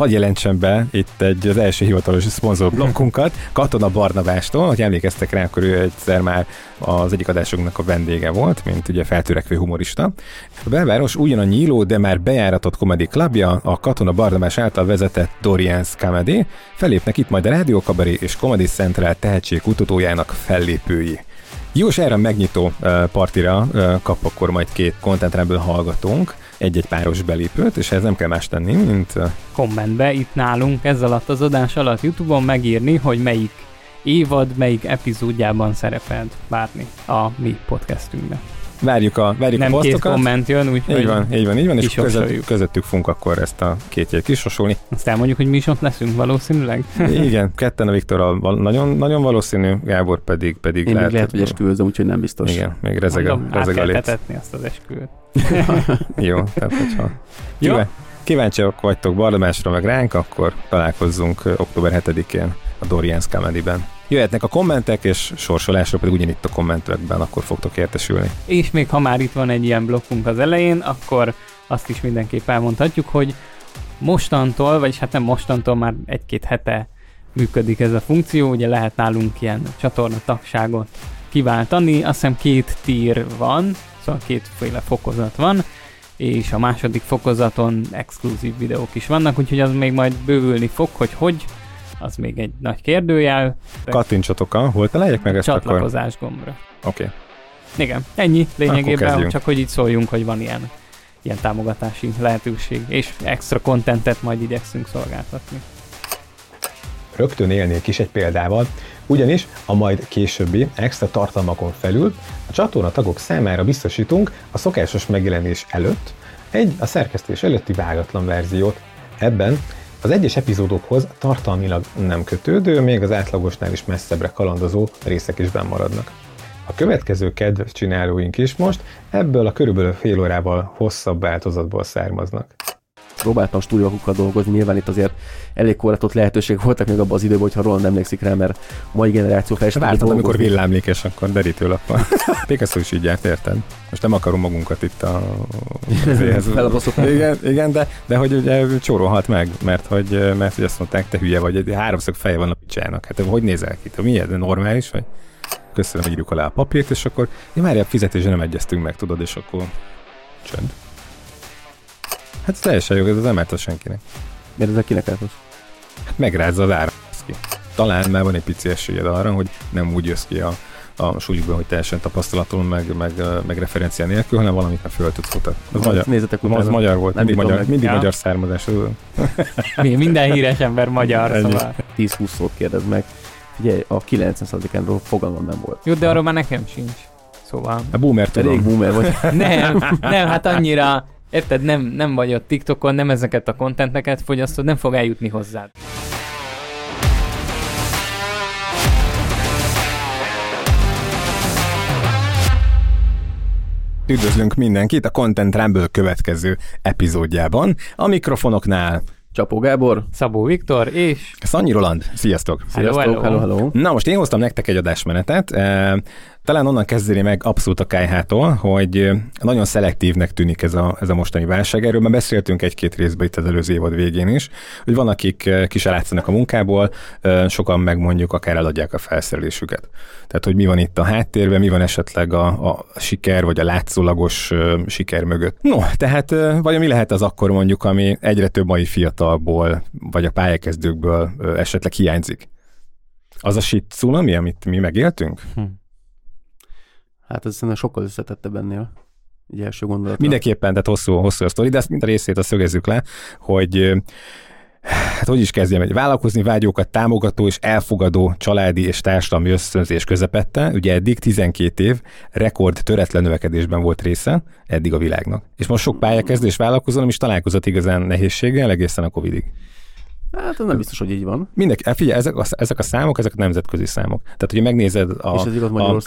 hagyj jelentsem be itt egy, az első hivatalos szponzor blokkunkat, Katona Barnabástól, hogy emlékeztek rá, akkor ő egyszer már az egyik adásunknak a vendége volt, mint ugye feltörekvő humorista. A belváros ugyan a nyíló, de már bejáratott komedi klubja, a Katona Barnabás által vezetett Dorian's Comedy, felépnek itt majd a Rádió Kabari és Comedy Central tehetségkutatójának fellépői. Jó, és erre megnyitó uh, partira uh, kap akkor majd két content hallgatónk, egy-egy páros belépőt, és ez nem kell más tenni, mint... Kommentbe itt nálunk ez alatt az adás alatt Youtube-on megírni, hogy melyik évad, melyik epizódjában szerepelt várni a mi podcastünkben. Várjuk a, várjuk nem a két komment jön, úgyhogy így van, így van, így van, és között, közöttük fogunk akkor ezt a két jegyet kisosolni. Azt elmondjuk, hogy mi is ott leszünk valószínűleg. Igen, ketten a Viktorral nagyon, nagyon valószínű, Gábor pedig, pedig Én lehet, lehet hogy esküvőzöm, úgyhogy nem biztos. Igen, még rezeg a, rezeg a lét. azt az esküvőt. Jó, tehát hogyha Jó. kíváncsiak vagytok Bardamásra meg ránk, akkor találkozzunk október 7-én a Dorian's Comedy-ben. Jöhetnek a kommentek, és sorsolásra pedig ugyanitt a kommentekben akkor fogtok értesülni. És még ha már itt van egy ilyen blokkunk az elején, akkor azt is mindenképp elmondhatjuk, hogy mostantól, vagyis hát nem mostantól, már egy-két hete működik ez a funkció, ugye lehet nálunk ilyen csatorna tagságot kiváltani, azt hiszem két tír van, szóval kétféle fokozat van, és a második fokozaton exkluzív videók is vannak, úgyhogy az még majd bővülni fog, hogy hogy az még egy nagy kérdőjel. Kattintsatok a, hol találják meg ezt Csatlakozás akkor? gombra. Oké. Okay. Igen, ennyi lényegében, csak hogy így szóljunk, hogy van ilyen, ilyen támogatási lehetőség, és extra kontentet majd igyekszünk szolgáltatni. Rögtön élnék is egy példával, ugyanis a majd későbbi extra tartalmakon felül a csatorna tagok számára biztosítunk a szokásos megjelenés előtt egy a szerkesztés előtti vágatlan verziót. Ebben az egyes epizódokhoz tartalmilag nem kötődő, még az átlagosnál is messzebbre kalandozó részek is maradnak. A következő kedvcsinálóink is most ebből a körülbelül fél órával hosszabb változatból származnak próbáltam stúdiókukkal dolgozni, nyilván itt azért elég korlátott lehetőség voltak még abban az időben, hogyha Roland emlékszik rá, mert a mai generáció fel Vártam, amikor villámlékes, akkor derítőlappal. Picasso is így járt, érted? Most nem akarom magunkat itt a... igen, igen, de, de hogy ugye csórolhat meg, mert hogy, mert hogy azt mondták, te hülye vagy, egy háromszög feje van a picsának. Hát hogy nézel ki? Te miért? Normális vagy? Köszönöm, hogy írjuk alá a papírt, és akkor én már a fizetésre nem egyeztünk meg, tudod, és akkor csönd. Hát teljesen jó, ez az nem senkinek. Miért ezek kinek ártott? Hát megrázza az ára ki. Talán már van egy pici esélyed arra, hogy nem úgy jössz ki a, a súlyukban, hogy teljesen tapasztalaton, meg, meg, meg referencia nélkül, hanem valamit már föl tudsz futatni. Az, magyar, nézzetek az magyar volt, mindig, magyar, mindig ja. magyar származás. Mi, minden híres ember magyar, Ennyi. szóval. 10-20 szót kérdez meg. Figyelj, a 90%-ról fogalmam nem volt. Jó, de arról már nekem sincs. Szóval... A boomer tudom. Elég boomer vagy. nem, nem, hát annyira Érted, nem, nem vagy ott TikTokon, nem ezeket a kontenteket fogyasztod, nem fog eljutni hozzád. Üdvözlünk mindenkit a Content Rumble következő epizódjában. A mikrofonoknál Csapó Gábor, Szabó Viktor és Szanyi Roland. Sziasztok! Sziasztok, hello, hello. hello. Na most én hoztam nektek egy adásmenetet. Talán onnan kezdeni meg abszolút a KH-tól, hogy nagyon szelektívnek tűnik ez a, ez a mostani válság. Erről már beszéltünk egy-két részben itt az előző évad végén is, hogy van, akik kis elátszanak a munkából, sokan meg mondjuk akár eladják a felszerelésüket. Tehát, hogy mi van itt a háttérben, mi van esetleg a, a siker, vagy a látszólagos siker mögött. No, tehát vagy mi lehet az akkor mondjuk, ami egyre több mai fiatalból, vagy a pályakezdőkből esetleg hiányzik? Az a shit cunami, amit mi megéltünk? Hm. Hát ez szerintem sokkal összetettebb ennél. Egy első gondolat. Mindenképpen, tehát hosszú, hosszú a sztori, de ezt mind a részét a szögezzük le, hogy hát hogy is kezdjem, egy vállalkozni vágyókat támogató és elfogadó családi és társadalmi ösztönzés közepette, ugye eddig 12 év rekord töretlen növekedésben volt része eddig a világnak. És most sok pályakezdő és vállalkozó nem is találkozott igazán nehézséggel egészen a Covidig. Hát nem biztos, hogy így van. Mindenki, hát figyelj, ezek a, ezek a számok, ezek a nemzetközi számok. Tehát, hogyha megnézed a,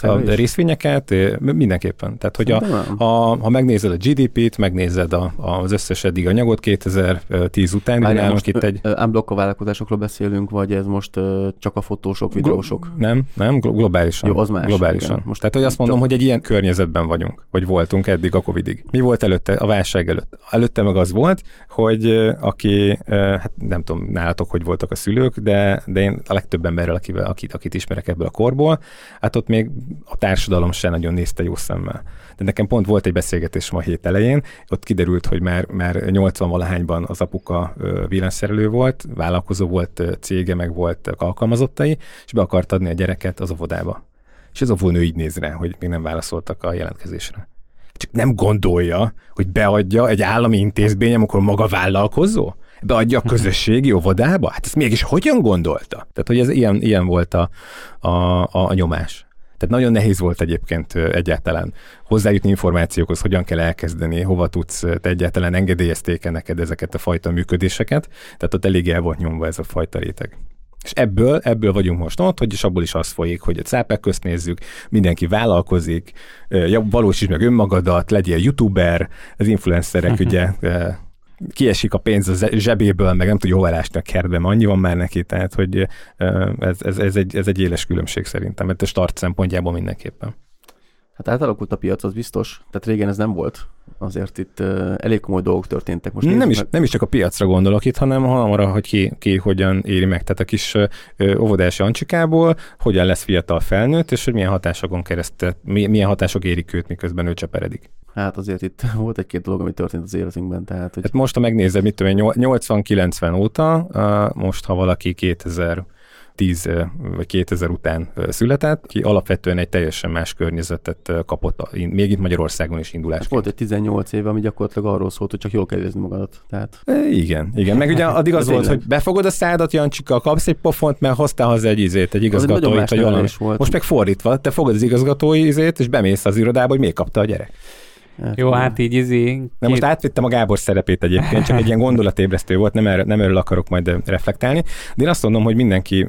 a, a részvényeket, mindenképpen. Tehát, hogy a, nem. a, ha megnézed a GDP-t, megnézed a, az összes eddig anyagot 2010 után, ugye Várjál, nálunk most itt egy... unblock vállalkozásokról beszélünk, vagy ez most csak a fotósok, videósok? Nem, nem, glo- globálisan. Jó, az más, Globálisan. igen. Most tehát, hogy azt mondom, hogy egy ilyen környezetben vagyunk, vagy voltunk eddig a Covidig. Mi volt előtte, a válság előtt? Előtte meg az volt, hogy aki, hát nem tudom nálatok, hogy voltak a szülők, de, de én a legtöbb emberrel, akivel, akit, akit ismerek ebből a korból, hát ott még a társadalom se nagyon nézte jó szemmel. De nekem pont volt egy beszélgetés ma hét elején, ott kiderült, hogy már, már 80 valahányban az apuka villanyszerelő volt, vállalkozó volt, cége, meg volt alkalmazottai, és be akart adni a gyereket az óvodába. És az óvónő így néz rá, hogy még nem válaszoltak a jelentkezésre. Csak nem gondolja, hogy beadja egy állami intézmény, amikor maga vállalkozó? Beadja a közösségi óvodába? Hát ezt mégis hogyan gondolta? Tehát, hogy ez ilyen, ilyen volt a, a, a, a nyomás. Tehát nagyon nehéz volt egyébként egyáltalán hozzájutni információkhoz, hogyan kell elkezdeni, hova tudsz, te egyáltalán engedélyezték-e neked ezeket a fajta működéseket. Tehát ott elég el volt nyomva ez a fajta réteg. És ebből, ebből vagyunk most ott, hogy és abból is az folyik, hogy a cápák közt nézzük, mindenki vállalkozik, valósítsd meg önmagadat, legyél youtuber, az influencerek ugye kiesik a pénz a zsebéből, meg nem tudja hova elásni a kertbe, annyi van már neki, tehát hogy ez, ez, ez, egy, ez egy éles különbség szerintem, mert a start szempontjából mindenképpen. Hát átalakult a piac, az biztos. Tehát régen ez nem volt. Azért itt uh, elég komoly dolgok történtek. Most nem, is, meg... nem is csak a piacra gondolok itt, hanem arra, hogy ki, ki hogyan éri meg. Tehát a kis uh, óvodás Ancsikából hogyan lesz fiatal felnőtt, és hogy milyen hatásokon keresztül, milyen hatások érik őt, miközben ő cseperedik. Hát azért itt volt egy-két dolog, ami történt az életünkben. Tehát, hogy... hát most, ha megnézed, mit tudom én, 80-90 óta, uh, most ha valaki 2000 10 vagy 2000 után született, ki alapvetően egy teljesen más környezetet kapott, még itt Magyarországon is indulás. Volt egy 18 éve, ami gyakorlatilag arról szólt, hogy csak jól kell érezni magadat. Tehát... E, igen, igen. Meg ugye addig az volt, hogy befogod a szádat, Jancsika, kapsz egy pofont, mert hoztál haza egy izét, egy igazgatóit, vagy valami. Most meg fordítva, te fogod az igazgatói izét, és bemész az irodába, hogy még kapta a gyerek. Hát, Jó, hát így izé... Na most átvittem a Gábor szerepét egyébként, csak egy ilyen gondolatébresztő volt, nem, erre, nem erről akarok majd reflektálni. De én azt mondom, hogy mindenki,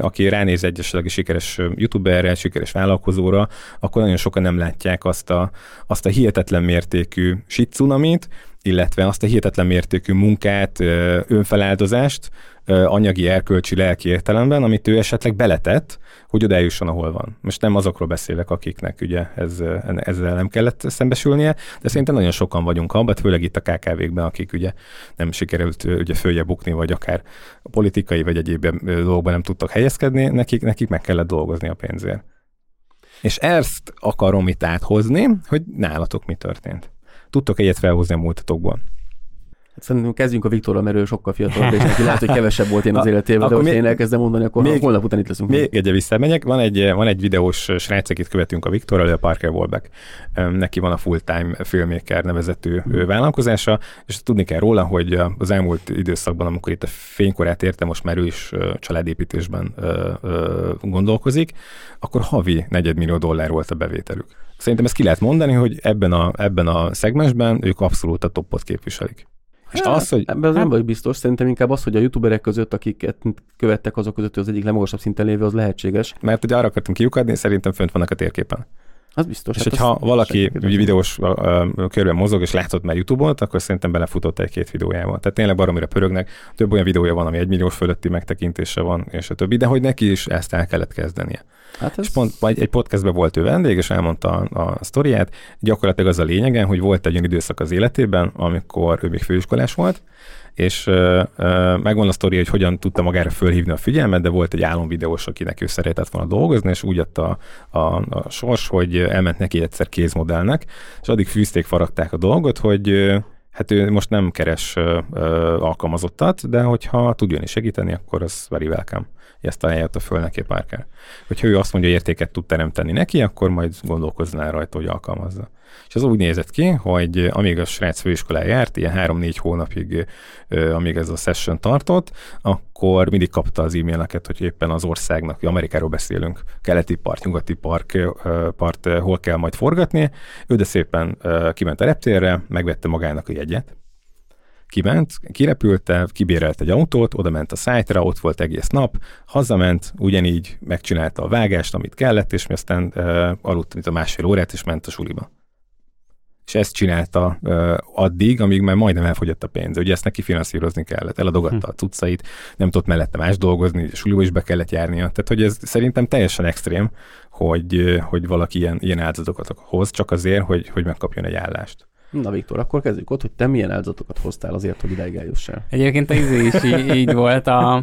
aki ránéz egy esetleg sikeres youtuberre, sikeres vállalkozóra, akkor nagyon sokan nem látják azt a, azt a hihetetlen mértékű shit tsunamit, illetve azt a hihetetlen mértékű munkát, önfeláldozást, anyagi, erkölcsi, lelki értelemben, amit ő esetleg beletett, hogy oda ahol van. Most nem azokról beszélek, akiknek ugye ez, ezzel nem kellett szembesülnie, de szerintem nagyon sokan vagyunk abban, főleg itt a KKV-kben, akik ugye nem sikerült ugye följebb bukni, vagy akár a politikai vagy egyéb dolgokban nem tudtak helyezkedni, nekik, nekik meg kellett dolgozni a pénzért. És ezt akarom itt áthozni, hogy nálatok mi történt. Tudtok egyet felhozni a múltatokból? Hát szerintem kezdjünk a Viktorral, mert ő sokkal fiatalabb, és neki lehet, hogy kevesebb volt én az életében, de hogyha én elkezdem mondani, akkor még- holnap után itt leszünk. Még egyre visszamegyek, van egy, van egy videós srác, akit követünk a Viktorral, ő a Parker Wolbeck. Neki van a Full-Time Filmmaker nevezetű hmm. vállalkozása, és tudni kell róla, hogy az elmúlt időszakban, amikor itt a fénykorát érte, most már ő is családépítésben gondolkozik, akkor havi negyedmillió dollár volt a bevételük. Szerintem ezt ki lehet mondani, hogy ebben a, ebben a szegmensben ők abszolút a toppot képviselik. És Hát, az, hogy Ebben az nem vagyok biztos, szerintem inkább az, hogy a youtuberek között, akiket követtek azok között, hogy az egyik legmagasabb szinten lévő, az lehetséges. mert ugye arra akartam kiukadni, szerintem fönt vannak a térképen. Az biztos. És hát hogyha valaki kérdés. videós körben mozog, és látott már YouTube-ot, akkor szerintem belefutott egy-két videójával. Tehát tényleg baromira pörögnek. Több olyan videója van, ami egy milliós fölötti megtekintése van, és a többi, de hogy neki is ezt el kellett kezdenie. Hát ez És pont vagy egy podcastben volt ő vendég, és elmondta a, a sztoriát. Gyakorlatilag az a lényege, hogy volt egy olyan időszak az életében, amikor ő még főiskolás volt, és ö, ö, megvan a sztori, hogy hogyan tudta magára fölhívni a figyelmet, de volt egy álomvideós, akinek ő szeretett volna dolgozni, és úgy jött a, a, a sors, hogy elment neki egyszer kézmodellnek, és addig fűzték, faragták a dolgot, hogy hát ő most nem keres ö, ö, alkalmazottat, de hogyha tud jönni segíteni, akkor az very welcome. Ezt ajánlotta föl neki Parker. Hogyha ő azt mondja, hogy értéket tud teremteni neki, akkor majd gondolkoznál rajta, hogy alkalmazza. És az úgy nézett ki, hogy amíg a srác főiskolán járt, ilyen három-négy hónapig, ö, amíg ez a session tartott, akkor mindig kapta az e-maileket, hogy éppen az országnak, Amerikáról beszélünk, keleti part, nyugati part, ö, part hol kell majd forgatni. Ő de szépen kiment a reptérre, megvette magának a jegyet, kiment, kirepülte, kibérelt egy autót, oda ment a szájtra, ott volt egész nap, hazament, ugyanígy megcsinálta a vágást, amit kellett, és mi aztán uh, aludt mint a másfél órát, és ment a suliba. És ezt csinálta uh, addig, amíg már majdnem elfogyott a pénz. Ugye ezt neki finanszírozni kellett, eladogatta a cuccait, nem tudott mellette más dolgozni, a suliba is be kellett járnia. Tehát, hogy ez szerintem teljesen extrém, hogy, hogy valaki ilyen, ilyen áldozatokat hoz, csak azért, hogy, hogy megkapjon egy állást. Na Viktor, akkor kezdjük ott, hogy te milyen áldozatokat hoztál azért, hogy ideig eljussál. Egyébként az is így, így volt a,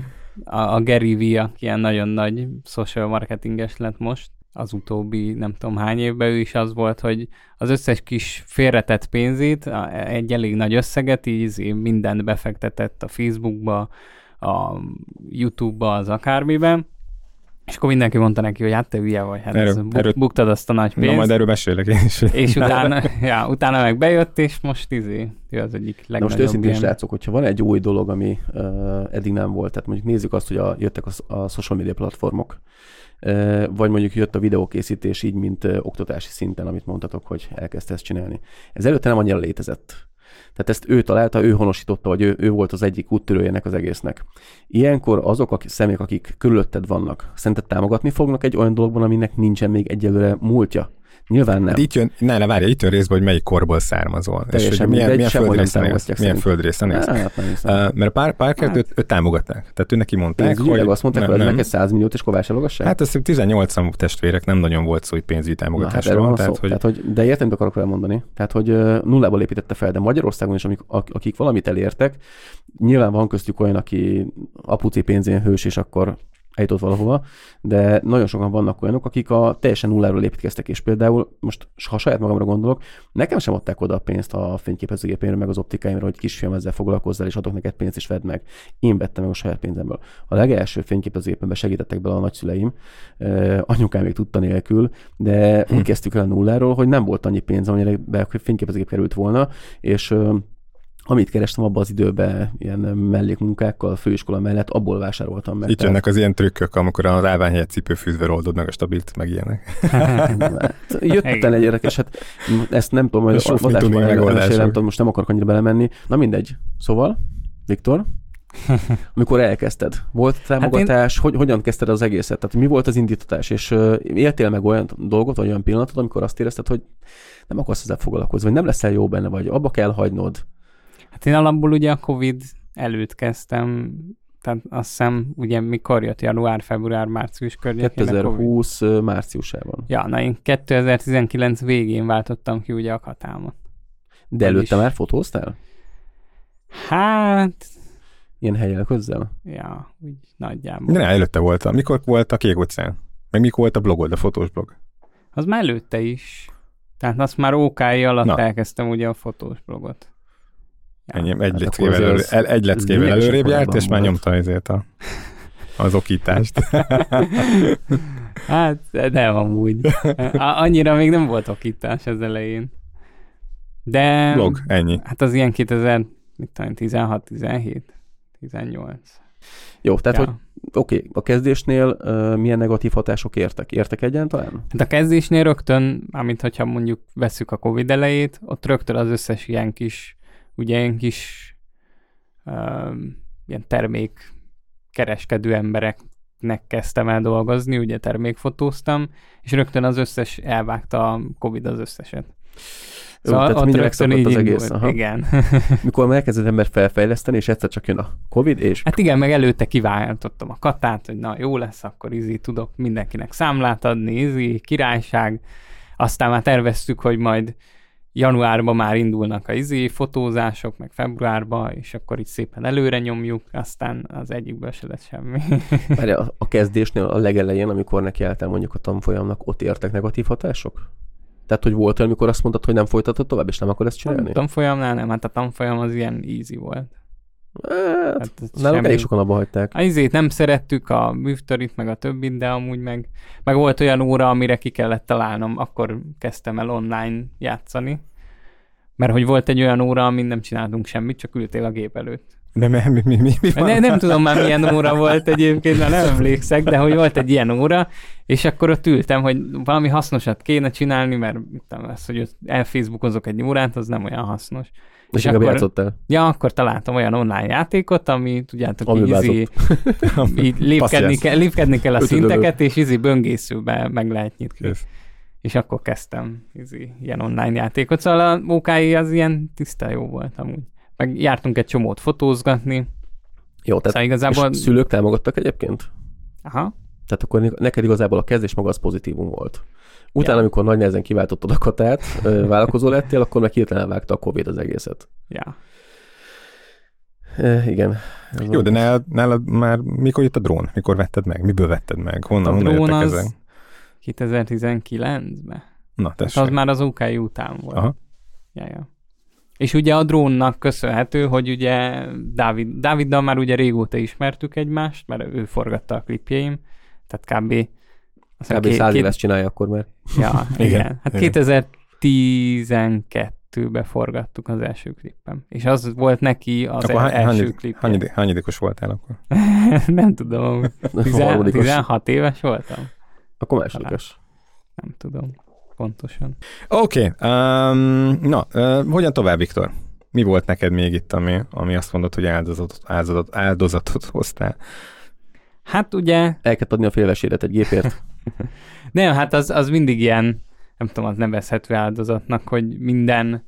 a, a Gary V, aki ilyen nagyon nagy social marketinges lett most, az utóbbi nem tudom hány évben ő is az volt, hogy az összes kis félretett pénzét, egy elég nagy összeget, így mindent befektetett a Facebookba, a YouTube-ba, az akármiben, és akkor mindenki mondta neki, hogy hát te hülye vagy, hát erről, bu- erről, buktad azt a nagy pénzt. Na majd erről mesélek én is. És utána, ja, utána meg bejött, és most izé, ő az egyik legnagyobb. Na most őszintén srácok, hogyha van egy új dolog, ami uh, eddig nem volt, tehát mondjuk nézzük azt, hogy a, jöttek a, a social media platformok, uh, vagy mondjuk jött a videókészítés így, mint uh, oktatási szinten, amit mondtatok, hogy elkezdte ezt csinálni. Ez előtte nem annyira létezett. Tehát ezt ő találta, ő honosította, vagy ő, ő volt az egyik úttörőjének az egésznek. Ilyenkor azok a személyek, akik körülötted vannak, szerinted támogatni fognak egy olyan dologban, aminek nincsen még egyelőre múltja? Nyilván nem. Hát itt jön, ne, ne, várja, itt jön részben, hogy melyik korból származol. Teljesen és hogy milyen, milyen földrészen élsz. Milyen földrészen élsz. Hát, uh, mert pár, pár hát. őt, őt, támogatták. Tehát ő neki mondták, hogy... azt mondták, hogy neked 100 milliót és kovácsalogassák? Hát ez 18 számú testvérek, nem nagyon volt szó, hogy pénzügyi támogatásról. hát tehát, hogy... tehát, hogy... De értem, akarok elmondani. Tehát, hogy nullából építette fel, de Magyarországon is, amik, akik valamit elértek, nyilván van köztük olyan, aki apuci pénzén hős, és akkor eljutott valahova, de nagyon sokan vannak olyanok, akik a teljesen nulláról építkeztek, és például most, ha saját magamra gondolok, nekem sem adták oda a pénzt a fényképezőgépémre, meg az optikáimra, hogy kisfiam ezzel foglalkozzál, és adok neked pénzt, és vedd meg. Én vettem meg a saját pénzemből. A legelső fényképezőgépembe segítettek bele a nagyszüleim, anyukám még tudta nélkül, de hm. úgy kezdtük el a nulláról, hogy nem volt annyi pénz, amire be fényképezőgép került volna, és amit kerestem abban az időben, ilyen mellékmunkákkal, főiskola mellett, abból vásároltam meg. Itt jönnek az ilyen trükkök, amikor az állvány helyett cipőfűzve oldod meg a stabilt, meg ilyenek. Jött egy érdekes, hát ezt nem tudom, hogy az adásban nem tudom, most nem akarok annyira belemenni. Na mindegy. Szóval, Viktor, amikor elkezdted? Volt támogatás? Hát én... hogy, hogyan kezdted az egészet? Tehát mi volt az indítatás? És uh, éltél meg olyan dolgot, vagy olyan pillanatot, amikor azt érezted, hogy nem akarsz ezzel foglalkozni, vagy nem leszel jó benne, vagy abba kell hagynod? Hát én alapból ugye a Covid előtt kezdtem, tehát azt hiszem, ugye mikor jött január, február, március környékén 2020 márciusában. Ja, na én 2019 végén váltottam ki ugye a katámat. De előtte is. már fotóztál? Hát... Ilyen helyen közzel? Ja, úgy nagyjából. De ne, előtte volt. Mikor volt a Kék utcán? Meg mikor volt a blogod, a fotós blog? Az már előtte is. Tehát azt már OK alatt Na. elkezdtem ugye a fotós blogot. Ennyi, egy, hát leckével, elő, el, egy leckével előrébb járt, és már nyomta ezért a, az okítást. hát, nem amúgy. Annyira még nem volt okítás az elején. De... Blog, ennyi. Hát az ilyen 2000, mit tudom, 16, 17, 18. Jó, tehát ja. hogy oké, okay, a kezdésnél uh, milyen negatív hatások értek? Értek egyáltalán? Hát a kezdésnél rögtön, amit hogyha mondjuk veszük a Covid elejét, ott rögtön az összes ilyen kis ugye ilyen kis um, ilyen termék kereskedő embereknek kezdtem el dolgozni, ugye termékfotóztam, és rögtön az összes elvágta a Covid az összeset. Szóval tehát rögtön így az egész. Aha. Igen. Mikor elkezdett ember felfejleszteni, és egyszer csak jön a Covid, és... Hát igen, meg előtte kiváltottam a katát, hogy na jó lesz, akkor izi tudok mindenkinek számlát adni, izi, királyság. Aztán már terveztük, hogy majd januárban már indulnak a izé fotózások, meg februárban, és akkor így szépen előre nyomjuk, aztán az egyikből se lett semmi. Mert a, a kezdésnél, a legelején, amikor nekiálltál mondjuk a tanfolyamnak, ott értek negatív hatások? Tehát, hogy volt olyan, amikor azt mondtad, hogy nem folytatod tovább, és nem akar ezt csinálni? A tanfolyamnál nem, hát a tanfolyam az ilyen easy volt. Hát, hát nálunk elég sokan abba hagyták. A izét nem szerettük, a műftörit, meg a többit, de amúgy meg, meg volt olyan óra, amire ki kellett találnom, akkor kezdtem el online játszani. Mert hogy volt egy olyan óra, amin nem csináltunk semmit, csak ültél a gép előtt. De mi, mi, mi, mi, mi van? Ne, nem tudom már milyen óra volt egyébként, mert nem emlékszek, de hogy volt egy ilyen óra, és akkor ott ültem, hogy valami hasznosat kéne csinálni, mert tudom, az, hogy elfacebookozok egy órát, az nem olyan hasznos És És akkor- játszottál. Ja, akkor találtam olyan online játékot, ami tudjátok, Ami izé, így lépkedni, kell, lépkedni kell a Ötödölő. szinteket, és izi böngészőbe meg lehet nyitni. Kész. És akkor kezdtem izi, ilyen online játékot. Szóval a OKI az ilyen tiszta jó volt amúgy. Meg jártunk egy csomót fotózgatni. Jó, tehát Szóval igazából... szülők támogattak egyébként? Aha. Tehát akkor neked igazából a kezdés maga az pozitívum volt. Utána, Ja. amikor nagy nehezen kiváltottad a katát, vállalkozó lettél, akkor meg hirtelen elvágta a Covid az egészet. Ja. E, igen. Ez Jó, de nálad, nálad már mikor jött a drón? Mikor vetted meg? Miből vetted meg? Honnan, A honnan drón jöttek az ezek? 2019-ben. Na, Az tessék. már az UKI után volt. Aha. Ja, ja. És ugye a drónnak köszönhető, hogy ugye Dávid, Dáviddal már ugye régóta ismertük egymást, mert ő forgatta a klipjeim, tehát kb. Kb. száz éves csinálja akkor már. Ja, igen. Igen. Hát igen. 2012-ben forgattuk az első klipem. És az volt neki az Akkor el- hány, első hány, klipje. hány, hányadikos voltál akkor? nem tudom. A 10, harmadikos. 16 éves voltam? Akkor másodikos. Nem tudom pontosan. Oké, okay, um, na, uh, hogyan tovább, Viktor? Mi volt neked még itt, ami, ami azt mondod, hogy áldozatot, áldozatot, áldozatot hoztál? Hát ugye El kell adni a félveséret egy gépért. Nem, hát az, az mindig ilyen, nem tudom, az nevezhető áldozatnak, hogy minden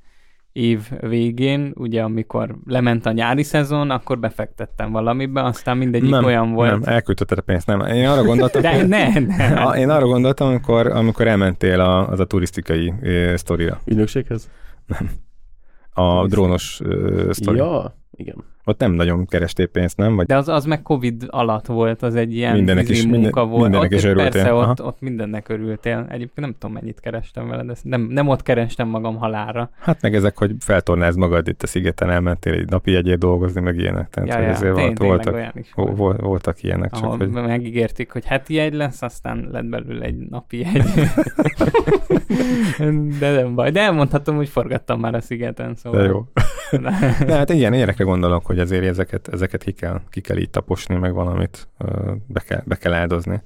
év végén, ugye amikor lement a nyári szezon, akkor befektettem valamibe, aztán mindegyik nem, olyan volt. Nem, elküldted a pénzt, nem. Én arra gondoltam, De hogy- ne, ne. A- Én arra gondoltam, amikor, amikor elmentél a, az a turisztikai ö, sztorira, Ügynökséghez? a drónos ö, sztori. Ja, igen. Ott nem nagyon kerestél pénzt, nem? Vagy De az, az meg Covid alatt volt, az egy ilyen Mindennek izé is- munka minden- volt. mindennek ott, is örültél. Persze, Aha. ott, ott mindennek örültél. Egyébként nem tudom, mennyit kerestem vele, de ezt nem, nem ott kerestem magam halára. hát meg ezek, hogy feltornázd magad itt a szigeten, elmentél egy napi jegyért dolgozni, meg ilyenek. Tehát Ja, ja, tény, volt, voltak, olyan is vo- volt. vo- voltak ilyenek, csak hogy megígérték, hogy heti egy lesz, aztán lett belőle egy napi egy. de nem baj. De elmondhatom, hogy forgattam már a szigeten, szóval. de jó. De hát ilyen ilyenekre gondolok, hogy azért ezeket, ezeket ki, kell, ki kell így taposni, meg valamit be kell, be kell áldozni.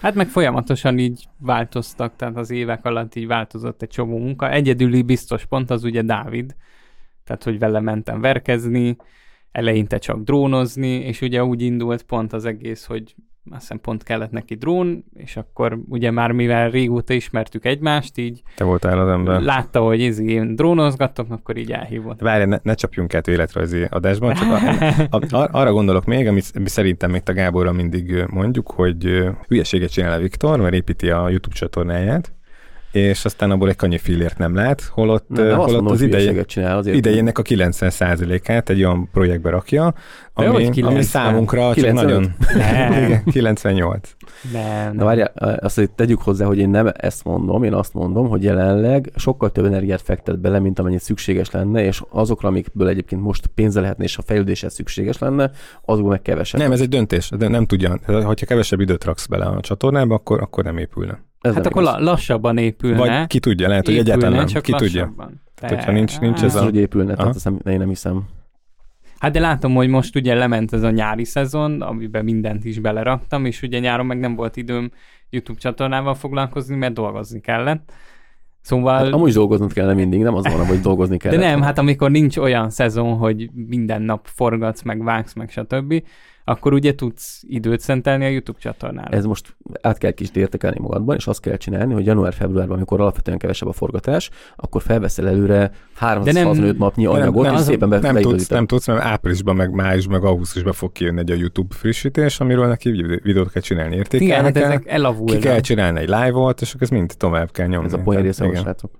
Hát meg folyamatosan így változtak, tehát az évek alatt így változott egy csomó munka. Egyedüli biztos pont az ugye Dávid, tehát hogy vele mentem verkezni, eleinte csak drónozni, és ugye úgy indult pont az egész, hogy azt hiszem pont kellett neki drón, és akkor ugye már mivel régóta ismertük egymást, így Te voltál az ember. látta, hogy ez én drónozgatok, akkor így elhívott. Várj, ne, ne csapjunk át életrajzi adásban, csak a, a, a, arra gondolok még, amit, amit szerintem itt a Gáborra mindig mondjuk, hogy hülyeséget csinál a Viktor, mert építi a YouTube csatornáját, és aztán abból egy kanyi fillért nem lát, holott, Nem, nem holott mondom, az ideje, csinál, azért idejének a 90%-át egy olyan projektbe rakja, ami, ami 90? számunkra csak 95? nagyon... Nem. Igen, 98. Nem, Na várjál, azt hogy tegyük hozzá, hogy én nem ezt mondom, én azt mondom, hogy jelenleg sokkal több energiát fektet bele, mint amennyit szükséges lenne, és azokra, amikből egyébként most pénze lehetne, és a fejlődéshez szükséges lenne, azokból meg kevesebb. Nem, ez egy döntés, de nem tudja. Ha kevesebb időt raksz bele a csatornába, akkor, akkor nem épülne. Ez Hát akkor igaz. la- lassabban épülne. Vagy ki tudja, lehet, hogy egyáltalán nem. csak Ki tudja. De- hogyha nincs- nincs ez a- hogy épülne, Aha. tehát azt nem, én nem hiszem. Hát de látom, hogy most ugye lement ez a nyári szezon, amiben mindent is beleraktam, és ugye nyáron meg nem volt időm YouTube csatornával foglalkozni, mert dolgozni kellett. Szóval... Hát, amúgy dolgoznod kellene mindig, nem az van, hogy dolgozni kell. de nem, hát amikor nincs olyan szezon, hogy minden nap forgatsz, meg vágsz, meg stb., akkor ugye tudsz időt szentelni a YouTube csatornára. Ez most át kell kis értekelni magadban, és azt kell csinálni, hogy január-februárban, amikor alapvetően kevesebb a forgatás, akkor felveszel előre 365 napnyi De nem, anyagot, nem, és az- szépen be, nem, tudsz, nem tudsz, mert áprilisban, meg májusban, meg augusztusban fog kijönni egy a YouTube frissítés, amiről neki vid- videót kell csinálni, Igen, értékelni hát kell, ezek ki elavulnak. kell csinálni egy live-ot, és akkor ez mind tovább kell nyomni. Ez a poén része, Igen. srácok.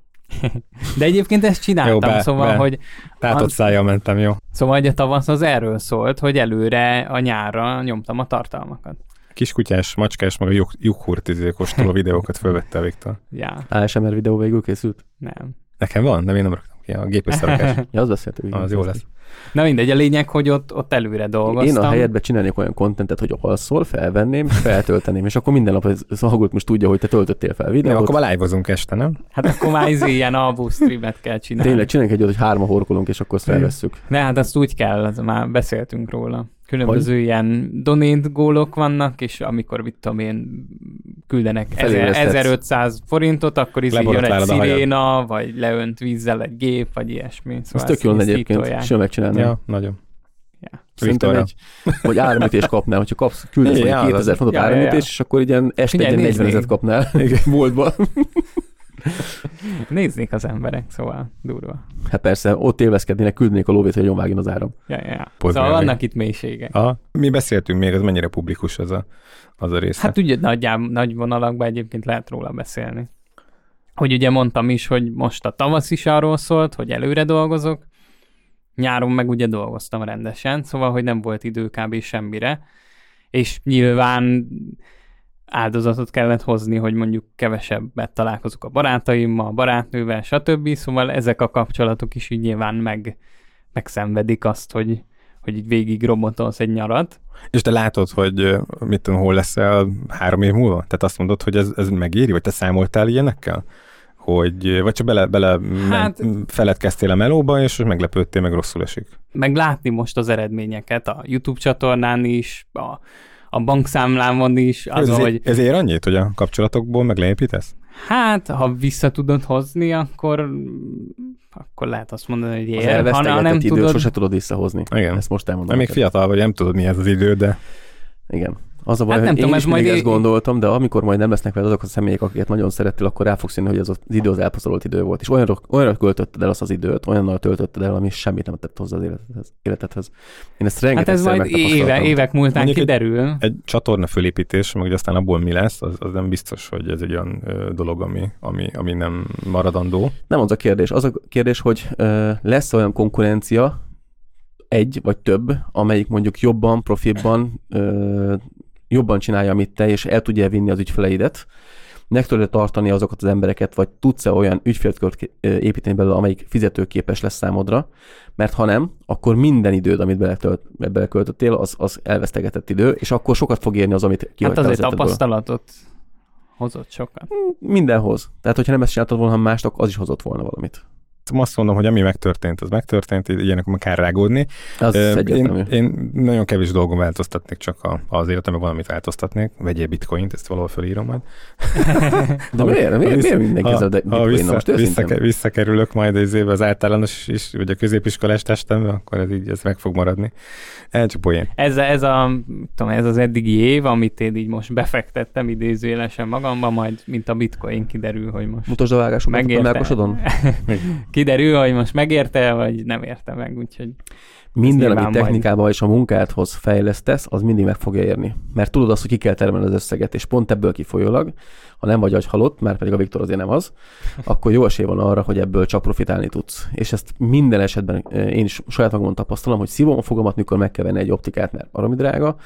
De egyébként ezt csináltam, Jó, be- szóval, be. hogy Tátott Az- szájjal mentem, jó. Szóval hogy a tavasz az erről szólt, hogy előre a nyárra nyomtam a tartalmakat. Kiskutyás, macskás, meg a lyuk- jukhurt izé kóstoló videókat fölvette a Viktor. Ja, ASMR videó végül készült? nem. Nekem van, de én nem raktam ki a gépösszerakás. Ja, az beszéltük. igen. az jó lesz. Na mindegy, a lényeg, hogy ott, ott előre dolgoztam. Én a helyedbe csinálnék olyan kontentet, hogy alszol, felvenném, és feltölteném, és akkor minden nap az algoritmus tudja, hogy te töltöttél fel Nem, videót. akkor már live-ozunk este, nem? Hát akkor már izé ilyen alvó streamet kell csinálni. Tényleg csináljunk egy olyat, hogy hárma horkolunk, és akkor felvesszük. Ne, hát azt úgy kell, az már beszéltünk róla. Különböző ilyen donate gólok vannak, és amikor mit tudom én küldenek ezer- Felébreszthetsz. 1500 forintot, akkor izé jön egy sziréna, vagy leönt vízzel egy gép, vagy ilyesmi. Ez Szóval tök jó lenne ezt így egyébként, simán megcsinálni. Ja, nagyon. Ja. Szerintem egy, vagy áramütés kapnál, hogyha kapsz, küldesz az- 2000 fontot ja, ja, ja. áramütés, és akkor ilyen este Figyelj, egy 40 nézd ezeret kapnál boltba. Néznék az emberek, szóval durva. Hát persze, ott élvezkednének, küldnék a lóvét, hogy nyomvágjon az áram. Ja, ja, ja. Pont Szóval vannak itt mélységek. Aha. Mi beszéltünk még, az mennyire publikus az a, az a része. Hát ugye nagyjá, nagy vonalakban egyébként lehet róla beszélni. Hogy ugye mondtam is, hogy most a tavasz is arról szólt, hogy előre dolgozok, nyáron meg ugye dolgoztam rendesen, szóval, hogy nem volt idő kb. semmire, és nyilván áldozatot kellett hozni, hogy mondjuk kevesebbet találkozok a barátaimmal, a barátnővel, stb. Szóval ezek a kapcsolatok is így nyilván meg, megszenvedik azt, hogy, hogy így végig robotolsz egy nyarat. És te látod, hogy mit tudom, hol leszel három év múlva? Tehát azt mondod, hogy ez, ez megéri, vagy te számoltál ilyenekkel? Hogy, vagy csak bele, bele Hát- hát, feledkeztél a melóba, és meglepődtél, meg rosszul esik. meg látni most az eredményeket a YouTube csatornán is, a, a bankszámlámon is, az, ez, hogy ez ér annyit, hogy a kapcsolatokból meg leépítesz? hát, ha vissza tudod hozni, akkor akkor lehet azt mondani, hogy Az ér. Ha, ha nem időt tudod, sose tudod visszahozni. Igen. Ezt most elmondom. Még fiatal vagy, nem tudod, mi ez az idő, de Igen. Az a baj, Hát hogy nem én tudom, is ez mindig majd ezt gondoltam, de amikor majd nem lesznek veled azok a személyek, akiket nagyon szerettél, akkor rá fogsz jönni, hogy ez az idő az elpazarolott idő volt. És olyanra, olyanra költötted el azt az időt, olyannal töltötted el, ami semmit nem tett hozzá az életedhez. életedhez. Én ezt hát rengeteg ez majd éve, évek múltán Mondjuk egy- kiderül. egy csatorna fölépítés, meg hogy aztán abból mi lesz, az, az nem biztos, hogy ez egy olyan ö, dolog, ami, ami, ami nem maradandó. Nem az a kérdés. Az a kérdés, hogy ö, lesz olyan konkurencia, egy vagy több, amelyik mondjuk jobban, profibban, ö, jobban csinálja, amit te, és el tudja vinni az ügyfeleidet, meg tudod tartani azokat az embereket, vagy tudsz-e olyan ügyfélkört építeni belőle, amelyik fizetőképes lesz számodra, mert ha nem, akkor minden időd, amit beletölt, beleköltöttél, az, az elvesztegetett idő, és akkor sokat fog érni az, amit Hát kihagytál az azért életedből. tapasztalatot hozott sokat. Mindenhoz. Tehát, hogyha nem ezt csináltad volna, hanem másnak, az is hozott volna valamit. Azt mondom, hogy ami megtörtént, az megtörtént, ilyenek meg kell rágódni. Az én, én nagyon kevés dolgon változtatnék, csak a, az életemben valamit változtatnék. Vegyél bitcoint, ezt valahol fölírom majd. De miért? Miért, miért mindenki ezzel de ha vissza, Most vissza, őszintén? visszakerülök majd az évben az általános is, vagy a középiskolás testembe, akkor ez így ez meg fog maradni. Ez csak poén. Ez, ez, a, tudom, ez az eddigi év, amit én így most befektettem idézőjelesen magamba, majd mint a bitcoin kiderül, hogy most Mutasd a vágásokat a megérte. melkosodon. kiderül, hogy most megérte, vagy nem érte meg, úgyhogy Minden, nyilván amit technikában és a munkádhoz fejlesztesz, az mindig meg fogja érni. Mert tudod azt, hogy ki kell termelni az összeget, és pont ebből kifolyólag, ha nem vagy agy halott, már pedig a Viktor azért nem az, akkor jó esély van arra, hogy ebből csak profitálni tudsz. És ezt minden esetben eh, én is saját magamon tapasztalom, hogy szívom a fogamat, mikor meg kell venni egy optikát, mert baromi drága,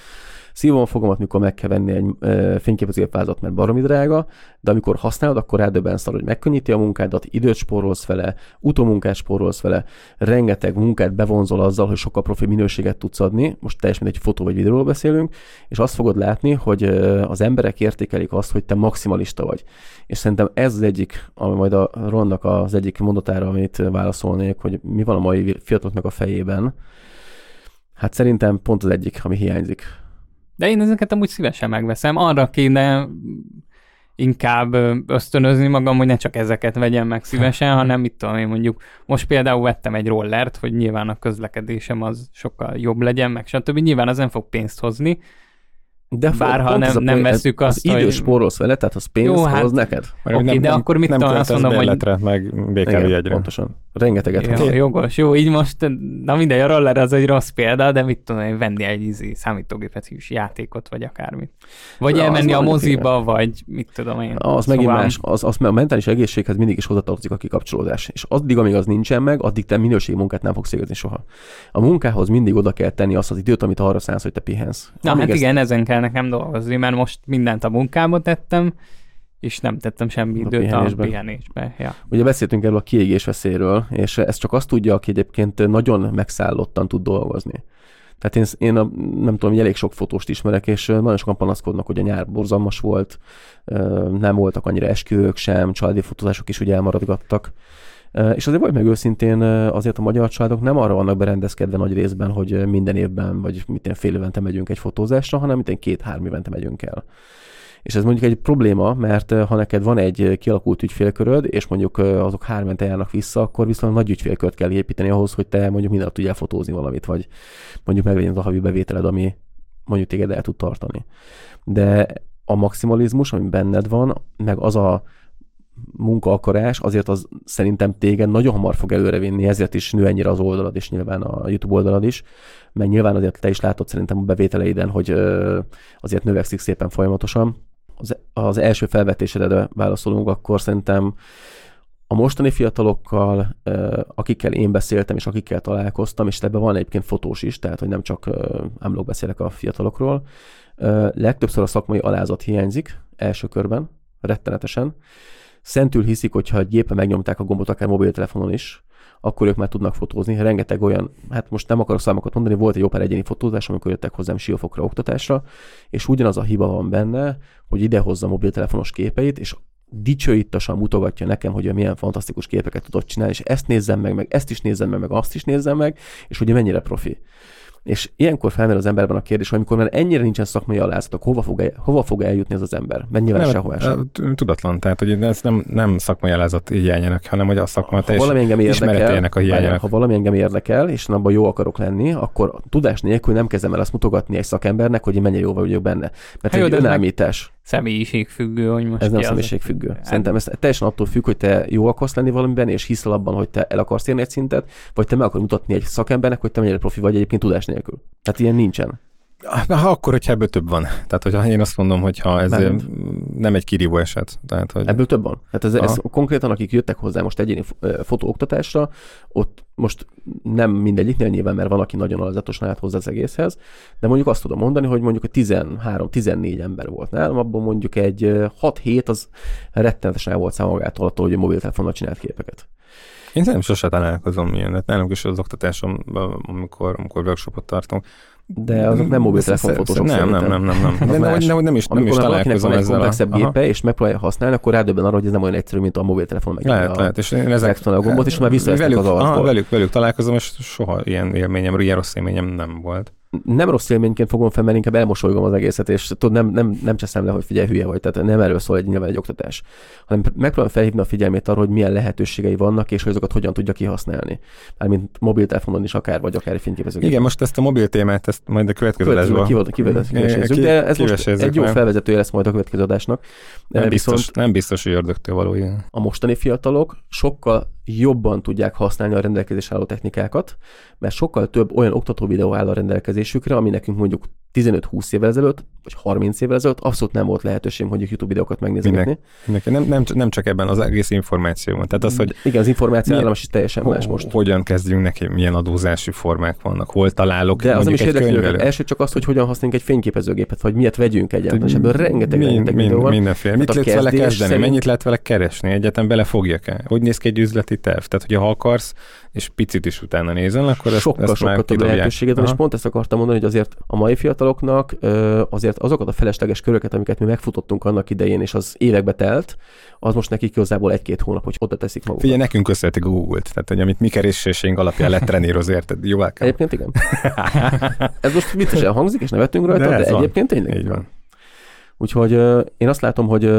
szívom a fogamat, mikor meg kell venni egy e, fényképezőgépvázat, mert baromi drága, de amikor használod, akkor rádöbbensz arra, hogy megkönnyíti a munkádat, időt spórolsz vele, utómunkát spórolsz vele, rengeteg munkát bevonzol azzal, hogy sokkal profi minőséget tudsz adni, most teljesen egy fotó vagy videóról beszélünk, és azt fogod látni, hogy az emberek értékelik azt, hogy te maximalista vagy. És szerintem ez az egyik, ami majd a Ronnak az egyik mondatára, amit válaszolnék, hogy mi van a mai fiataloknak a fejében, hát szerintem pont az egyik, ami hiányzik. De én ezeket amúgy szívesen megveszem. Arra kéne inkább ö, ösztönözni magam, hogy ne csak ezeket vegyem meg szívesen, hanem mit tudom én mondjuk, most például vettem egy rollert, hogy nyilván a közlekedésem az sokkal jobb legyen, meg stb. Nyilván az nem fog pénzt hozni, De Bár, ha nem- nem az azt, idő hogy- spórolsz vele, tehát az pénzt Jó, hát- hoz neked. Oké, de akkor mit nem tudom, azt mondom, hogy- meg BKV-jegyre. pontosan. Rengeteget. Ja, hoz. jogos, jó, így most, na mindegy, a roller az egy rossz példa, de mit tudom én, venni egy számítógépet is játékot, vagy akármit. Vagy Na, elmenni a moziba, vagy mit tudom én. Az megint Szóval- más, az, az a mentális egészséghez mindig is hozzatartozik a kikapcsolódás. És addig, amíg az nincsen meg, addig te minőségi munkát nem fogsz végezni soha. A munkához mindig oda kell tenni azt az időt, amit arra szánsz, hogy te pihensz. Na Amíg hát ezt- igen, ezen kell nekem dolgozni, mert most mindent a munkába tettem, és nem tettem semmi A időt pihenésbe. a pihenésbe. Ja. Ugye beszéltünk erről a kiégés veszélyről, és ez csak azt tudja, aki egyébként nagyon megszállottan tud dolgozni. Tehát én, én a, nem tudom, hogy elég sok fotóst ismerek, és nagyon sokan panaszkodnak, hogy a nyár borzalmas volt, nem voltak annyira esküvők sem, családi fotózások is ugye elmaradgattak. És azért vagy meg őszintén, azért a magyar családok nem arra vannak berendezkedve nagy részben, hogy minden évben, vagy minden fél évente megyünk egy fotózásra, hanem minden két-három évente megyünk el. És ez mondjuk egy probléma, mert ha neked van egy kialakult ügyfélköröd, és mondjuk azok három járnak vissza, akkor viszont nagy ügyfélkört kell építeni ahhoz, hogy te mondjuk minden tudjál fotózni valamit, vagy mondjuk meglegyen az a havi bevételed, ami mondjuk téged el tud tartani. De a maximalizmus, ami benned van, meg az a munkaakarás, azért az szerintem téged nagyon hamar fog előrevinni, ezért is nő ennyire az oldalad, és nyilván a YouTube oldalad is, mert nyilván azért te is látod szerintem a bevételeiden, hogy azért növekszik szépen folyamatosan. Az, az első felvetésedre válaszolunk, akkor szerintem a mostani fiatalokkal, akikkel én beszéltem, és akikkel találkoztam, és ebben van egyébként fotós is, tehát hogy nem csak ámlók beszélek a fiatalokról, legtöbbször a szakmai alázat hiányzik első körben, rettenetesen. Szentül hiszik, hogyha egy gépen megnyomták a gombot, akár mobiltelefonon is, akkor ők már tudnak fotózni. Rengeteg olyan, hát most nem akarok számokat mondani, volt egy jó pár egyéni fotózás, amikor jöttek hozzám siófokra oktatásra, és ugyanaz a hiba van benne, hogy idehozza a mobiltelefonos képeit, és dicsőítasan mutogatja nekem, hogy milyen fantasztikus képeket tudott csinálni, és ezt nézzem meg, meg ezt is nézzem meg, meg azt is nézzem meg, és hogy mennyire profi. És ilyenkor felmerül az emberben a kérdés, hogy amikor már ennyire nincsen szakmai alázatok, hova fog, el, hova fog eljutni ez az ember? Mert nyilván nem, sehová sem. Tudatlan, tehát hogy ez nem, nem szakmai alázat hiányának, hanem hogy a szakma ha valami engem érdekel, a hiányának. Ha valami engem érdekel, és abban jó akarok lenni, akkor tudás nélkül nem kezdem el azt mutogatni egy szakembernek, hogy én mennyire jó vagyok benne. Mert hát egy önállítás személyiségfüggő, hogy most Ez nem személyiségfüggő. Az... Szerintem ez teljesen attól függ, hogy te jó akarsz lenni valamiben, és hiszel abban, hogy te el akarsz érni egy szintet, vagy te meg akarsz mutatni egy szakembernek, hogy te mennyire profi vagy egyébként tudás nélkül. Tehát ilyen nincsen. Ha akkor, hogyha ebből több van. Tehát, hogyha én azt mondom, hogy ha ez Bármint. nem egy kirívó eset. Tehát, hogy... Ebből több van. Tehát ez, ez konkrétan, akik jöttek hozzá most egyéni fotóoktatásra, ott most nem mindegyiknél nyilván, mert van, aki nagyon alazatosan állt hozzá az egészhez, de mondjuk azt tudom mondani, hogy mondjuk a 13-14 ember volt nálam, abban mondjuk egy 6-7 az rettenetesen el volt szám magától attól, hogy a mobiltelefonnal csinált képeket. Én nem sose találkozom ilyen, de nálunk is az oktatásom, amikor, amikor workshopot tartunk, de azok nem mobiltelefonfotósok Nem, nem, nem, nem, nem. De nem, nem, nem is, nem is találkozom ezzel. komplexebb gépe, és megpróbálja használni, akkor rádöbben arra, hogy ez nem olyan egyszerű, mint a mobiltelefon meg lehet, a, lehet, és én ezek, a gombot, és már visszaesznek az arcból. Velük, velük találkozom, és soha ilyen élményem, ilyen rossz élményem nem volt nem rossz élményként fogom fel, mert inkább elmosolygom az egészet, és tudod, nem, nem, nem cseszem le, hogy figyelj, hülye vagy, tehát nem erről szól egy nyilván egy oktatás, hanem megpróbálom felhívni a figyelmét arra, hogy milyen lehetőségei vannak, és hogy azokat hogyan tudja kihasználni. Mármint mobiltelefonon is akár, vagy akár fényképezőgépen. Igen, most ezt a mobil témát, ezt majd a következő adásban kivesézzük, de ez most egy jó felvezetője lesz majd a következő adásnak. Nem biztos, nem biztos, hogy ördögtől való ilyen. A mostani fiatalok sokkal jobban tudják használni a rendelkezés álló technikákat, mert sokkal több olyan oktató videó áll a rendelkezésükre, ami nekünk mondjuk 15-20 évvel ezelőtt, vagy 30 évvel ezelőtt abszolút nem volt lehetőség hogy YouTube videókat megnézni. Nem, nem, nem, csak ebben az egész információban. Tehát az, hogy Igen, az információ milyen, is teljesen ho, más most. Hogyan kezdjünk neki, milyen adózási formák vannak, hol találok. De az nem is első csak az, hogy hogyan használjunk egy fényképezőgépet, vagy miért vegyünk egyáltalán, és ebből rengeteg, mind, rengeteg videó van. Mindenféle. Mit lehet vele kezdeni, szerint... mennyit lehet vele keresni, egyáltalán belefogjak-e? Hogy néz ki egy üzleti terv? Tehát, hogyha ha akarsz, és picit is utána nézel, akkor ezt, sokkal, ezt sokkal több lehetőséged van, és pont ezt akartam mondani, hogy azért a mai fiataloknak azért azokat a felesleges köröket, amiket mi megfutottunk annak idején, és az évekbe telt, az most nekik igazából egy-két hónap, hogy oda teszik magukat. Figyelj, nekünk köszönhetik a Google-t, tehát hogy amit mi kereséseink alapján lett treníroz, érted? Jó kell. Egyébként igen. ez most viccesen hangzik, és nevetünk rajta, de, de egyébként tényleg. Így van. Úgyhogy én azt látom, hogy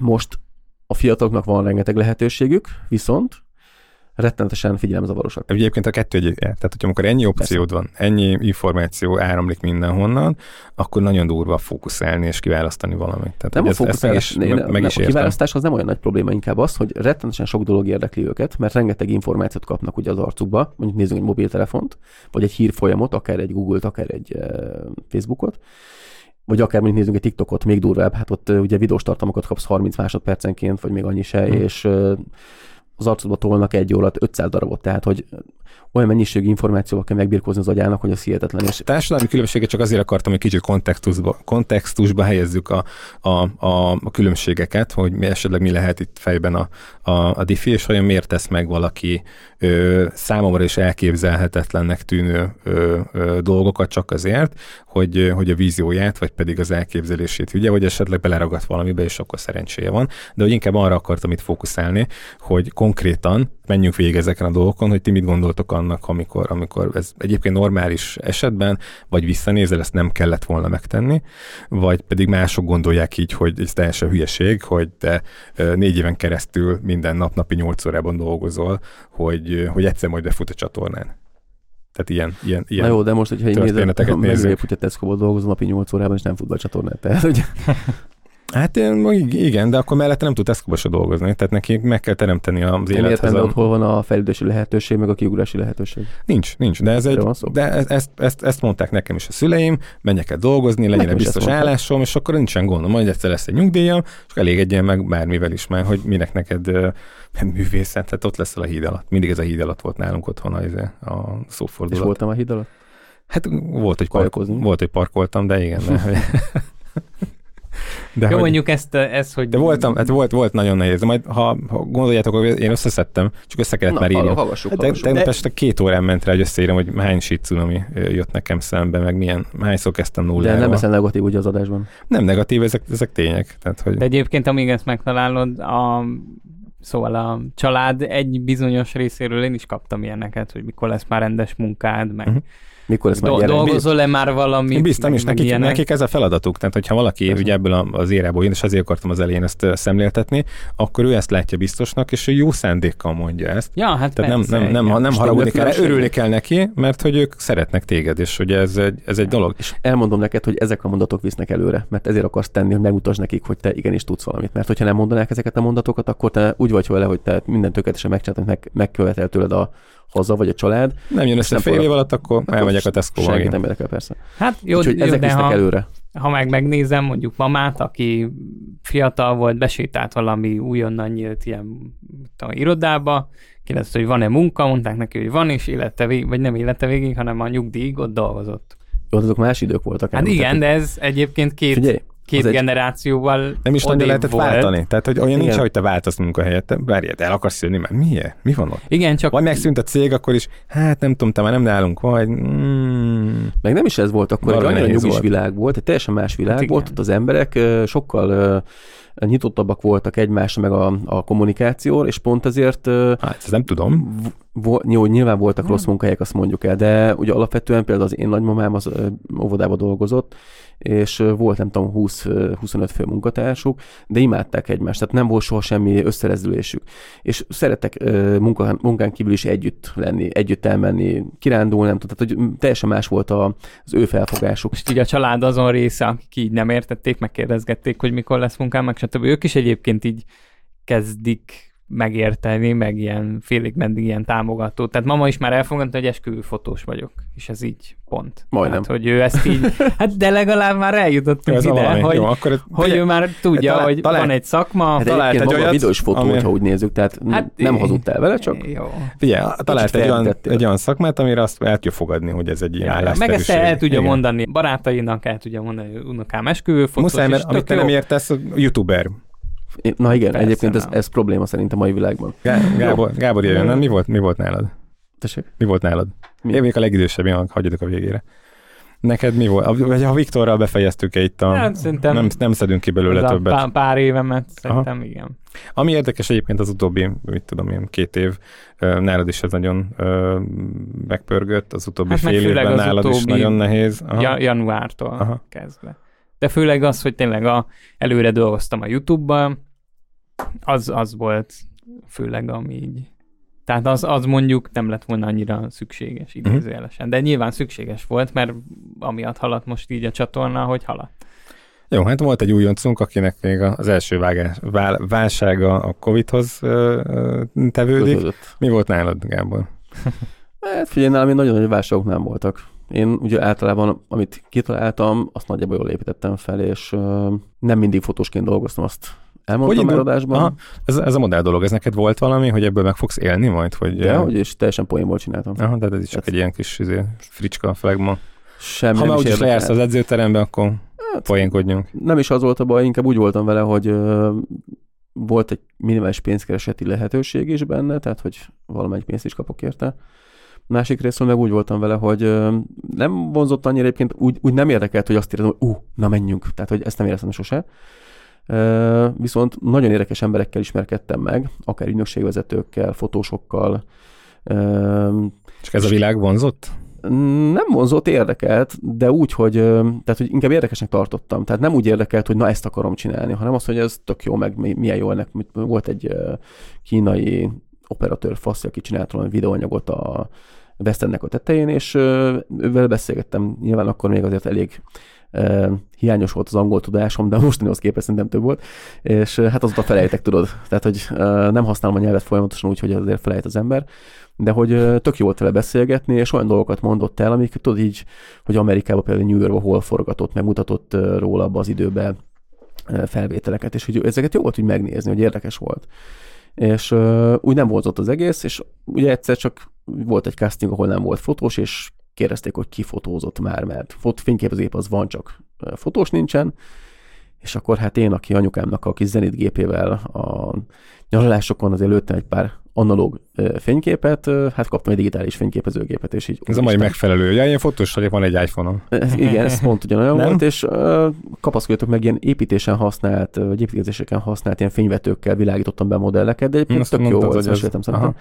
most a fiataloknak van rengeteg lehetőségük, viszont rettenetesen figyelemzavarosak. Egyébként a kettő egy, tehát hogyha amikor ennyi opciód Persze. van, ennyi információ áramlik mindenhonnan, akkor nagyon durva fókuszálni és kiválasztani valamit. Tehát, nem a fókuszálás, meg, meg, is a kiválasztás az nem olyan nagy probléma, inkább az, hogy rettenetesen sok dolog érdekli őket, mert rengeteg információt kapnak ugye az arcukba, mondjuk nézzünk egy mobiltelefont, vagy egy hírfolyamot, akár egy Google-t, akár egy uh, Facebookot, vagy akár mondjuk nézzünk egy TikTokot, még durvább, hát ott uh, ugye videós tartalmakat kapsz 30 másodpercenként, vagy még annyi se, hmm. és uh, az arcodba tolnak egy órat 500 darabot, tehát hogy olyan mennyiségű információval kell megbirkózni az agyának, hogy az hihetetlen. És... Társadalmi különbséget csak azért akartam, hogy kicsit kontextusba, kontextusba helyezzük a, a, a, a különbségeket, hogy mi esetleg mi lehet itt fejben a, a, a diffi, és olyan miért tesz meg valaki ö, számomra is elképzelhetetlennek tűnő ö, ö, dolgokat csak azért, hogy, hogy a vízióját, vagy pedig az elképzelését vigye, vagy esetleg beleragadt valamibe, és akkor szerencséje van. De hogy inkább arra akartam itt fókuszálni, hogy konkrét konkrétan menjünk végig ezeken a dolgokon, hogy ti mit gondoltok annak, amikor, amikor ez egyébként normális esetben, vagy visszanézel, ezt nem kellett volna megtenni, vagy pedig mások gondolják így, hogy ez teljesen hülyeség, hogy te négy éven keresztül minden nap napi nyolc órában dolgozol, hogy, hogy egyszer majd befut a csatornán. Tehát ilyen, ilyen, ilyen Na jó, de most, hogyha én nézem, nézzük. hogy a Tesco-ból dolgozom napi 8 órában, és nem futballcsatornát. Tehát, hogy Hát igen, de akkor mellette nem tud Tesco-ba se dolgozni, tehát neki meg kell teremteni az nem élethez. de A... ott hol van a fejlődési lehetőség, meg a kiugrási lehetőség. Nincs, nincs, de ez egy, de ez- ezt, ezt, ezt, mondták nekem is a szüleim, menjek el dolgozni, legyen egy biztos állásom, és akkor nincsen gondom, majd egyszer lesz egy nyugdíjam, és elégedjen meg bármivel is már, hogy minek neked művészet, tehát ott leszel a híd alatt. Mindig ez a híd alatt volt nálunk otthon a, a És szófordulat. voltam a híd alatt? Hát volt, hogy, park, volt, hogy parkoltam, de igen. De, de Jó, hogy- mondjuk ezt, ez, hogy... De voltam, hát volt, volt nagyon nehéz. De majd, ha, ha gondoljátok, hogy én összeszedtem, csak össze kellett már írni. hallgassuk, De, hallgassuk. tegnap este két órán ment rá, hogy összeírom, hogy hány ö, jött nekem szembe, meg milyen, hányszor kezdtem De nulláról. nem leszel negatív ugye az adásban. nem negatív, ezek, ezek tények. Tehát, hogy De egyébként, amíg ezt megtalálod, a, szóval a család egy bizonyos részéről én is kaptam ilyeneket, hogy mikor lesz már rendes munkád, meg Mhm. Mikor már do- gyerek? dolgozol-e már valami? Én bíztam meg nekik, ilyenek. nekik ez a feladatuk. Tehát, hogyha valaki Persze. ugye ebből az érából jön, és azért akartam az elején ezt szemléltetni, akkor ő ezt látja biztosnak, és ő jó szándékkal mondja ezt. Ja, hát Tehát nem, persze, nem, nem, igen. ha nem És haragudni kell, örülni kell neki, mert hogy ők szeretnek téged, és ugye ez egy, ez egy dolog. És elmondom neked, hogy ezek a mondatok visznek előre, mert ezért akarsz tenni, hogy megmutasd nekik, hogy te igenis tudsz valamit. Mert hogyha nem mondanák ezeket a mondatokat, akkor te úgy vagy vele, hogy te minden tökéletesen megcsináltad, meg, megkövetel tőled a haza vagy a család. Nem jön össze nem fél év alatt, akkor akkor elmegyek a tesco Senkit nem érdekel persze. Hát jó, Úgyhogy jó ezek de ha, előre. ha meg megnézem mondjuk mamát, aki fiatal volt, besétált valami újonnan nyílt ilyen tudom, irodába, kérdezte, hogy van-e munka, mondták neki, hogy van, és élete végig, vagy nem élete végig, hanem a nyugdíjig ott dolgozott. Jó, azok más idők voltak. Hát igen, Tehát, de ez egyébként két, Figyelj, két egy- generációval Nem is nagyon lehetett volt. váltani. Tehát, hogy olyan nincs, Igen. hogy te váltasz munkahelyet. Te várjál, el akarsz jönni, mert miért? Mi van ott? Igen, csak Vagy megszűnt a cég, akkor is, hát nem tudom, te már nem nálunk vagy. Mm. Meg nem is ez volt, akkor egy nehéz nyugis volt. világ volt, egy teljesen más világ Hát volt, ott az emberek sokkal nyitottabbak voltak egymásra, meg a, a kommunikáció, és pont ezért Hát, ezt nem tudom. vo- jó, nyilván voltak Hmm. rossz munkahelyek, azt mondjuk el, de ugye alapvetően például az én nagymamám az óvodába dolgozott, és volt nem tudom 20-25 fő munkatársuk, de imádták egymást, tehát nem volt soha semmi összerezdülésük. És szerettek ö, munkán, kívül is együtt lenni, együtt elmenni, kirándulni, nem tudom, tehát hogy teljesen más volt a, az ő felfogásuk. most így a család azon része, akik így nem értették, megkérdezgették, hogy mikor lesz munkám, meg stb. Ők is egyébként így kezdik megérteni, meg ilyen félig meddig ilyen támogató. Tehát mama is már elfogadta, hogy esküvő fotós vagyok, és ez így pont. Majdnem. Tehát, hogy ő ezt így, hát de legalább már eljutottunk Ez ide, valami. hogy, Jó, akkor ez, hogy ő már tudja, talál- hogy talál- van egy szakma, Hát talált egy olyat, videós fotó, ami- ami... ha úgy nézzük, tehát hát, nem hazudtál vele, csak jó. Figyelj, talált egy olyan, egy olyan szakmát, amire azt el tudja fogadni, hogy ez egy ilyen ja. Meg ezt állásszerűség. el tudja mondani barátainak, el tudja mondani, hogy unokám esküvő fotós, Muszáj, mert amit te nem értesz, youtuber. Na igen, Persze, egyébként ez, nem. ez probléma szerintem a mai világban. Gá- Gábor, Gábor jöjjön, nem? Mi volt, mi volt nálad? Tessék? Mi volt nálad? Mi? Én vagyok a legidősebb, én hagyjatok a végére. Neked mi volt? Vagy ha Viktorral befejeztük-e itt a... Szerintem nem, nem szedünk ki belőle többet. pár, pár évemet szerintem igen. Ami érdekes egyébként az utóbbi, mit tudom én, két év, nálad is ez nagyon ö, megpörgött, az utóbbi Hát fél évben az nálad is utóbbi nagyon nehéz. Aha. Ja, januártól Aha. Aha. kezdve. De főleg az, hogy tényleg a, előre dolgoztam a YouTube-ban, az, az volt főleg, ami így tehát az, az mondjuk nem lett volna annyira szükséges Mhm. idézőjelesen. De nyilván szükséges volt, mert amiatt haladt most így a csatorna, hogy haladt. Jó, hát volt egy újoncunk, akinek még az első vágás, vál, válsága a Covid-hoz tevődik. Mi volt nálad, Gábor? Hát figyelj, nálam nagyon nagy válságok nem voltak. Én ugye általában, amit kitaláltam, azt nagyjából jól építettem fel, és nem mindig fotósként dolgoztam, azt elmondtam Hogy adásban. Aha. Ez, ez a modell dolog, ez neked volt valami, hogy ebből meg fogsz élni majd? Hogy, De, hogy és teljesen poénból csináltam. Aha, de ez is csak Ez- egy ilyen kis izé, fricska flagma. Semmi Ha már is úgyis lejársz az edzőterembe, akkor Hát, poénkodjunk. nem is az volt a baj, inkább úgy voltam vele, hogy ö, volt egy minimális pénzkereseti lehetőség is benne, tehát hogy valamelyik pénzt is kapok érte. Másik részről meg úgy voltam vele, hogy nem vonzott annyira egyébként, úgy, úgy nem érdekelt, hogy azt érezem, hogy ú, uh, na menjünk, tehát hogy ezt nem éreztem sose. Viszont nagyon érdekes emberekkel ismerkedtem meg, akár ügynökségvezetőkkel, fotósokkal. És ez a világ vonzott? Nem vonzott, érdekelt, de úgy, hogy, tehát, hogy inkább érdekesnek tartottam. Tehát nem úgy érdekelt, hogy na ezt akarom csinálni, hanem az, hogy ez tök jó, meg mi- milyen jó ennek. Volt egy kínai operatőr faszi, aki csinált valami videóanyagot a West Endnek a tetején, és ővel beszélgettem. Nyilván akkor még azért elég hiányos volt az angol tudásom, de mostanihoz képest szerintem több volt, és hát azóta felejtek, tudod. Tehát, hogy nem használom a nyelvet folyamatosan úgy, hogy azért felejt az ember, de hogy tök jó volt vele beszélgetni, és olyan dolgokat mondott el, amik tudod így, hogy Amerikában például New Yorkban hol forgatott, meg mutatott ö, róla abba az időben felvételeket, és hogy ezeket jó volt úgy megnézni, hogy érdekes volt. És ö, úgy nem volt ott az egész, és ugye egyszer csak volt egy casting, ahol nem volt fotós, és kérdezték, hogy ki fotózott már, mert fot, fényképezőgép az van, csak fotós nincsen, és akkor hát én, aki anyukámnak a kis zenitgépével a nyaralásokon azért lőttem egy pár analóg fényképet, hát kaptam egy digitális fényképezőgépet, és így... Ez a mai megfelelő. Ja, én fotós vagyok, van egy iPhone-om. ez- Igen, ez pont ugyanolyan Nem? volt, és uh, kapaszkodjatok meg ilyen építésen használt, vagy építkezéseken használt ilyen fényvetőkkel világítottam be modelleket, de egyébként Azt tök jó mondtad, volt, hogy ez- szerintem. aha.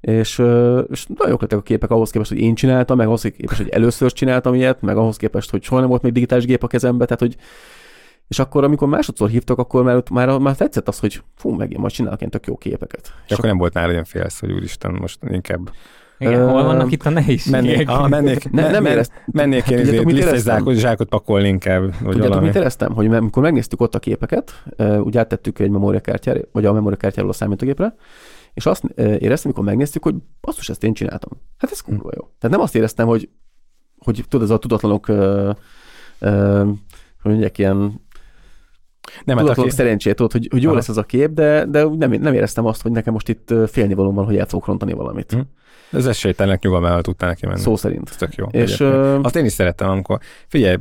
És, és nagyon jók lettek a képek ahhoz képest, hogy én csináltam, meg ahhoz képest, hogy először csináltam ilyet, meg ahhoz képest, hogy soha nem volt még digitális gép a kezembe, tehát hogy és akkor, amikor másodszor hívtak, akkor már, ott már, már tetszett az, hogy fú, meg én majd csinálok ilyen tök jó képeket. És akkor nem volt nálad ilyen félsz, hogy úristen, most inkább Igen, Ö, hol vannak itt a nehézségek? mennék, ah, mennék, Ne- ne, nem nem érezt- mennék én Tudjátok, éreztem? zsákot, zsákot pakolni inkább, vagy Tudjátok, valami. mit éreztem? Hogy amikor megnéztük ott a képeket, uh, úgy áttettük egy memóriakártyára, vagy a memóriakártyáról a számítógépre, és azt uh, éreztem, amikor megnéztük, hogy basszus, ezt én csináltam. Hát ez kurva jó. Tehát nem azt éreztem, hogy, hogy tudod, ez a tudatlanok, uh, uh, hogy mondják, ilyen nem, hát tudatlanok aki, szerencsét, tudod, hogy, hogy jó Aha. lesz ez a kép, de, de nem, nem éreztem azt, hogy nekem most itt ö, félnivalóm van, hogy el fogok rontani valamit. Hm. ez esélytelenek nyugalmával tudtál neki menni. Szó szerint. Ez tök jó. És ö, Azt én is szerettem, amikor, figyelj,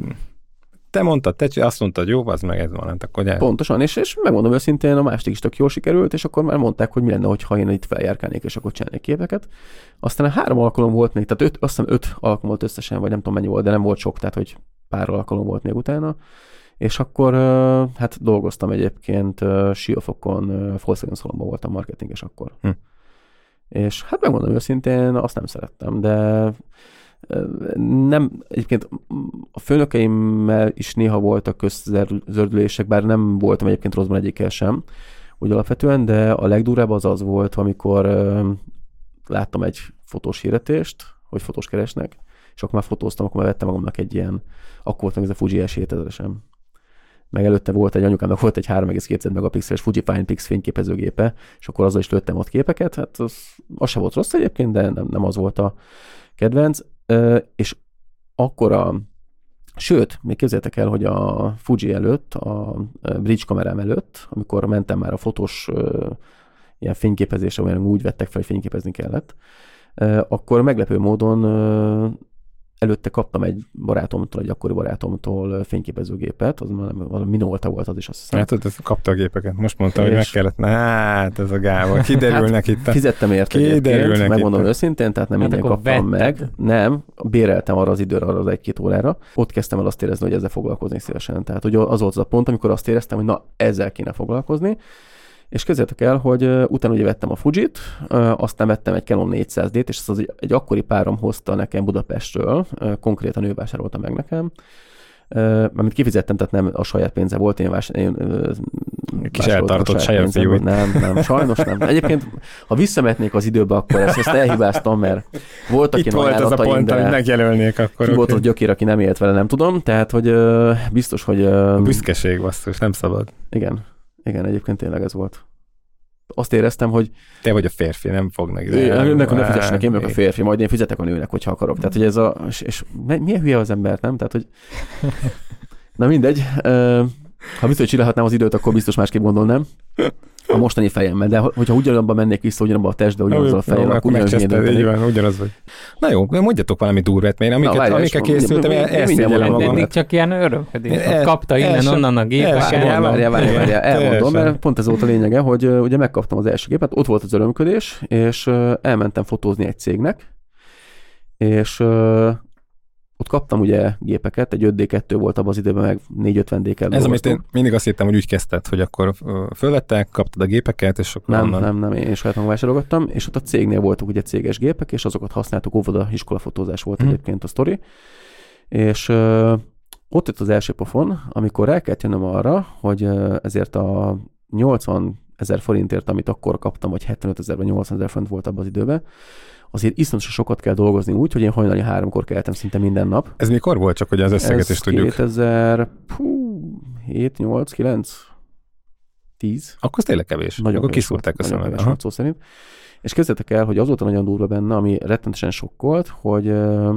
te mondtad, te azt mondtad, jó, az meg ez van, hát akkor gyere. Pontosan, és, és megmondom őszintén, a másik is tök jól sikerült, és akkor már mondták, hogy mi lenne, ha én itt feljárkálnék, és akkor csinálnék képeket. Aztán három alkalom volt még, tehát öt, azt hiszem öt alkalom volt összesen, vagy nem tudom mennyi volt, de nem volt sok, tehát hogy pár alkalom volt még utána. És akkor hát dolgoztam egyébként Siófokon, ö, Volkswagen Szalomban voltam marketinges akkor. Hm. És hát megmondom őszintén, azt nem szerettem, de nem, egyébként a főnökeimmel is néha voltak közzördülések, bár nem voltam egyébként rosszban egyikkel sem, úgy alapvetően, de a legdurább az az volt, amikor láttam egy fotós hirdetést, hogy fotós keresnek, és akkor már fotóztam, akkor már vettem magamnak egy ilyen, akkor volt meg ez a Fuji S7000-esem. Meg előtte volt egy anyukámnak, volt egy 3,2 megapixeles Fuji Finepix fényképezőgépe, és akkor azzal is lőttem ott képeket. Hát az, az se volt rossz egyébként, de nem, nem az volt a kedvenc. És akkor a, sőt, még képzeljétek el, hogy a Fuji előtt, a bridge kamerám előtt, amikor mentem már a fotós ilyen fényképezésre, olyan úgy vettek fel, hogy fényképezni kellett, akkor meglepő módon előtte kaptam egy barátomtól, egy akkori barátomtól fényképezőgépet, az már valami Minolta volt az is, azt hiszem. Hát tudod, kapta a gépeket. Most mondta, hogy meg kellett. Na, Hát ez a Gábor, kiderülnek itt. A... Fizettem érte Kiderülnek itt megmondom a- őszintén, tehát nem Hát ingyen kaptam vetted. meg. Nem, béreltem arra az időre, arra az egy-két órára. Ott kezdtem el azt érezni, hogy ezzel foglalkozni szívesen. Tehát hogy az volt az a pont, amikor azt éreztem, hogy na, ezzel kéne foglalkozni. És kezdjétek el, hogy utána ugye vettem a Fujit, aztán vettem egy Canon 400D-t, és az egy, akkori párom hozta nekem Budapestről, konkrétan ő vásárolta meg nekem. Amit kifizettem, tehát nem a saját pénze volt, én, vás, én Kis eltartott saját fiúit. Nem, nem, sajnos nem. Egyébként, ha visszamehetnék az időbe, akkor ezt, ezt elhibáztam, mert voltak Itt ilyen volt az a pont, amit megjelölnék akkor. ki volt az gyökér, aki nem élt vele, nem tudom. Tehát, hogy biztos, hogy... A büszkeség basszus, nem szabad. Igen, igen, egyébként tényleg ez volt. Azt éreztem, hogy Te vagy a férfi, nem fognak ő, önnek ne fizessenek, én vagyok a férfi, majd én fizetek a nőnek, hogyha akarok. Tehát, hogy ez a... És, és mi- milyen hülye az ember, nem? Tehát, hogy... Na mindegy. Ha biztos, hogy csinálhatnám az időt, akkor biztos másképp gondolnám. A mostani fejemmel, de hogyha ugyanabban mennék vissza, ugyanabban a testbe, ugyanazzal a fejemmel, akkor ugyanaz így van, ugyanaz vagy. Na jó, mondjatok valami durvát, mert amiket, várjál, amiket és készültem, elszégyellem magam. Eddig csak ilyen örömködés. Kapta innen, onnan a sem Várjál, várjál, várjál, elmondom, mert pont ez volt a lényege, hogy ugye megkaptam az első gépet, ott volt az örömködés, és elmentem fotózni egy cégnek, és ott kaptam ugye gépeket, egy 5D2 volt abban az időben, meg 450 d kell Ez, amit én mindig azt hittem, hogy úgy kezdted, hogy akkor fölvettek, kaptad a gépeket, és akkor Nem, onnan... nem, nem, én saját magam vásárolgattam, és ott a cégnél voltak ugye céges gépek, és azokat használtuk, óvoda, iskolafotózás volt hmm. egyébként a sztori, és uh, ott jött az első pofon, amikor el kellett jönnöm arra, hogy ezért a 80 ezer forintért, amit akkor kaptam, vagy 75 ezer, vagy 80 ezer forint volt abban az időben, azért iszonyatosan sokat kell dolgozni úgy, hogy én hajnali háromkor keltem szinte minden nap. Ez mikor volt, csak hogy az összeget is tudjuk? 2000, 7, 8, 9, 10. Akkor ez tényleg kevés. Nagyon Akkor kiszúrták a szemet. Nagyon szó szerint. És kezdetek el, hogy az volt a nagyon durva benne, ami rettentesen sokkolt, hogy uh,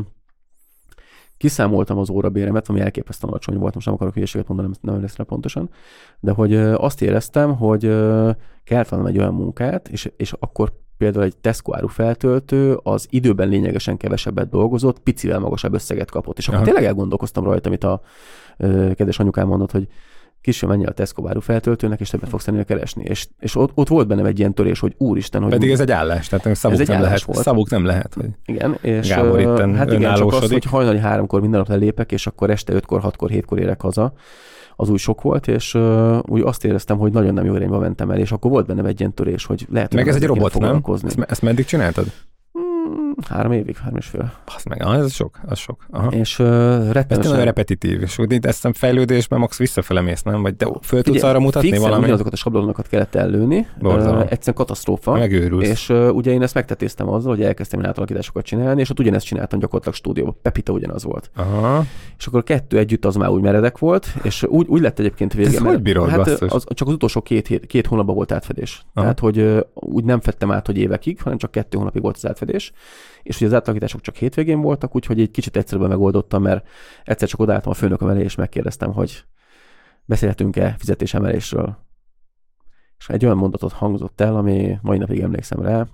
kiszámoltam az órabéremet, ami elképesztően alacsony volt, most nem akarok hülyeséget mondani, nem emlékszem pontosan, de hogy uh, azt éreztem, hogy uh, kellett volna egy olyan munkát, és, és akkor például egy Tesco áru feltöltő az időben lényegesen kevesebbet dolgozott, picivel magasabb összeget kapott. És akkor Aha. tényleg elgondolkoztam rajta, amit a ö, kedves anyukám mondott, hogy kisebb menj a Tesco áru feltöltőnek, és többet fogsz tenni keresni. És, és ott, ott, volt bennem egy ilyen törés, hogy úristen, hogy... Pedig ez egy állás, tehát szabuk, ez nem, lehet, volt. szabuk nem lehet. Hogy igen, és Gábor itten hát igen, csak az, hogy hajnali háromkor minden nap lelépek, és akkor este ötkor, hatkor, hétkor érek haza, az új sok volt, és uh, úgy azt éreztem, hogy nagyon nem jó irányba mentem el, és akkor volt bennem egy ilyen törés, hogy lehet, Meg ez egy robot, nem? Ezt, ezt meddig csináltad? Három évig, három és fél. Basz meg, ah, ez sok, az sok. Aha. És uh, rettenesen... Ez nagyon repetitív, és úgy ezt fejlődésben max visszafele mész, nem? Vagy de föl tudsz arra mutatni valami? ugyanazokat a sablonokat kellett ellőni. Uh, egyszerűen katasztrófa. Megőrülsz. És uh, ugye én ezt megtetéztem azzal, hogy elkezdtem átalakításokat csinálni, és ott ugyanezt csináltam gyakorlatilag stúdióban. Pepita ugyanaz volt. Aha. És akkor kettő együtt az már úgy meredek volt, és úgy, úgy lett egyébként vége. Ez hogy bírod, hát az, csak az utolsó két, hét, két hónapban volt átfedés. Aha. Tehát, hogy uh, úgy nem fettem át, hogy évekig, hanem csak kettő hónapig volt az átfedés és ugye az átalakítások csak hétvégén voltak, úgyhogy egy kicsit egyszerűbben megoldottam, mert egyszer csak odaálltam a főnököm elé, és megkérdeztem, hogy beszélhetünk-e fizetésemelésről. És egy olyan mondatot hangzott el, ami mai napig emlékszem rá,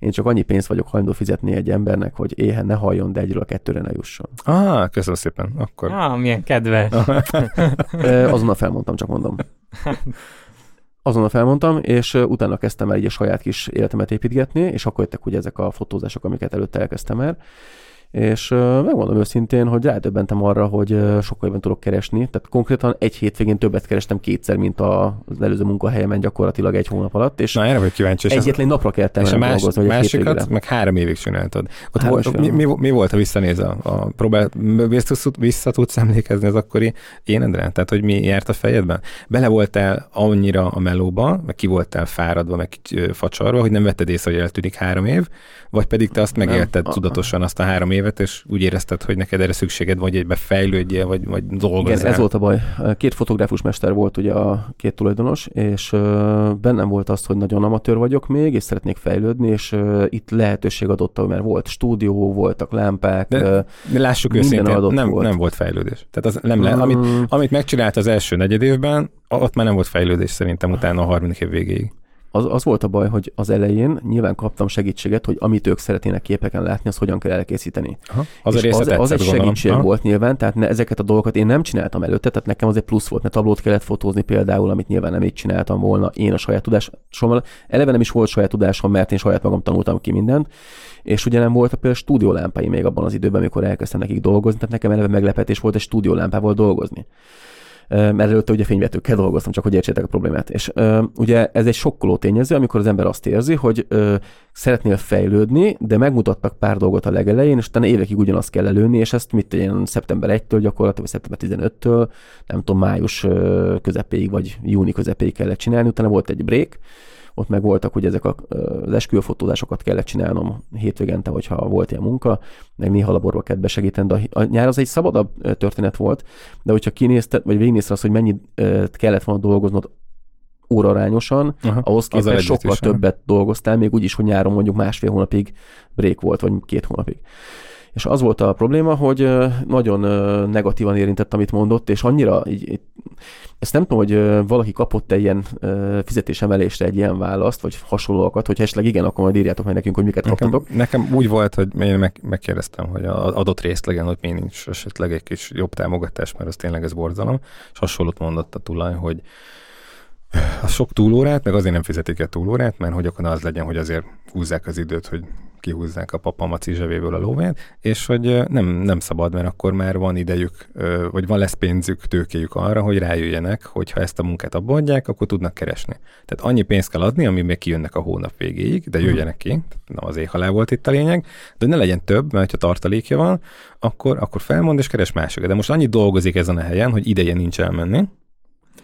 én csak annyi pénzt vagyok hajlandó fizetni egy embernek, hogy éhen ne halljon, de egyről a kettőre ne jusson. Ah, köszönöm szépen. Akkor... Ah, milyen kedves. Azonnal felmondtam, csak mondom. azonnal felmondtam, és utána kezdtem el így a saját kis életemet építgetni, és akkor jöttek ugye ezek a fotózások, amiket előtte elkezdtem el, és megmondom őszintén, hogy rádöbbentem arra, hogy sokkal jobban tudok keresni. Tehát konkrétan egy hétvégén többet kerestem kétszer, mint az előző munkahelyemen gyakorlatilag egy hónap alatt. És Na, erre vagy kíváncsi. Egyetlen ez... napra kellett és a más, dolgozni, másikat meg három évig csináltad. Ott volt, mi, mi, mi, volt, ha visszanéz a, a próbál, vissza, tudsz emlékezni az akkori énedre? Tehát, hogy mi járt a fejedben? Bele voltál annyira a melóba, meg ki voltál fáradva, meg facsarva, hogy nem vetted észre, hogy eltűnik három év, vagy pedig te azt megélted nem. tudatosan azt a három évet, és úgy érezted, hogy neked erre szükséged, vagy egybe fejlődjél, vagy, vagy dolgozzál. Igen, ez volt a baj. Két fotográfus mester volt ugye a két tulajdonos, és bennem volt az, hogy nagyon amatőr vagyok még, és szeretnék fejlődni, és itt lehetőség adott, mert volt stúdió, voltak lámpák, de, de lássuk őszintén, nem, volt. nem volt fejlődés. Tehát az nem le, amit, mm. amit megcsinált az első negyed évben, ott már nem volt fejlődés szerintem utána a 30 év végéig az, az volt a baj, hogy az elején nyilván kaptam segítséget, hogy amit ők szeretnének képeken látni, azt hogyan kell elkészíteni. Aha, az, és az, az egy segítség Aha. volt nyilván, tehát ne, ezeket a dolgokat én nem csináltam előtte, tehát nekem az egy plusz volt, mert tablót kellett fotózni például, amit nyilván nem így csináltam volna én a saját tudásommal. Eleve nem is volt saját tudásom, mert én saját magam tanultam ki mindent, és ugye nem volt a például stúdiólámpái még abban az időben, amikor elkezdtem nekik dolgozni, tehát nekem eleve meglepetés volt egy stúdiólámpával dolgozni előtte ugye fényvetőkkel dolgoztam, csak hogy értsétek a problémát. És ugye ez egy sokkoló tényező, amikor az ember azt érzi, hogy szeretnél fejlődni, de megmutattak pár dolgot a legelején, és utána évekig ugyanazt kell előni, és ezt mit ilyen szeptember 1-től gyakorlatilag, vagy szeptember 15-től, nem tudom, május közepéig, vagy júni közepéig kellett csinálni, utána volt egy break, ott meg voltak, hogy ezek a, az esküvőfotózásokat kellett csinálnom hétvégente, hogyha volt ilyen munka, meg néha laborba kellett besegíteni, de a, nyár az egy szabadabb történet volt, de hogyha kinézted, vagy végignézted azt, hogy mennyit kellett volna dolgoznod órarányosan, Aha, ahhoz képest sokkal is, többet dolgoztál, még úgy is, hogy nyáron mondjuk másfél hónapig break volt, vagy két hónapig. És az volt a probléma, hogy nagyon negatívan érintett, amit mondott, és annyira így, ezt nem tudom, hogy valaki kapott-e ilyen fizetésemelésre egy ilyen választ, vagy hasonlóakat, hogy esetleg igen, akkor majd írjátok meg nekünk, hogy miket nekem, kaptatok. Nekem úgy volt, hogy én meg, megkérdeztem, hogy az adott részlegen, hogy még nincs esetleg egy kis jobb támogatás, mert az tényleg ez borzalom, és hasonlót mondott a tulaj, hogy a sok túlórát, meg azért nem fizetik el túlórát, mert hogy akkor az legyen, hogy azért húzzák az időt, hogy kihúzzák a papa maci zsebéből a lóvét, és hogy nem, nem szabad, mert akkor már van idejük, vagy van lesz pénzük, tőkéjük arra, hogy rájöjjenek, hogy ha ezt a munkát abba adják, akkor tudnak keresni. Tehát annyi pénzt kell adni, ami még kijönnek a hónap végéig, de jöjjenek ki, nem az éjhalál volt itt a lényeg, de ne legyen több, mert ha tartalékja van, akkor, akkor felmond és keres másokat. De most annyi dolgozik ezen a helyen, hogy ideje nincs elmenni,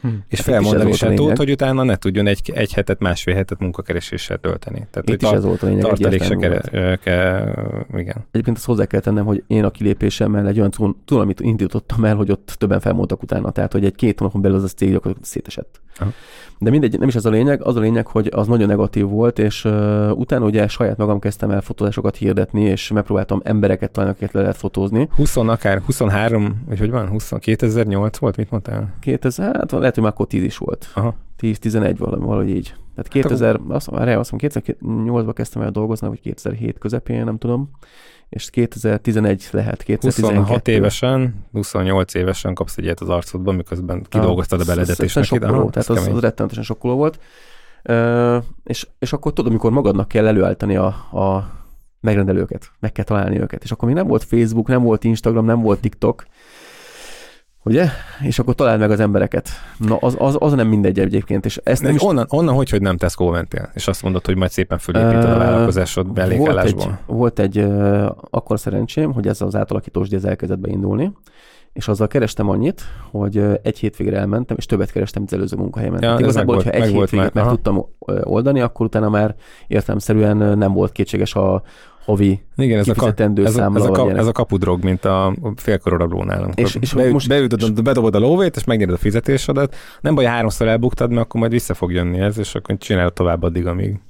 Hm. és Hát felmondani sem tud, hogy utána ne tudjon egy, egy hetet, másfél hetet munkakereséssel tölteni. Tehát, Itt is ez volt a lényeg. tartalék se volt. kell, igen. Egyébként azt hozzá kell tennem, hogy én a kilépésemmel egy olyan tudomit indítottam el, hogy ott többen felmondtak utána, tehát hogy egy két hónapon belül az a cég gyakorlatilag szétesett. Aha. De mindegy, nem is ez a lényeg, az a lényeg, hogy az nagyon negatív volt, és uh, utána ugye saját magam kezdtem el fotózásokat hirdetni, és megpróbáltam embereket talán, akiket le lehet fotózni. 20 akár, 23, vagy hogy van, 20, 2008 volt, mit mondtál? 2000, hát lehet, hogy már akkor 10 is volt. Aha. 10-11 valami, valahogy így. Tehát 2000, azt, már azt mondom, 2008-ban kezdtem el dolgozni, vagy 2007 közepén, nem tudom. És 2011 lehet, 2012. 26 évesen, 28 évesen kapsz egy ilyet az arcodban, miközben kidolgoztad a beledet, és neked, sokkoló, tehát az, az rettenetesen sokkoló volt. Ö, és, és akkor tudod, amikor magadnak kell előállítani a, a megrendelőket, meg kell találni őket. És akkor még nem volt Facebook, nem volt Instagram, nem volt TikTok, ugye? És akkor találd meg az embereket. Na, az, az, az nem mindegy egyébként, és ezt nem is onnan, onnan hogy, hogy nem Tesco mentél, és azt mondod, hogy majd szépen fölépíted a vállalkozásod volt egy, volt egy akkor szerencsém, hogy ez az átalakítós díj ez elkezdett beindulni, és azzal kerestem annyit, hogy egy hétvégre elmentem, és többet kerestem, mint az előző munkahelyemen. Ja, ez igazából, meg hogyha egy meg hétvégét meg aha. tudtam oldani, akkor utána már értelemszerűen ö, nem volt kétséges a havi Igen, ez a, ka, ez, a, ez, a, ka, ez a kapudrog, mint a félkororablónál. amikor És- és beüt, most- beütöd, bedobod a lóvét, és megnyered a fizetésedet. Nem baj, háromszor elbuktad, mert akkor majd vissza fog jönni ez, és akkor csinálod tovább addig, amíg.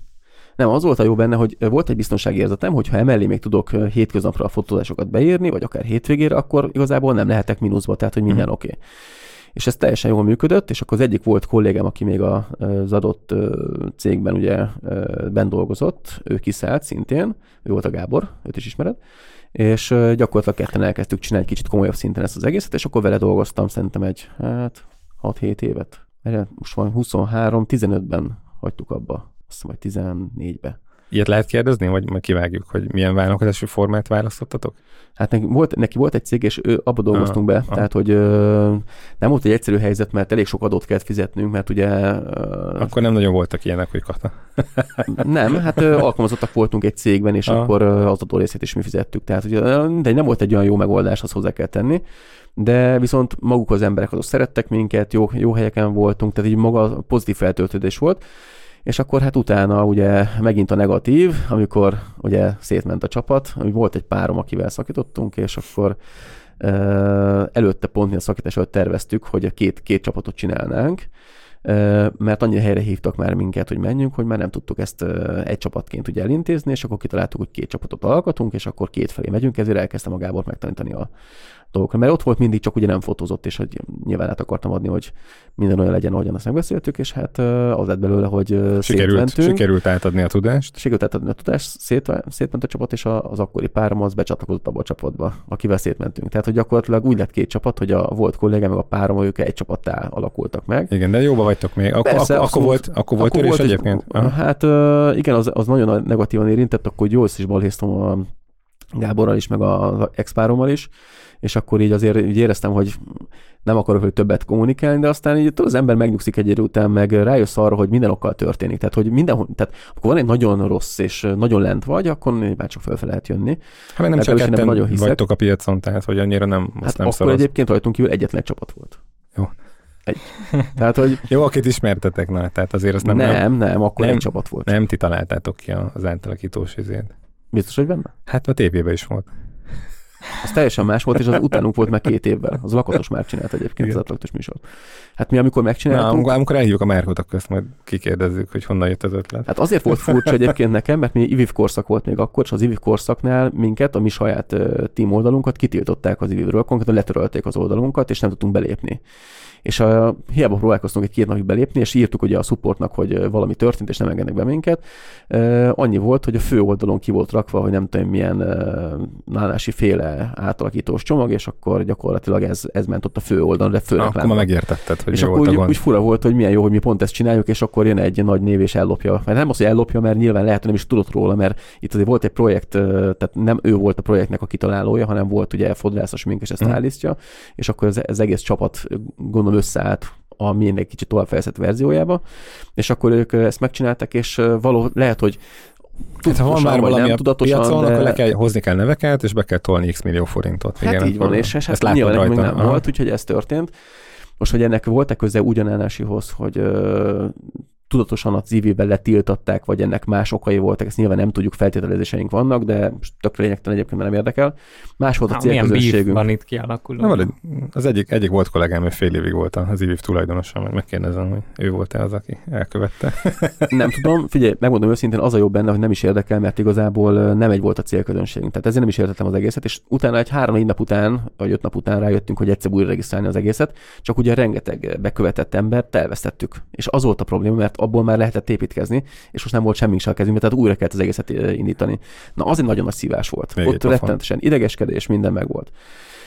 Nem, az volt a jó benne, hogy volt egy biztonsági érzetem, hogy ha emellé még tudok hétköznapra a fotózásokat beírni, vagy akár hétvégére, akkor igazából nem lehetek mínuszba, tehát hogy minden Mhm. oké. Okay. És ez teljesen jól működött, és akkor az egyik volt kollégám, aki még az adott cégben ugye ö, benn dolgozott, ő kiszállt szintén, ő volt a Gábor, őt is ismered, és gyakorlatilag ketten elkezdtük csinálni egy kicsit komolyabb szinten ezt az egészet, és akkor vele dolgoztam szerintem egy, hát 6-7 évet. Most van 23, 15-ben hagytuk abba, azt hiszem, vagy 14-be. Ilyet lehet kérdezni, vagy majd kivágjuk, hogy milyen vállalkozási formát választottatok? Hát neki volt, neki volt egy cég, és ő, abba dolgoztunk be, ah. tehát hogy ö, nem volt egy egyszerű helyzet, mert elég sok adót kellett fizetnünk, mert ugye ö, Akkor nem nagyon voltak ilyenek, hogy kata. nem, hát ö, alkalmazottak voltunk egy cégben, és Ah. akkor ö, az adó részét is mi fizettük. Tehát ugye, de nem volt egy olyan jó megoldás, azt hozzá kell tenni. De viszont maguk az emberek azok szerettek minket, jó, jó helyeken voltunk, tehát így maga pozitív feltöltődés volt. És akkor hát utána ugye megint a negatív, amikor ugye szétment a csapat, volt egy párom, akivel szakítottunk, és akkor előtte pont mi a szakítás előtt terveztük, hogy két, két csapatot csinálnánk, mert annyira helyre hívtak már minket, hogy menjünk, hogy már nem tudtuk ezt egy csapatként ugye elintézni, és akkor kitaláltuk, hogy két csapatot alkotunk, és akkor két felé megyünk, ezért elkezdtem a Gábor megtanítani a dolgokra. Mert ott volt mindig, csak ugye nem fotózott, és hogy nyilván át akartam adni, hogy minden olyan legyen, ahogyan azt megbeszéltük, és hát az lett belőle, hogy Sikerült, sikerült átadni a tudást. Sikerült átadni a tudást, szét, szétment a csapat, és az akkori párom az becsatlakozott abba a csapatba, akivel szétmentünk. Tehát, hogy gyakorlatilag úgy lett két csapat, hogy a volt kollégám meg a párom, ők egy csapattá alakultak meg. Igen, de jóba vagytok még. Ak- Persze, ak- akkor volt, akkor volt törés egy- egyébként? Aha. Hát igen, az, az nagyon negatívan érintett, akkor jó is balhéztam a Gáborral is, meg az expárommal is, és akkor így azért így éreztem, hogy nem akarok hogy többet kommunikálni, de aztán így az ember megnyugszik egy idő után, meg rájössz arra, hogy minden okkal történik. Tehát, hogy mindenhol, tehát akkor van egy nagyon rossz és nagyon lent vagy, akkor már csak fel lehet jönni. Hát meg nem csak ketten nagyon hiszek. vagytok a piacon, tehát hogy annyira nem, azt Hát nem akkor szoroz. egyébként rajtunk kívül egyetlen egy csapat volt. Jó. Egy. Tehát, hogy Jó, akit ismertetek, na, tehát azért nem, nem, nem, nem, nem akkor nem. egy csapat volt. nem ti találtátok ki az átalakítós izét. Biztos, hogy benne? Hát a tévében is volt. Az teljesen más volt, és az utánunk volt meg két évvel. Az Lakatos már csinált egyébként Igen. az átlagos műsor. Hát mi, amikor Na, megcsináltunk, amikor, amikor elhívjuk a Márkot, akkor ezt majd kikérdezzük, hogy honnan jött az ötlet. Hát azért volt furcsa egyébként nekem, mert mi IVIV korszak volt még akkor, és az IVIV korszaknál minket, a mi saját uh, team oldalunkat kitiltották az IVIV-ről, konkrétan letörölték az oldalunkat, és nem tudtunk belépni. És uh, hiába próbálkoztunk egy két napig belépni, és írtuk ugye a supportnak, hogy valami történt, és nem engednek be minket. Annyi volt, hogy a fő oldalon ki volt rakva, hogy nem tudom milyen nálási féle átalakítós csomag, és akkor gyakorlatilag ez, ez ment ott a fő oldalon, de főleg Akkor már megértetted, hogy és mi akkor volt a úgy, gond. úgy fura volt, hogy milyen jó, hogy mi pont ezt csináljuk, és akkor jön egy nagy név és ellopja. Mert nem az, hogy ellopja, mert nyilván lehet, hogy nem is tudott róla, mert itt azért volt egy projekt, tehát nem ő volt a projektnek a kitalálója, hanem volt ugye fodrászos mink, és ezt Mhm. állítja, és akkor az, az egész csapat gondolom összeállt a milyen egy kicsit továbbfejlesztett verziójába, és akkor ők ezt megcsinálták, és való, lehet, hogy Hát, ha van már valami nem tudatosan, piacon, de... akkor le kell, hozni kell neveket, és be kell tolni x millió forintot. Hát Igen, így van, és, és ezt hát nyilván nekünk még rajta. nem Aha. volt, úgyhogy ez történt. Most, hogy ennek volt-e köze ugyanállásihoz, hogy tudatosan a CV-ben letiltatták, vagy ennek más okai voltak, ezt nyilván nem tudjuk, feltételezéseink vannak, de tökre lényegtelen egyébként, nem érdekel. Más volt a célközönségünk. van itt kialakuló? Na, az egyik, egyik volt kollégám, hogy fél évig volt az IVIV tulajdonosa, majd megkérdezem, hogy ő volt-e az, aki elkövette. Nem tudom, figyelj, megmondom őszintén, az a jobb benne, hogy nem is érdekel, mert igazából nem egy volt a célközönségünk. Tehát ezért nem is értettem az egészet, és utána egy három-négy nap után, vagy öt nap után rájöttünk, hogy egyszer újra regisztrálni az egészet, csak ugye rengeteg bekövetett embert elvesztettük. És az volt a probléma, mert abból már lehetett építkezni, és most nem volt semmi se a kezünkben, tehát újra kellett az egészet indítani. Na, az egy nagyon nagy szívás volt. Még Ott pofon. rettenetesen idegeskedés, minden megvolt.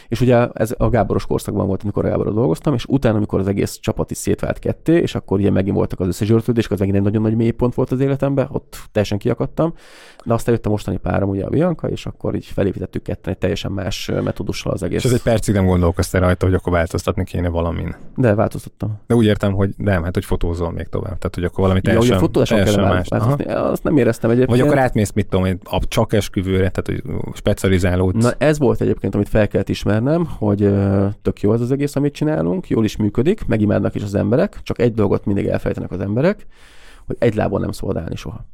És ugye ez a Gáboros korszakban volt, amikor a Gáborral dolgoztam, és utána, amikor az egész csapat is szétvált ketté, és akkor ugye megint voltak az összezsörtődések, az megint egy nagyon nagy mélypont volt az életemben, ott teljesen kiakadtam, de aztán jött a mostani párom, ugye a Bianca, és akkor így felépítettük ketten egy teljesen más metódussal az egész. És ez egy percig nem gondolkoztál rajta, hogy akkor változtatni kéne valamin. De változtattam. De úgy értem, hogy nem, hát hogy fotózol még tovább. Tehát, hogy akkor valami Ja, teljesen, ugye a fotózáson teljesen kell más. Változtatni. Azt nem éreztem egyébként. Vagy akkor átmész, mit tudom, én, a csak esküvőre, tehát hogy specializálódsz. Na ez volt egyébként, amit fel kellett ismernem, hogy tök jó az az egész, amit csinálunk, jól is működik, megimádnak is az emberek, csak egy dolgot mindig elfelejtenek az emberek, hogy egy lábon nem szabad állni soha.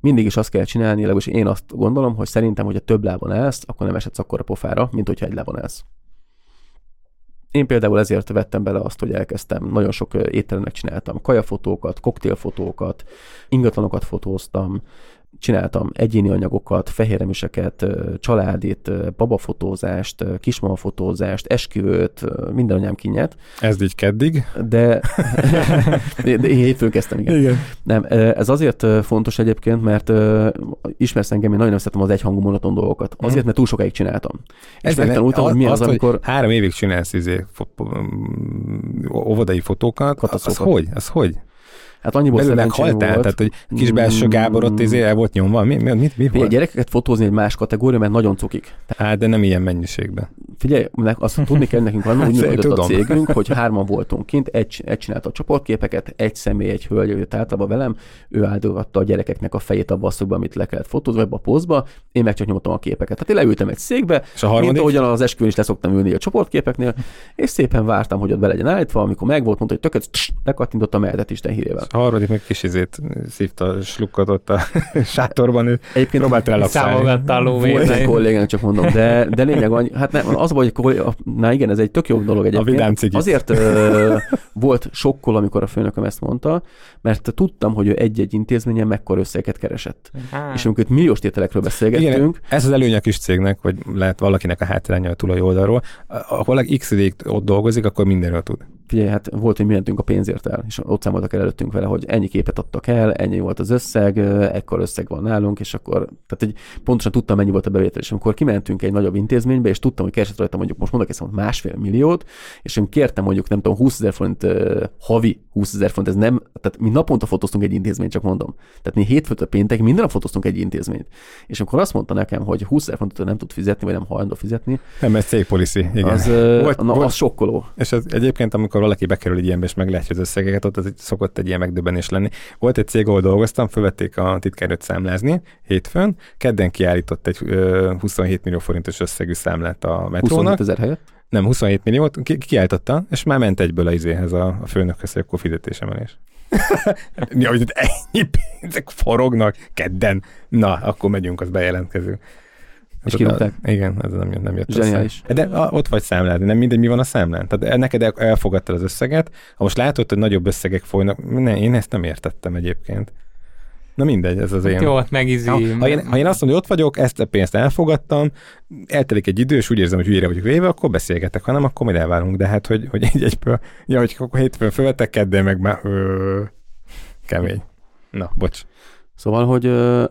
Mindig is azt kell csinálni, legalábbis én azt gondolom, hogy szerintem, hogyha több lábon állsz, akkor nem esetsz akkor a pofára, mint hogyha egy lábon állsz. Én például ezért vettem bele azt, hogy elkezdtem, nagyon sok étteremnek csináltam kajafotókat, koktélfotókat, ingatlanokat fotóztam, csináltam egyéni anyagokat, fehérremiseket, ö, családit, babafotózást, kismamafotózást, esküvőt, minden anyám kinyert, Ez így keddig. de, de, én hétfőn kezdtem, igen. Igen. Nem, ez azért fontos egyébként, mert ismersz engem, én nagyon szeretem az egyhangú monoton dolgokat. Azért, mert túl sokáig csináltam. És Ezért megtanultam, hogy mi az, azt, amikor... Hogy három évig csinálsz izé, óvodai fotókat, az hogy? Az hogy? Hát annyiból Belül meghaltál? volt. Tehát, hogy kis belső Gábor ott izé el volt nyomva? Mi, mi, mi, mi Figyelj, volt? gyerekeket fotózni egy más kategória, mert nagyon cukik. Hát, de nem ilyen mennyiségben. Figyelj, azt tudni kell, nekünk van, úgy működött a cégünk, hogy hárman voltunk kint, egy, egy csinálta a csoportképeket, egy személy, egy hölgy jött általában velem, ő áldogatta a gyerekeknek a fejét a basszokba, amit le kellett fotózni, vagy a pozba, én meg csak nyomtam a képeket. Tehát én leültem egy székbe, És a mint harmadik? ahogyan az esküvőn is leszoktam ülni a csoportképeknél, és szépen vártam, hogy ott be legyen állítva, amikor megvolt, mondta, hogy tököt, bekattintottam mehetett Isten hírével. A harmadik meg kis izét szívta, slukkat ott a sátorban, ő Egyébként próbált a Volt egy kollégánk, csak mondom, de, de lényeg annyi, hát nem, az a baj, hogy na igen, ez egy tök jó dolog egyébként. vidám cigit. Azért ö, volt sokkol, amikor a főnököm ezt mondta, mert tudtam, hogy ő egy-egy intézményen mekkora összeget keresett. Á, És amikor itt milliós tételekről beszélgettünk, Igen, ez az előnye a kis cégnek, hogy lehet valakinek a hátránya a tulaj oldalról. Ha valaki x ideig ott dolgozik, akkor mindenről tud. Figyelj, hát volt, hogy mi mentünk a pénzért el, és ott számoltak el előttünk vele, hogy ennyi képet adtak el, ennyi volt az összeg, ekkor összeg van nálunk, és akkor, tehát egy, pontosan tudtam, mennyi volt a bevétel, és amikor kimentünk egy nagyobb intézménybe, és tudtam, hogy keresett rajta mondjuk, most mondok ezt mondjuk másfél milliót, és én kértem mondjuk, nem tudom, 20 ezer forint, havi 20 ezer forint, ez nem, tehát mi naponta fotóztunk egy intézményt, csak mondom. Tehát mi hétfőtől péntek minden nap fotóztunk egy intézményt. És amikor azt mondta nekem, hogy 20 ezer forintot nem tud fizetni, vagy nem hajlandó fizetni, Nem, ez cég policy. Igen. az, Volt- na, volt- az sokkoló. És az egyébként, amikor valaki bekerül egy ilyenbe, és meglátja az összegeket, ott az szokott egy ilyen megdöbbenés lenni. Volt egy cég, ahol dolgoztam, fölvették a titkárőt számlázni hétfőn, kedden kiállított egy ö, 27 millió forintos összegű számlát a metrónak. 25 ezer helyett. Nem, 27 milliót ki, kiállította, és már ment egyből a izéhez a, a főnökhez, hogy akkor fizetésemelés. Mi, hogy ennyi pénzek forognak kedden. Na, akkor megyünk, az bejelentkező. És kirúgták? Igen, ez nem jött, nem jött Zseniális. össze. De a, ott vagy számlázni, nem mindegy, mi van a számlán. Tehát neked el- elfogadtad az összeget, ha most látod, hogy nagyobb összegek folynak, ne, én ezt nem értettem egyébként. Na mindegy, ez az én. Jó, megizi. Ha, ha, én, ha én azt mondom, hogy ott vagyok, ezt a pénzt elfogadtam, eltelik egy idő, és úgy érzem, hogy hülyére vagyok véve, akkor beszélgetek, ha nem, akkor majd elválunk. De hát, hogy, hogy egy egyből, ja, hogy akkor hétfőn fölvettek, kedden meg már ö, kemény. Na, bocs. Szóval, hogy ö,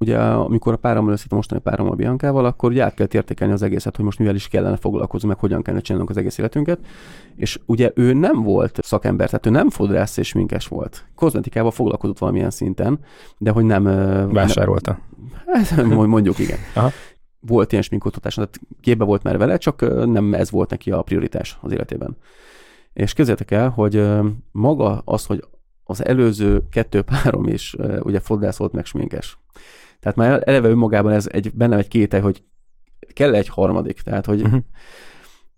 ugye amikor a párammal összét a mostani párammal Biancával, akkor ugye át kell értékelni az egészet, hogy most mivel is kellene foglalkozni, meg hogyan kellene csinálnunk az egész életünket. És ugye ő nem volt szakember, tehát ő nem fodrász és minkes volt. Kozmetikával foglalkozott valamilyen szinten, de hogy nem... Vásárolta. Nem, mondjuk igen. Aha. Volt ilyen sminkotatás, tehát képbe volt már vele, csak nem ez volt neki a prioritás az életében. És kezdjétek el, hogy maga az, hogy az előző kettő párom is ugye fodrász volt meg sminkes. Tehát már eleve önmagában ez egy, bennem egy kétel, hogy kell egy harmadik. Tehát, hogy uh-huh.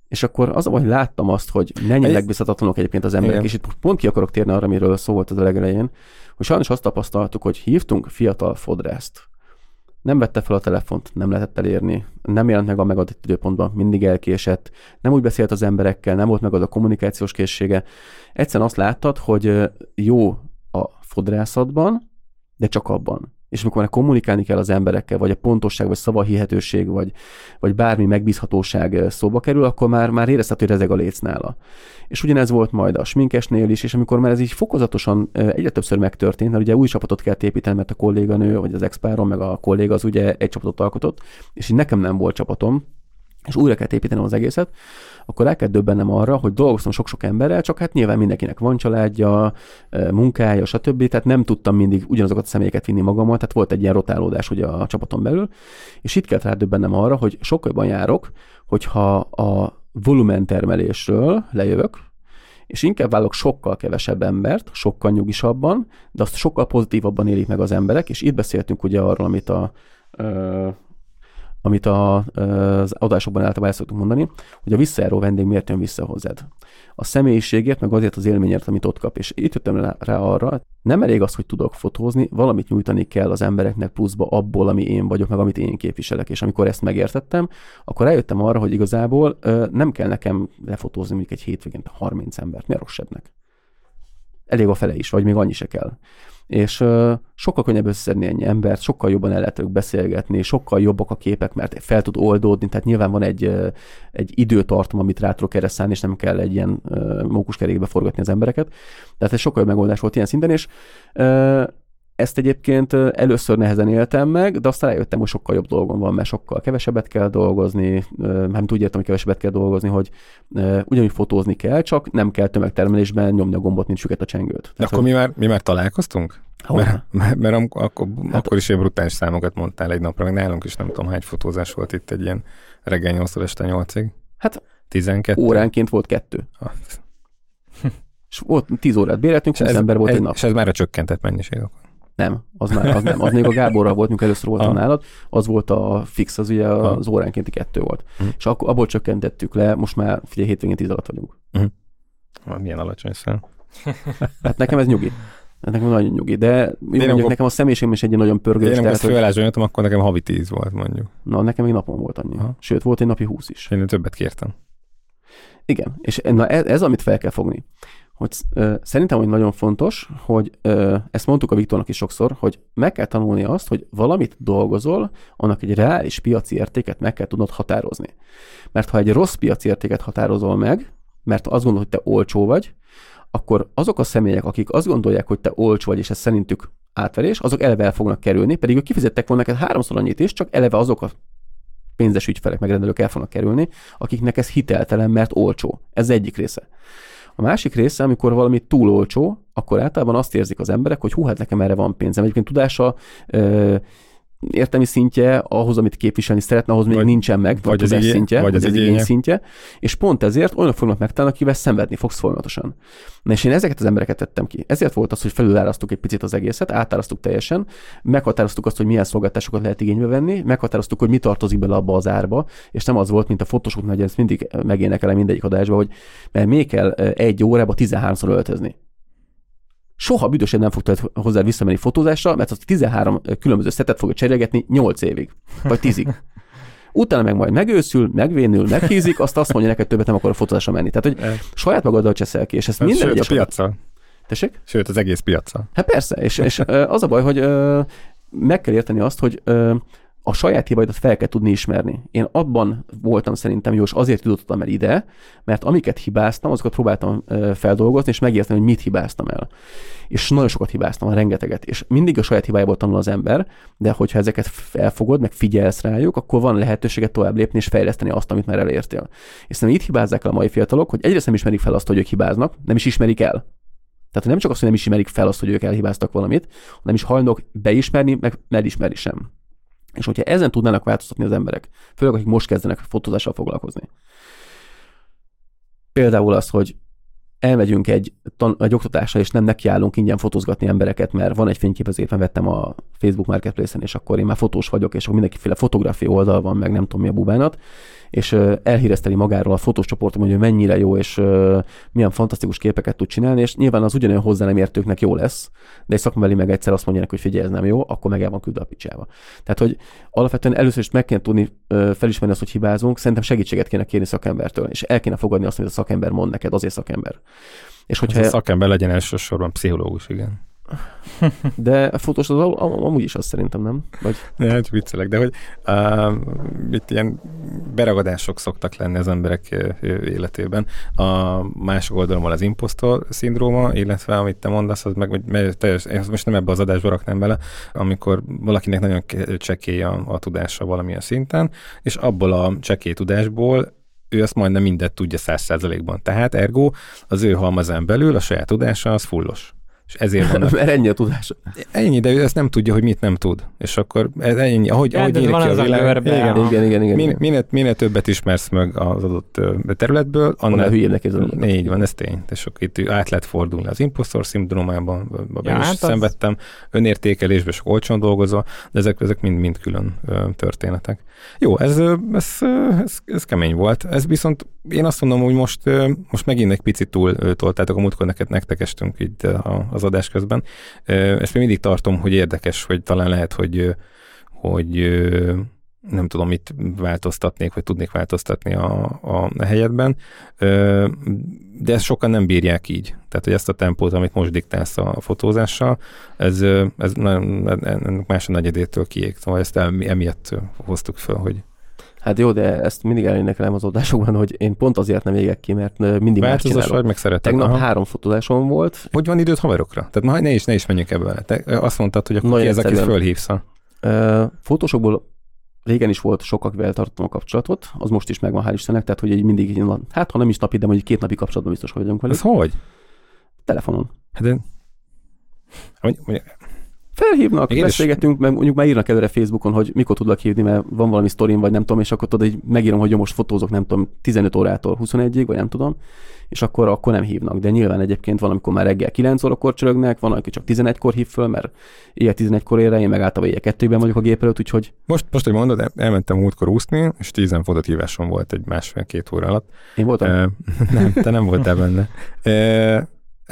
És akkor az a hogy láttam azt, hogy mennyire megbízhatatlanok egyébként az emberek, Igen. és itt pont ki akarok térni arra, amiről szó volt az a legelején, hogy sajnos azt tapasztaltuk, hogy hívtunk fiatal fodrászt, nem vette fel a telefont, nem lehetett elérni, nem jelent meg a megadott időpontban, mindig elkésett, nem úgy beszélt az emberekkel, nem volt meg az a kommunikációs készsége. Egyszerűen azt láttad, hogy jó a fodrászatban, de csak abban és amikor már kommunikálni kell az emberekkel, vagy a pontosság, vagy szavahihetőség, vagy, vagy bármi megbízhatóság szóba kerül, akkor már, már érezhető, hogy rezeg a léc nála. És ugyanez volt majd a sminkesnél is, és amikor már ez így fokozatosan egyre többször megtörtént, mert ugye új csapatot kell építeni, mert a kolléganő, vagy az expáron, meg a kolléga az ugye egy csapatot alkotott, és így nekem nem volt csapatom, és újra kell építenem az egészet, akkor el kell döbbennem arra, hogy dolgoztam sok-sok emberrel, csak hát nyilván mindenkinek van családja, munkája, stb. Tehát nem tudtam mindig ugyanazokat a személyeket vinni magammal, tehát volt egy ilyen rotálódás ugye a csapaton belül, és itt kell rádöbbennem arra, hogy sokkal jobban járok, hogyha a volumen termelésről lejövök, és inkább válok sokkal kevesebb embert, sokkal nyugisabban, de azt sokkal pozitívabban élik meg az emberek, és itt beszéltünk ugye arról, amit a amit a, az adásokban általában el szoktunk mondani, hogy a visszajáró vendég miért jön vissza hozzád. A személyiségért, meg azért az élményért, amit ott kap. És itt jöttem rá, arra, nem elég az, hogy tudok fotózni, valamit nyújtani kell az embereknek pluszba abból, ami én vagyok, meg amit én képviselek. És amikor ezt megértettem, akkor eljöttem arra, hogy igazából nem kell nekem lefotózni mondjuk egy hétvégén 30 embert, miért rosszabbnek? Elég a fele is, vagy még annyi se kell és sokkal könnyebb összeszedni ennyi embert, sokkal jobban el lehet beszélgetni, sokkal jobbak a képek, mert fel tud oldódni, tehát nyilván van egy, egy időtartam, amit rá tudok erre szállni, és nem kell egy ilyen mókuskerékbe forgatni az embereket. Tehát ez sokkal jobb megoldás volt ilyen szinten, és ezt egyébként először nehezen éltem meg, de aztán rájöttem, hogy sokkal jobb dolgom van, mert sokkal kevesebbet kell dolgozni, nem úgy értem, hogy kevesebbet kell dolgozni, hogy ugyanúgy fotózni kell, csak nem kell tömegtermelésben nyomni a gombot, mint süket a csengőt. De Tehát, akkor mi már, mi már találkoztunk? Mert, mert, mert am, akkor, hát, akkor is ilyen brutális számokat mondtál egy napra, meg nálunk is nem tudom hány fotózás volt itt egy ilyen reggel 8 este 8-ig. Hát 12. Óránként volt kettő. Ah. és volt 10 órát béreltünk, 20 ember volt egy, egy nap. És ez már a csökkentett mennyiség akkor. Nem, az már az nem. Az még a Gáborral volt, amikor először voltam nálad, az volt a fix, az ugye az óránkénti kettő volt. Uh-huh. És akkor abból csökkentettük le, most már figyelj, hétvégén tíz alatt vagyunk. Uh-huh. Milyen alacsony szám. hát nekem ez nyugi. Hát nekem nagyon nyugi, de mondjuk akkor... nekem a személyiségem is egy nagyon pörgős. Én amikor főállásban akkor nekem havi 10 volt mondjuk. Na, nekem még napon volt annyi. Aha. Sőt, volt egy napi 20 is. Én többet kértem. Igen, és na ez, ez amit fel kell fogni hogy ö, szerintem, hogy nagyon fontos, hogy ö, ezt mondtuk a Viktornak is sokszor, hogy meg kell tanulni azt, hogy valamit dolgozol, annak egy reális piaci értéket meg kell tudnod határozni. Mert ha egy rossz piaci értéket határozol meg, mert azt gondolod, hogy te olcsó vagy, akkor azok a személyek, akik azt gondolják, hogy te olcsó vagy, és ez szerintük átverés, azok eleve el fognak kerülni, pedig ők kifizettek volna neked háromszor annyit is, csak eleve azok a pénzes ügyfelek, megrendelők el fognak kerülni, akiknek ez hiteltelen, mert olcsó. Ez egyik része. A másik része, amikor valami túl olcsó, akkor általában azt érzik az emberek, hogy hú, hát nekem erre van pénzem. Egyébként tudása értelmi szintje ahhoz, amit képviselni szeretne, ahhoz még vagy, nincsen meg, vagy, az, igény, szintje, vagy az, az igény szintje, és pont ezért olyanok fognak megtalálni, akivel szenvedni fogsz folyamatosan. Na és én ezeket az embereket tettem ki. Ezért volt az, hogy felülárasztuk egy picit az egészet, átárasztuk teljesen, meghatároztuk azt, hogy milyen szolgáltatásokat lehet igénybe venni, meghatároztuk, hogy mi tartozik bele abba az árba, és nem az volt, mint a fotósoknál, hogy ezt mindig megénekelem mindegyik adásba, hogy mert még kell egy órába 13-szor öltözni soha büdösen nem fogtad hozzá visszamenni fotózásra, mert az 13 különböző szetet fogja cserélgetni 8 évig, vagy 10-ig. Utána meg majd megőszül, megvénül, meghízik, azt azt mondja neked, többet nem akar a fotózásra menni. Tehát, hogy saját magaddal cseszel ki, és ezt minden Sőt, a piacsal. Tessék? Sőt, az egész piacsal. Hát persze, és, és az a baj, hogy meg kell érteni azt, hogy a saját hibaidat fel kell tudni ismerni. Én abban voltam szerintem jó, és azért jutottam el ide, mert amiket hibáztam, azokat próbáltam feldolgozni, és megérteni, hogy mit hibáztam el. És nagyon sokat hibáztam, rengeteget. És mindig a saját hibájából tanul az ember, de hogyha ezeket felfogod, meg figyelsz rájuk, akkor van lehetőséget tovább lépni és fejleszteni azt, amit már elértél. És szerintem itt hibázzák el a mai fiatalok, hogy egyrészt nem ismerik fel azt, hogy ők hibáznak, nem is ismerik el. Tehát nem csak azt, hogy nem ismerik fel azt, hogy ők elhibáztak valamit, hanem is hajlandók beismerni, meg elismerni sem. És hogyha ezen tudnának változtatni az emberek, főleg akik most kezdenek fotózással foglalkozni. Például az, hogy elmegyünk egy, tan- egy oktatásra, és nem nekiállunk ingyen fotózgatni embereket, mert van egy fénykép, az éppen vettem a Facebook Marketplace-en, és akkor én már fotós vagyok, és akkor mindenkiféle fotográfia oldal van, meg nem tudom mi a bubánat, és elhírezteli magáról a fotós csoportom, hogy mennyire jó, és milyen fantasztikus képeket tud csinálni, és nyilván az ugyanolyan hozzá nem értőknek jó lesz, de egy szakmabeli meg egyszer azt mondják, hogy figyelj, ez nem jó, akkor meg el van küldve a picsába. Tehát, hogy alapvetően először is meg kéne tudni felismerni azt, hogy hibázunk, szerintem segítséget kéne kérni szakembertől, és el kéne fogadni azt, hogy a szakember mond neked, azért szakember. És hogyha... Ez a szakember legyen elsősorban pszichológus, igen. De a fotós az am- amúgy is az szerintem, nem? Vagy... Ne, csak viccelek, de hogy uh, itt ilyen beragadások szoktak lenni az emberek életében. A másik oldalon az impostor szindróma, illetve amit te mondasz, az meg hogy teljes, én most nem ebbe az adásba raknám bele, amikor valakinek nagyon csekély a, a tudása valamilyen szinten, és abból a csekély tudásból ő azt majdnem mindet tudja száz százalékban. Tehát ergo az ő halmazán belül a saját tudása az fullos. És ezért van. Mert ennyi a tudás. Ennyi, de ő ezt nem tudja, hogy mit nem tud. És akkor ez ennyi, ahogy, Ja, ahogy nyílik ki az a a világ. igen, aha. Igen, igen, igen. Minél, minél, minél többet ismersz meg az adott területből, Annál annál hülyébbnek érzed Így van, ez tény. És akkor itt át lehet fordulni az impostor szindrómában, ja, Ja, is hát az- szenvedtem, önértékelésbe sok olcsón dolgozva, de ezek, ezek mind, mind külön történetek. Jó, ez, ez, ez, ez, kemény volt. Ez viszont én azt mondom, hogy most, most megint egy picit túl toltátok, a múltkor neked nektek estünk így a- az adás közben. Ezt még mindig tartom, hogy érdekes, hogy talán lehet, hogy, hogy nem tudom, mit változtatnék, vagy tudnék változtatni a, a helyetben, de ezt sokan nem bírják így. Tehát, hogy ezt a tempót, amit most diktálsz a fotózással, ez, ez más a negyedétől kiég. Szóval ezt emi- emiatt hoztuk föl, hogy Hát jó, de ezt mindig elénekelem az adásokban, hogy én pont azért nem égek ki, mert mindig más változós csinálok. vagy, meg szereted. Tegnap Aha. három fotózásom volt. Hogy van időd haverokra? Tehát ma ne is, ne is menjünk ebbe. Te azt mondtad, hogy akkor Nagyon ki ez, akit fölhívsz. a- Fotósokból régen is volt sok, akivel tartottam a kapcsolatot, az most is megvan, hál' Istennek, tehát hogy egy mindig, így, na- hát ha nem is napi, de mondjuk két napi kapcsolatban biztos vagyunk velük. Ez hogy? Telefonon. Hát de... Hogy, hogy, Felhívnak, Igen, beszélgetünk, meg mondjuk már írnak előre Facebookon, hogy mikor tudlak hívni, mert van valami sztorim, vagy nem tudom, és akkor tudod, így megírom, hogy jó, most fotózok, nem tudom, 15 órától 21-ig, vagy nem tudom, és akkor, akkor nem hívnak. De nyilván egyébként van, amikor már reggel 9 órakor csörögnek, van, aki csak 11-kor hív föl, mert éjjel 11-kor ére, én meg általában éjjel 2-ben vagyok a gép előtt, úgyhogy most, most, hogy mondod, el- elmentem múltkor úszni, és tízen fodott hívásom volt egy másfél-két óra alatt. én voltam. Ö, nem, te nem voltál benne. Ö,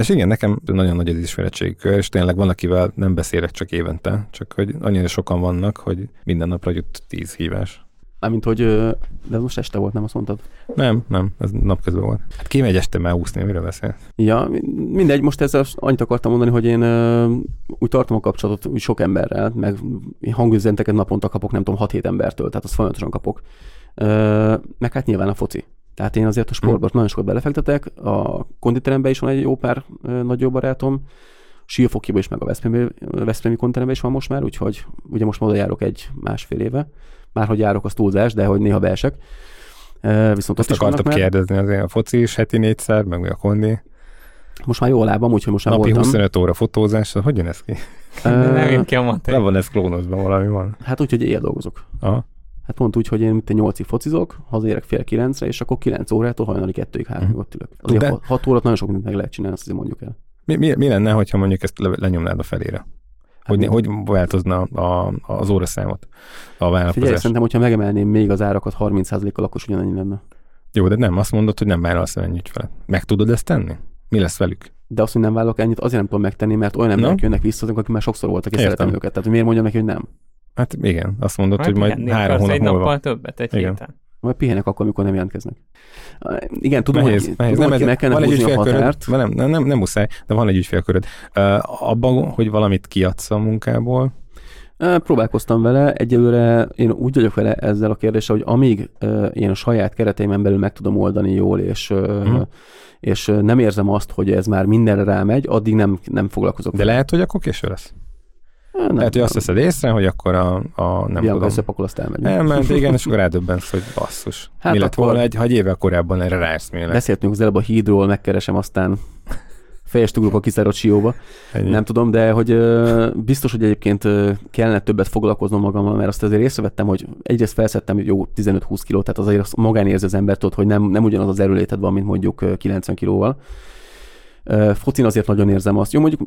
és igen, nekem nagyon nagy az ismeretségi kör, és tényleg van, akivel nem beszélek csak évente, csak hogy annyira sokan vannak, hogy minden napra jut tíz hívás. Mármint, hogy, de most este volt, nem azt mondtad? Nem, nem, ez napközben volt. Hát kimegy este már úszni, miről beszél? Ja, mindegy, most ezzel annyit akartam mondani, hogy én úgy tartom a kapcsolatot úgy sok emberrel, meg hangüzeneteket naponta kapok, nem tudom, 6-7 embertől, tehát azt folyamatosan kapok. Meg hát nyilván a foci. Tehát én azért a sportban nagyon sokat belefektetek, a konditeremben is van egy jó pár ö, nagy jó barátom, Siófokiban is, meg a Veszprémi, Veszprémi konditeremben is van most már, úgyhogy ugye most oda járok egy másfél éve. Már hogy járok, az túlzás, de hogy néha beesek. Viszont Azt ott is vannak akartam már. kérdezni, azért a foci is heti négyszer, meg a kondi. Most már jó a lábam, úgyhogy most már Napi voltam. 25 óra fotózás, hogy jön ez ki? Nem jön ki a Le matek. van ez klónozva, valami van. Hát úgy, hogy éjjel dolgozok. Aha. Hát pont úgy, hogy én mint egy nyolcig focizok, hazaérek fél kilencre, és akkor kilenc órától hajnali kettőig háromig Mhm. ott ülök. Azért De- hat, hat órát nagyon sok mindent meg lehet csinálni, azt azért mondjuk el. Mi, mi, mi lenne, hogyha mondjuk ezt le, lenyomnád a felére? Hogy, Hát, hogy változna a, az óraszámot a Figyelj, vállalkozás? szerintem, hogyha megemelném még az árakat 30%-kal, akkor ugyanannyi lenne. Jó, de nem, azt mondod, hogy nem vállalsz ennyi ügyfelet. Meg tudod ezt tenni? Mi lesz velük? De azt, hogy nem vállalok ennyit, azért nem tudom megtenni, mert olyan emberek Na? jönnek vissza, akik már sokszor voltak, és Értem. szeretem őket. Tehát, miért mondjam neki, hogy nem? Hát igen, azt mondod, Hát hogy majd három hónap egy múlva. nappal többet egy Igen. héten. Majd pihenek akkor, amikor nem jelentkeznek. Igen, tudom, nehéz, hogy, nehéz. tudom, Nem, hogy meg kellene van egy húzni a ügyfélköröd, határt. nem, nem, nem, nem muszáj, de van egy ügyfélköröd. Uh, abban, hogy valamit kiadsz a munkából, Ö, Próbálkoztam vele, egyelőre én úgy vagyok vele ezzel a kérdéssel, hogy amíg ö, én a saját kereteimen belül meg tudom oldani jól, és, Mhm. és nem érzem azt, hogy ez már mindenre rámegy, addig nem, nem foglalkozok De lehet, hogy akkor késő lesz. Ö, nem, Lehet, hogy azt veszed észre, hogy akkor a, a nem Bianca tudom. összepakol, azt elmegy. Elment, igen, és akkor rádöbbensz, hogy basszus. Hát Hát mi lett volna egy, ha egy évvel korábban erre ráeszmélek. Beszéltünk az előbb a hídról, megkeresem, aztán fejest ugrok a kiszáradt sióba. Ennyi. Nem tudom, de hogy ö, biztos, hogy egyébként ö, kellene többet foglalkoznom magammal, mert azt azért észrevettem, hogy egyrészt felszettem jó 15-20 kilót, tehát azért azt magán érzi az ember, tudod, hogy nem, nem ugyanaz az erőléted van, mint mondjuk ö, 90 kilóval. Focin azért nagyon érzem azt. Jó, mondjuk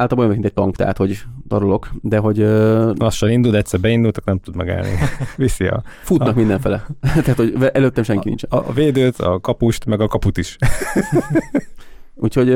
általában olyan, mint egy tank, tehát hogy darulok, de hogy ö, Lassan indul, egyszer beindult, akkor nem tud megállni. Viszi a, futnak Ah. mindenfele. tehát, hogy előttem senki nincs. a, a védőt, a kapust, meg a kaput is. Úgyhogy,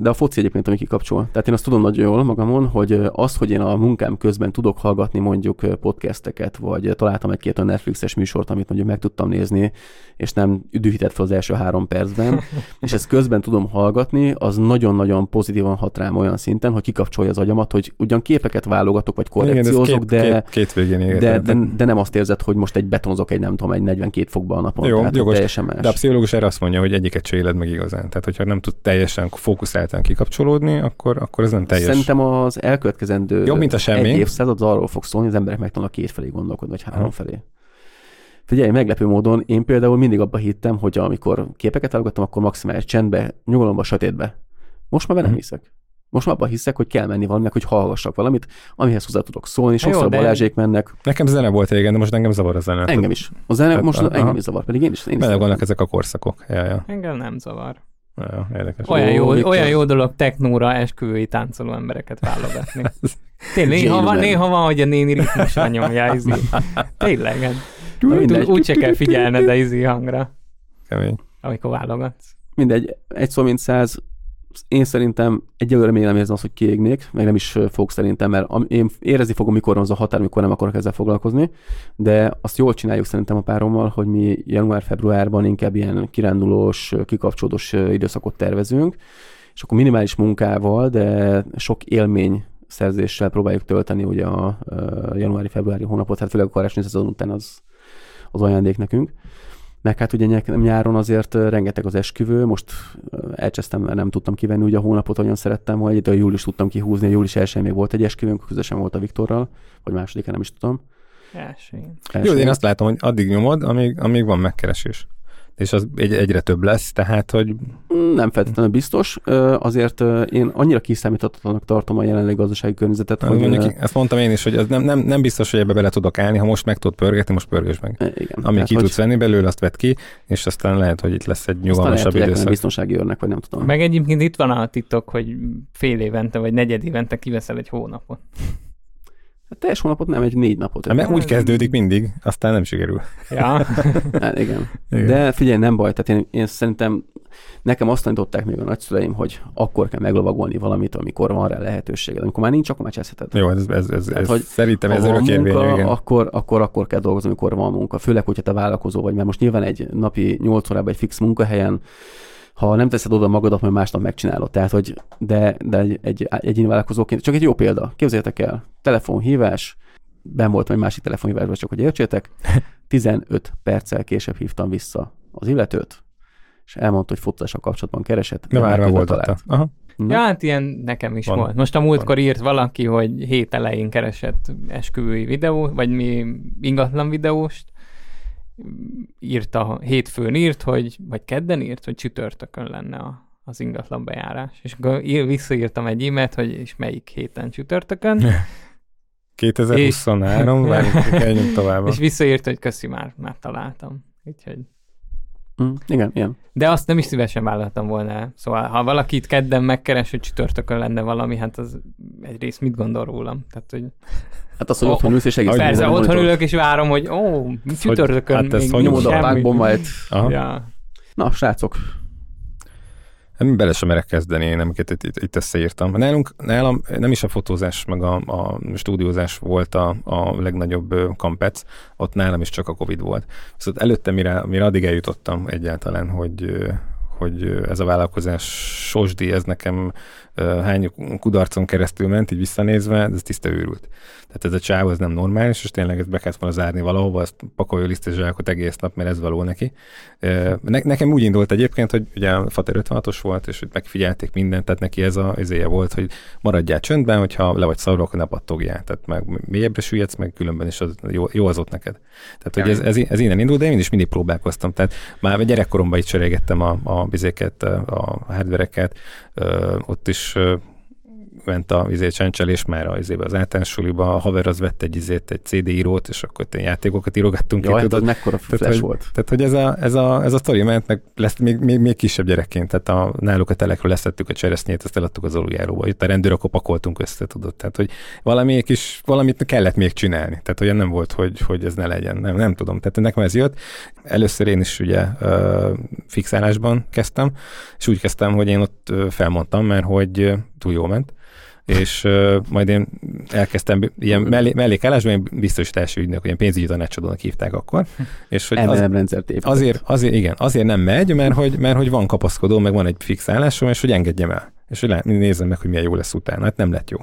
de a foci egyébként, ami kikapcsol. Tehát én azt tudom nagyon jól magamon, hogy az, hogy én a munkám közben tudok hallgatni mondjuk podcasteket, vagy találtam egy-két olyan Netflixes műsort, amit mondjuk meg tudtam nézni, és nem dühített fel az első három percben, és ezt közben tudom hallgatni, az nagyon-nagyon pozitívan hat rám olyan szinten, hogy kikapcsolja az agyamat, hogy ugyan képeket válogatok, vagy Igen, korrekciózok, két, de, két, két végén de, de, de, nem azt érzed, hogy most egy betonozok egy, nem tudom, egy 42 fokba a napon. Jó, tehát jogos. teljesen más. De a pszichológus erre azt mondja, hogy egyiket se éled meg igazán. Tehát, hogyha nem tud teljesen fókuszáltan kikapcsolódni, akkor, akkor ez nem teljes. Szerintem az elkövetkezendő Jobb, mint a semmi. egy évszázad az arról fog szólni, hogy az emberek megtanulnak két felé gondolkodni, vagy három Aha. felé. Figyelj, meglepő módon én például mindig abba hittem, hogy amikor képeket válogattam, akkor maximális csendbe, nyugalomba, sötétbe. Most már be nem Mhm. hiszek. Most már abban hiszek, hogy kell menni valaminek, hogy hallgassak valamit, amihez hozzá tudok szólni. Sokszor jó, a Balázsék mennek. Nekem zene volt régen, de most engem zavar a zene. Engem is. A zene most aha. engem is zavar, pedig én is. Én is Bele vannak ezek a korszakok. Ja, ja, Engem nem zavar. Ja, érdekes. Olyan jó, Viktor. olyan jó dolog technóra esküvői táncoló embereket válogatni. Tényleg, néha van, néha van, hogy a néni ritmusra nyomja izi. Tényleg. hát. Mindegy. Úgy se kell figyelned a izi hangra, Kemény. amikor válogatsz. Mindegy, egy szó mint száz, én szerintem egyelőre még nem érzem azt, hogy kiégnék, meg nem is fogok szerintem, mert én érezni fogom, mikor van az a határ, mikor nem akarok ezzel foglalkozni, de azt jól csináljuk szerintem a párommal, hogy mi január-februárban inkább ilyen kirándulós, kikapcsolódós időszakot tervezünk, és akkor minimális munkával, de sok élmény szerzéssel próbáljuk tölteni ugye a januári-februári hónapot, hát főleg a karácsonyi szezon után az, az ajándék nekünk. Meg hát ugye nyáron azért rengeteg az esküvő, most elcsesztem, mert nem tudtam kivenni ugye a hónapot, olyan szerettem, hogy egyedül július tudtam kihúzni, július 1 még volt egy esküvőnk, közösen volt a Viktorral, vagy másodikán nem is tudom. Első. Jó, én azt látom, hogy addig nyomod, amíg, amíg van megkeresés. És az egy, egyre több lesz, tehát, hogy Nem feltétlenül biztos, azért én annyira kiszámíthatatlanak tartom a jelenlegi gazdasági környezetet, hogy hogy mondjuk, ö, ezt mondtam én is, hogy az nem, nem, nem biztos, hogy ebbe bele tudok állni, ha most meg tudod pörgetni, most pörgés meg. igen. Tehát, ki hogy tudsz venni belőle, azt vedd ki, és aztán lehet, hogy itt lesz egy aztán lehet, nyugalmasabb elkezdem időszak. biztonsági őrnek, vagy nem tudom. Meg egyébként itt van a titok, hogy fél évente vagy negyed évente kiveszel egy hónapot. Hát teljes hónapot nem, egy négy napot. Hát, mert úgy kezdődik mindig, aztán nem sikerül. Ja. Hát, igen. Igen. De figyelj, nem baj, tehát én, én szerintem nekem azt tanították még a nagyszüleim, hogy akkor kell meglovagolni valamit, amikor van rá lehetőséged. Amikor már nincs, akkor már cseszheted. Jó, ez, ez, ez, Tehát, ez hogy szerintem ez örökérvényű, akkor, akkor, akkor kell dolgozni, amikor van munka. Főleg, hogyha te vállalkozó vagy, mert most nyilván egy napi 8 órában egy fix munkahelyen, ha nem teszed oda magadat, majd másnap megcsinálod. Tehát, hogy de, de egy, egy egyéni vállalkozóként, csak egy jó példa, képzeljétek el, telefonhívás, ben voltam egy másik telefonhívásban, csak hogy értsétek, 15 perccel később hívtam vissza az illetőt, és elmondta, hogy fotózással kapcsolatban keresett. De már volt. Aha. Na, ja, hát ilyen nekem is Van. volt. Most a múltkor írt valaki, hogy hét elején keresett esküvői videó, vagy mi ingatlan videóst, írta, hétfőn írt, hogy, vagy kedden írt, hogy csütörtökön lenne a, az ingatlan bejárás. És akkor ír, visszaírtam egy e-mailt, hogy és melyik héten csütörtökön, 2023, várjunk, menjünk tovább. és visszaírt, hogy köszi, már, már találtam. Úgyhogy Mm, igen, igen. De azt nem is szívesen vállaltam volna el. Szóval, ha valakit kedden megkeres, hogy csütörtökön lenne valami, hát az egyrészt mit gondol rólam? Tehát, hogy Hát az, hogy otthon ülsz, és egész persze, otthon ülök és várom, hogy ó, csütörtökön hát ezt még Nyomod a. Aha. Ja. Na, srácok, Nem bele sem merek kezdeni, én amiket itt, itt, itt összeírtam. Nálunk, nálam nem is a fotózás, meg a, a stúdiózás volt a, a legnagyobb kampec, ott nálam is csak a Covid volt. Szóval előtte, mire, mire addig eljutottam egyáltalán, hogy, hogy ez a vállalkozás sosdi, ez nekem hány kudarcon keresztül ment, így visszanézve, ez tiszta őrült. Tehát ez a csáv az nem normális, és tényleg ezt be kellett volna zárni valahova, azt pakolja lisztes zsákot egész nap, mert ez való neki. Ne, nekem úgy indult egyébként, hogy ugye Fater 56-os volt, és hogy megfigyelték mindent, tehát neki ez a izéje volt, hogy maradjál csöndben, hogyha le vagy szarva, akkor ne pattogjál. Tehát meg mélyebbre süllyedsz, meg különben is az, jó, jó az ott neked. Tehát, hogy ez, ez, ez, innen indult, de én is mindig próbálkoztam. Tehát már gyerekkoromban is cserélgettem a, a bizéket, a hardvereket, ott is és ment a izé, csencselés már az, az általános suliba, a haver az vett egy, izét, egy CD írót, és akkor te játékokat írogattunk. Jaj, ki, tudod, mekkora flash tehát, volt. Hogy, tehát, hogy ez a, ez a, ez a sztori ment, meg lesz még, még, még, kisebb gyerekként, tehát a, náluk a telekről leszettük a cseresznyét, ezt eladtuk az aluljáróba. Itt a rendőr, akkor pakoltunk össze, tudod. Tehát, hogy valami kis, valamit kellett még csinálni. Tehát olyan nem volt, hogy, hogy ez ne legyen. Nem, nem tudom. Tehát nekem ez jött. Először én is ugye fixálásban kezdtem, és úgy kezdtem, hogy én ott felmondtam, mert hogy túl jó ment és uh, majd én elkezdtem ilyen mellé, mellékállásban, ilyen biztosítási ügynök, ilyen pénzügyi tanácsadónak hívták akkor. És hogy az, rendszert azért, azért, igen, azért nem megy, mert hogy, mert hogy van kapaszkodó, meg van egy fix állásom, és hogy engedjem el és hogy nézzem meg, hogy milyen jó lesz utána. Hát nem lett jó.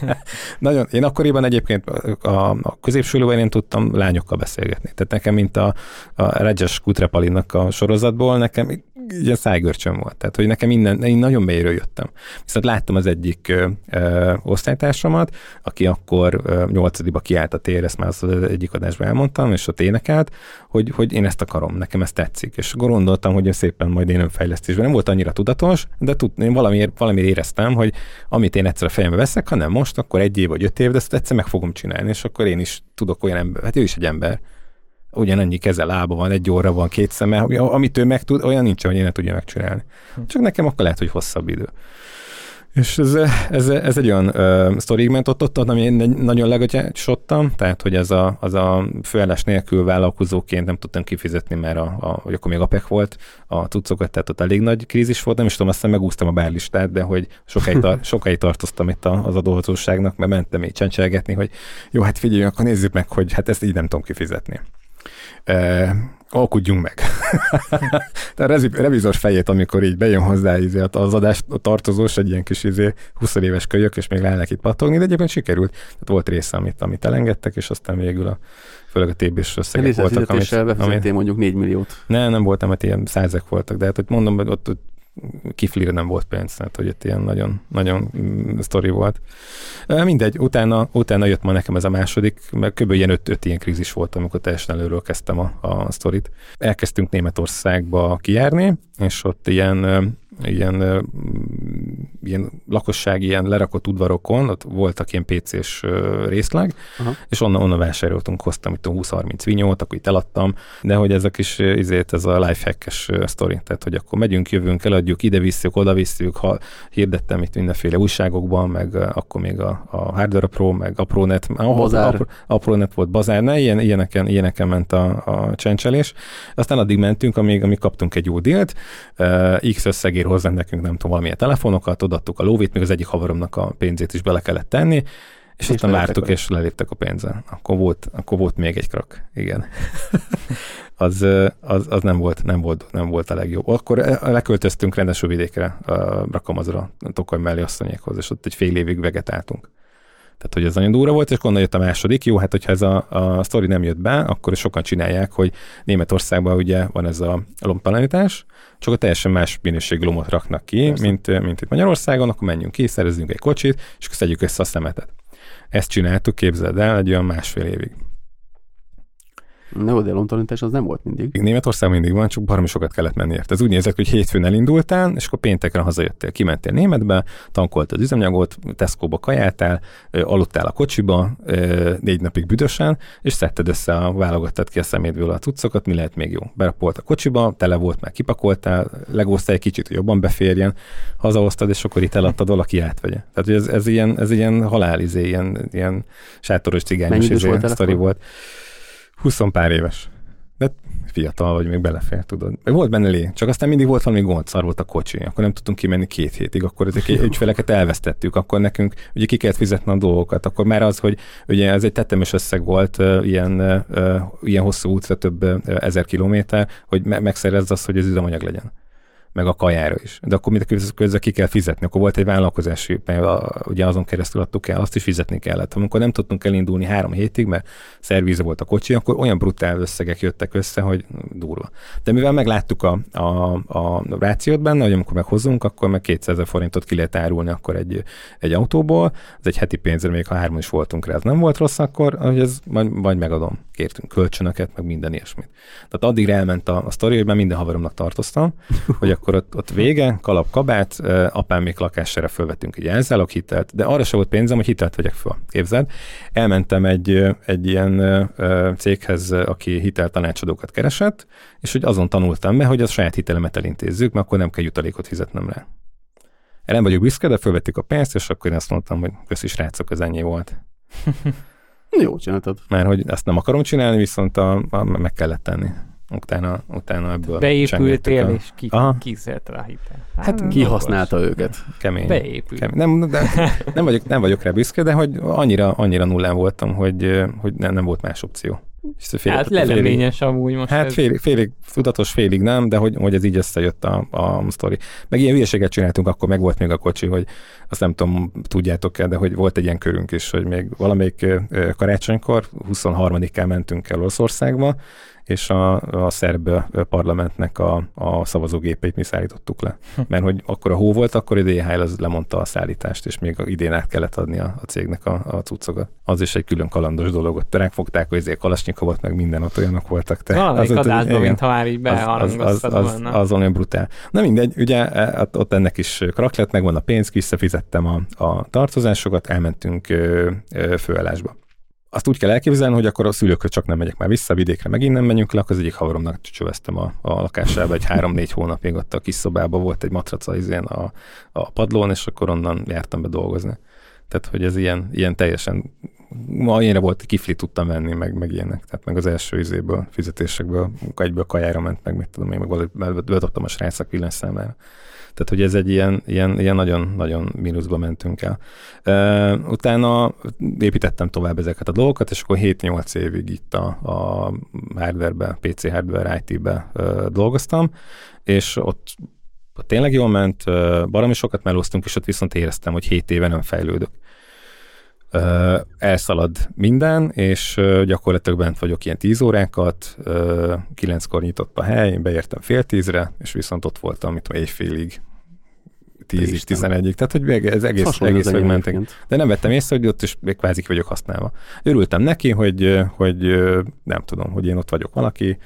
Nagyon, én akkoriban egyébként a, a középsülőben én tudtam lányokkal beszélgetni. Tehát nekem, mint a, a Regis Kutrepalinak a sorozatból, nekem ilyen szájgörcsöm volt. Tehát, hogy nekem innen, én nagyon mélyről jöttem. Viszont láttam az egyik ö, ö, osztálytársamat, aki akkor nyolcadiba kiállt a tér, ezt már az egyik adásban elmondtam, és ott énekelt, hogy, hogy én ezt akarom, nekem ez tetszik. És gondoltam, hogy szépen majd én önfejlesztésben nem volt annyira tudatos, de tud, én valamiért, valamiért éreztem, hogy amit én egyszer a fejembe veszek, ha most, akkor egy év vagy öt év, de ezt egyszer meg fogom csinálni, és akkor én is tudok olyan ember, hát ő is egy ember, ugyanannyi keze, lába van, egy óra van, két szeme, amit ő meg tud, olyan nincs, hogy én ne tudja megcsinálni. Hm. Csak nekem akkor lehet, hogy hosszabb idő. És ez, ez, ez egy olyan uh, sztorig ment ott, ott, ami én nagyon legatyásodtam, tehát hogy ez a, az a főállás nélkül vállalkozóként nem tudtam kifizetni, mert a, a, hogy akkor még APEC volt a tudszokat, tehát ott elég nagy krízis volt, nem is tudom, aztán megúsztam a bárlistát, de hogy sokáig, tar- sokáig tartoztam itt az adóhatóságnak, mert mentem így csencselgetni, hogy jó, hát figyelj, akkor nézzük meg, hogy hát ezt így nem tudom kifizetni eh, alkudjunk meg. De a revizor fejét, amikor így bejön hozzá izé, az adás a tartozós, egy ilyen kis izé, 20 éves kölyök, és még lehetnek itt pattogni, de egyébként sikerült. Tehát volt része, amit, amit elengedtek, és aztán végül a, főleg a TB-s összegek voltak. Amit, amit, mondjuk 4 milliót. Nem, nem voltam, mert ilyen százek voltak, de hát hogy mondom, hogy ott, ott kiflire nem volt pénz, tehát hogy itt ilyen nagyon, nagyon mm, sztori volt. Mindegy, utána, utána jött ma nekem ez a második, mert kb. ilyen öt, ilyen krízis volt, amikor teljesen előről kezdtem a, a sztorit. Elkezdtünk Németországba kijárni, és ott ilyen ilyen, ilyen lakosság, ilyen lerakott udvarokon, ott voltak ilyen PC-s részleg, Aha. és onnan, onnan vásároltunk, hoztam itt 20-30 vinyót, akkor itt eladtam, de hogy ez a kis, izét, ez a lifehack-es sztori, tehát hogy akkor megyünk, jövünk, eladjuk, ide visszük, oda visszük, ha hirdettem itt mindenféle újságokban, meg akkor még a, a Hardware Pro, meg a ProNet, bazár. A, ProNet volt bazár, ne, ilyen, ilyeneken, ilyeneken ment a, a csencselés. Aztán addig mentünk, amíg, amíg kaptunk egy jó dílt, X összegér hozzánk nekünk, nem tudom, valamilyen telefonokat, odaadtuk a lóvét, még az egyik havaromnak a pénzét is bele kellett tenni, és, és aztán vártuk, és leléptek a pénzen. Akkor volt, akkor volt még egy krak, igen. az, az, az, nem, volt, nem, volt, nem volt a legjobb. Akkor leköltöztünk rendes vidékre, a Brakamazra, Tokaj mellé asszonyékhoz, és ott egy fél évig vegetáltunk. Tehát, hogy ez nagyon durva volt, és onnan jött a második. Jó, hát hogyha ez a, a sztori nem jött be, akkor sokan csinálják, hogy Németországban ugye van ez a lombtalanítás, csak a teljesen más minőségű lomot raknak ki, mint, mint itt Magyarországon, akkor menjünk ki, szerezzünk egy kocsit, és akkor szedjük össze a szemetet. Ezt csináltuk, képzeld el, egy olyan másfél évig. Neodelontalanítás az nem volt mindig. Németország mindig van, csak baromi sokat kellett menni érte. Ez úgy nézett, hogy hétfőn elindultál, és akkor pénteken hazajöttél, kimentél németbe, tankolt az üzemanyagot, Tesco-ba kajáltál, aludtál a kocsiba, négy napig büdösen, és szedted össze a válogattad ki a szemétből a cuccokat, mi lehet még jó. Berapolt a kocsiba, tele volt, meg kipakoltál, legóztál egy kicsit, hogy jobban beférjen, hazahoztad, és akkor itt eladtad, valaki átvegye. Tehát ez, ez, ilyen, ez ilyen halálizé, ilyen, ilyen sátoros cigányos izé, sztori volt. 20 pár éves. De fiatal vagy, még belefér, tudod. Volt benne lé, csak aztán mindig volt valami gond, szar volt a kocsi, akkor nem tudtunk kimenni két hétig, akkor ezek ügyfeleket elvesztettük, akkor nekünk ugye ki kellett fizetni a dolgokat, akkor már az, hogy ugye ez egy tetemes összeg volt, ilyen, ilyen hosszú útra több ezer kilométer, hogy megszerezd azt, hogy ez üzemanyag legyen. Meg a kajára is. De akkor mind közben ki kell fizetni. Akkor volt egy vállalkozási, mert a, ugye azon keresztül adtuk el, azt is fizetni kellett. Amikor nem tudtunk elindulni három hétig, mert szervíze volt a kocsi, akkor olyan brutál összegek jöttek össze, hogy durva. De mivel megláttuk a, a, a rációt benne, hogy amikor meghozunk, akkor meg 200 forintot ki lehet árulni akkor egy, egy autóból, ez egy heti pénzre, még ha hárman is voltunk rá, ez nem volt rossz, akkor hogy ez majd, majd megadom. Kértünk kölcsönöket, meg minden ilyesmit. Tehát addig elment a, a sztori, hogy már minden haveromnak tartoztam, hogy akkor ott, ott vége, kalap, kabát, apám még lakására fölvettünk egy elzálog hitelt, de arra se volt pénzem, hogy hitelt vegyek föl. Képzeld, elmentem egy, egy ilyen céghez, aki hiteltanácsadókat keresett, és hogy azon tanultam be, hogy a saját hitelemet elintézzük, mert akkor nem kell jutalékot fizetnem rá. Nem vagyok büszke, de fölvettük a pénzt, és akkor én azt mondtam, hogy köszi srácok, ez ennyi volt. Jó csináltad. Mert hogy ezt nem akarom csinálni, viszont a, a, meg kellett tenni. Utána, utána ebből Beépültél, a... és ki, kiszelt rá hitel. Hát, hát kihasználta őket. Kemény. Beépült. Kemény. Nem, de, nem, vagyok, nem vagyok rá büszke, de hogy annyira, annyira nullán voltam, hogy, hogy nem, nem volt más opció. Fél, hát leleményes amúgy most. Hát ez... félig, félig tudatos, félig nem, de hogy, hogy ez így összejött a, a sztori. Meg ilyen hülyeséget csináltunk, akkor meg volt még a kocsi, hogy azt nem tudom, tudjátok-e, de hogy volt egy ilyen körünk is, hogy még valamelyik karácsonykor, 23-án mentünk el Olaszországba, és a, a szerb parlamentnek a, a szavazógépeit mi szállítottuk le. Mert hogy akkor a hó volt, akkor a DHL az lemondta a szállítást, és még idén át kellett adni a, a cégnek a, a cuccokat. Az is egy külön kalandos dolog, ott megfogták, hogy ezért kalasnyikovot, meg minden ott olyanok voltak. Te, Valamelyik az, adásban, mint ha már így az, az, az, az, az, olyan brutál. Na mindegy, ugye e, ott ennek is krak lett, megvan a pénz, visszafizettem a, a tartozásokat, elmentünk főállásba azt úgy kell elképzelni, hogy akkor a szülőkhöz csak nem megyek már vissza, vidékre megint nem menjünk le, akkor az egyik havaromnak csöveztem a, a lakásába, egy három-négy hónapig ott a kis szobában volt egy matraca izén a, a padlón, és akkor onnan jártam be dolgozni. Tehát, hogy ez ilyen, ilyen teljesen, ma ilyenre volt, kifli tudtam venni, meg, meg ilyenek. Tehát meg az első izéből, fizetésekből, egyből kajára ment, meg mit tudom én, meg bedobtam a srácok villanyszámlára. Tehát, hogy ez egy ilyen, ilyen, ilyen nagyon, nagyon mínuszba mentünk el. Utána építettem tovább ezeket a dolgokat, és akkor 7-8 évig itt a, a hardware-be, PC hardware IT-be dolgoztam, és ott tényleg jól ment, baromi sokat melóztunk, és ott viszont éreztem, hogy 7 éve nem fejlődök. Elszalad minden, és gyakorlatilag bent vagyok ilyen 10 órákat, 9-kor nyitott a hely, beértem fél tízre, és viszont ott voltam, mit éjfélig 10-ig, 11-ig, tehát hogy ez egész, egész mentek. De nem vettem észre, hogy ott is még kvázi vagyok használva. Örültem neki, hogy, hogy nem tudom, hogy én ott vagyok valaki,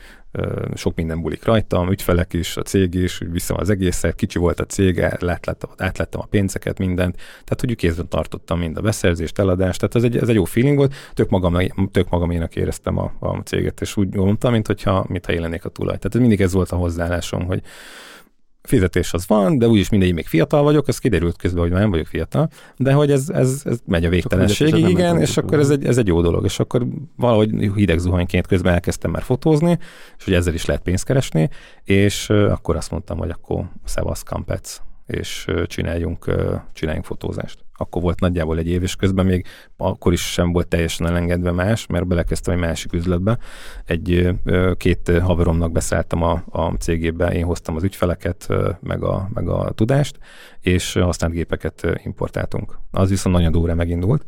sok minden bulik rajtam, ügyfelek is, a cég is, viszem az egészet, kicsi volt a cég, átláttam, átláttam a pénzeket, mindent, tehát hogy kézben tartottam mind a beszerzést, eladást, tehát ez egy, ez egy jó feeling volt, tök, magam, tök magaménak éreztem a, a céget, és úgy mondtam, mint hogyha, mintha élenék a tulaj. Tehát ez mindig ez volt a hozzáállásom, hogy fizetés az van, de úgyis mindegy, még fiatal vagyok, ez kiderült közben, hogy már nem vagyok fiatal, de hogy ez, ez, ez megy a végtelenségig, igen, és akkor ez egy, ez egy jó dolog, és akkor valahogy hideg zuhanyként közben elkezdtem már fotózni, és hogy ezzel is lehet pénzt keresni, és akkor azt mondtam, hogy akkor szevasz, kampec, és csináljunk, csináljunk fotózást akkor volt nagyjából egy év, és közben még akkor is sem volt teljesen elengedve más, mert belekezdtem egy másik üzletbe. Egy két haveromnak beszálltam a, a cégébe, én hoztam az ügyfeleket, meg a, meg a tudást, és használt gépeket importáltunk. Az viszont nagyon durva megindult.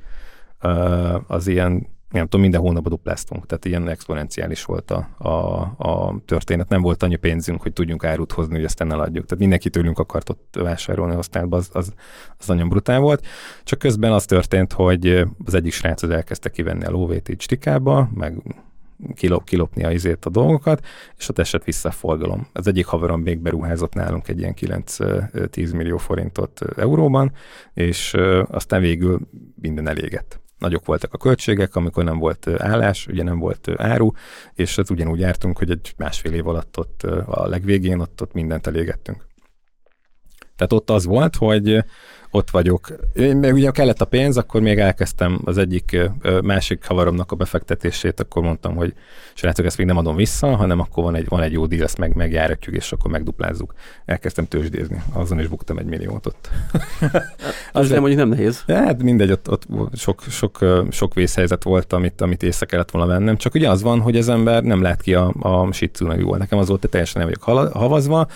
Az ilyen nem tudom, minden hónapban dupláztunk, tehát ilyen exponenciális volt a, a, a történet. Nem volt annyi pénzünk, hogy tudjunk árut hozni, hogy aztán eladjuk. Tehát mindenki tőlünk akart ott vásárolni használba, az, az, az nagyon brutál volt. Csak közben az történt, hogy az egyik srác az elkezdte kivenni a lóvét így stikába, meg kilop, kilopni a izét a dolgokat, és ott esett vissza a forgalom. Az egyik haverom még beruházott nálunk egy ilyen 9-10 millió forintot euróban, és aztán végül minden elégett nagyok voltak a költségek, amikor nem volt állás, ugye nem volt áru, és az ugyanúgy jártunk, hogy egy másfél év alatt ott a legvégén ott, ott mindent elégettünk. Tehát ott az volt, hogy ott vagyok. Én, meg ugye kellett a pénz, akkor még elkezdtem az egyik másik havaromnak a befektetését, akkor mondtam, hogy srácok, ezt még nem adom vissza, hanem akkor van egy, van egy jó díl, ezt meg, megjáratjuk, és akkor megduplázzuk. Elkezdtem tőzsdézni, azon is buktam egy milliót ott. Az nem, mondjuk nem nehéz. Hát mindegy, ott, ott sok, sok, sok vészhelyzet volt, amit, amit észre kellett volna vennem. Csak ugye az van, hogy az ember nem lát ki a, a jól. Nekem az volt, hogy teljesen nem vagyok havazva,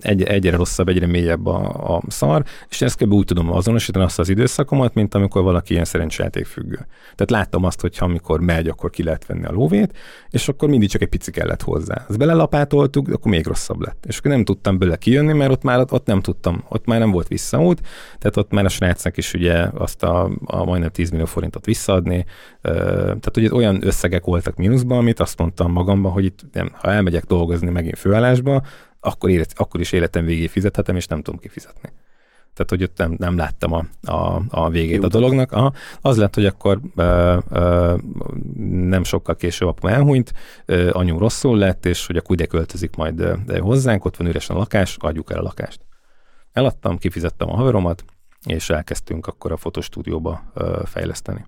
egy, egyre rosszabb, egyre mélyebb a, a szar, és ezt kb. Úgy tudom azonosítani azt az időszakomat, mint amikor valaki ilyen szerencsejáték függő. Tehát láttam azt, hogy amikor megy, akkor ki lehet venni a lóvét, és akkor mindig csak egy pici kellett hozzá. Az belelapátoltuk, akkor még rosszabb lett. És akkor nem tudtam bele kijönni, mert ott már ott nem tudtam, ott már nem volt visszaút, tehát ott már a srácnak is ugye azt a, a majdnem 10 millió forintot visszaadni. Tehát ugye olyan összegek voltak mínuszban, amit azt mondtam magamban, hogy itt nem, ha elmegyek dolgozni megint főállásba, akkor, élet, akkor is életem végéig fizethetem, és nem tudom kifizetni. Tehát, hogy ott nem, nem láttam a, a, a végét Kiutat. a dolognak. Aha, az lett, hogy akkor ö, ö, nem sokkal később apum elhunyt, ö, anyu rosszul lett, és hogy akkor ide költözik majd ö, hozzánk, ott van üresen a lakás, adjuk el a lakást. Eladtam, kifizettem a haveromat, és elkezdtünk akkor a fotostúdióba ö, fejleszteni.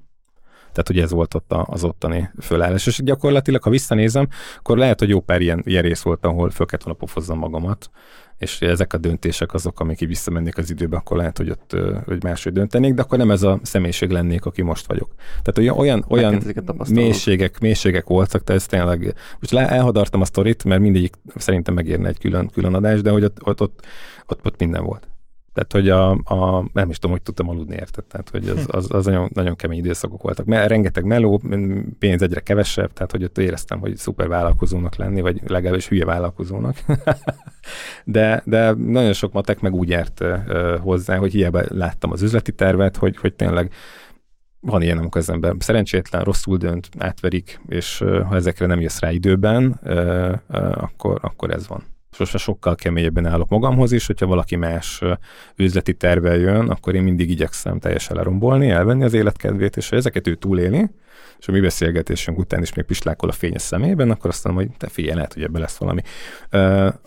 Tehát ugye ez volt ott az ottani fölállás. És gyakorlatilag, ha visszanézem, akkor lehet, hogy jó pár ilyen, ilyen rész volt, ahol föl kellett volna pofozzam magamat, és ezek a döntések azok, amik így visszamennék az időbe, akkor lehet, hogy ott hogy máshogy döntenék, de akkor nem ez a személyiség lennék, aki most vagyok. Tehát olyan, olyan, olyan mélységek, mélységek voltak, tehát ez tényleg, most elhadartam a sztorit, mert mindegyik szerintem megérne egy külön, külön adás, de hogy ott, ott, ott, ott, ott minden volt. Tehát, hogy a, a, nem is tudom, hogy tudtam aludni, érted? Tehát, hogy az, az, az nagyon, nagyon kemény időszakok voltak. Mert rengeteg meló, pénz egyre kevesebb, tehát, hogy ott éreztem, hogy szuper vállalkozónak lenni, vagy legalábbis hülye vállalkozónak. de, de nagyon sok matek meg úgy járt hozzá, hogy hiába láttam az üzleti tervet, hogy, hogy tényleg van ilyen, amikor az ember szerencsétlen, rosszul dönt, átverik, és ha ezekre nem jössz rá időben, akkor, akkor ez van. Sose sokkal keményebben állok magamhoz is, hogyha valaki más üzleti tervel jön, akkor én mindig igyekszem teljesen lerombolni, elvenni az életkedvét, és ha ezeket ő túléli, és a mi beszélgetésünk után is még pislákol a fény a szemében, akkor azt mondom, hogy te figyelj, lehet, hogy ebbe lesz valami.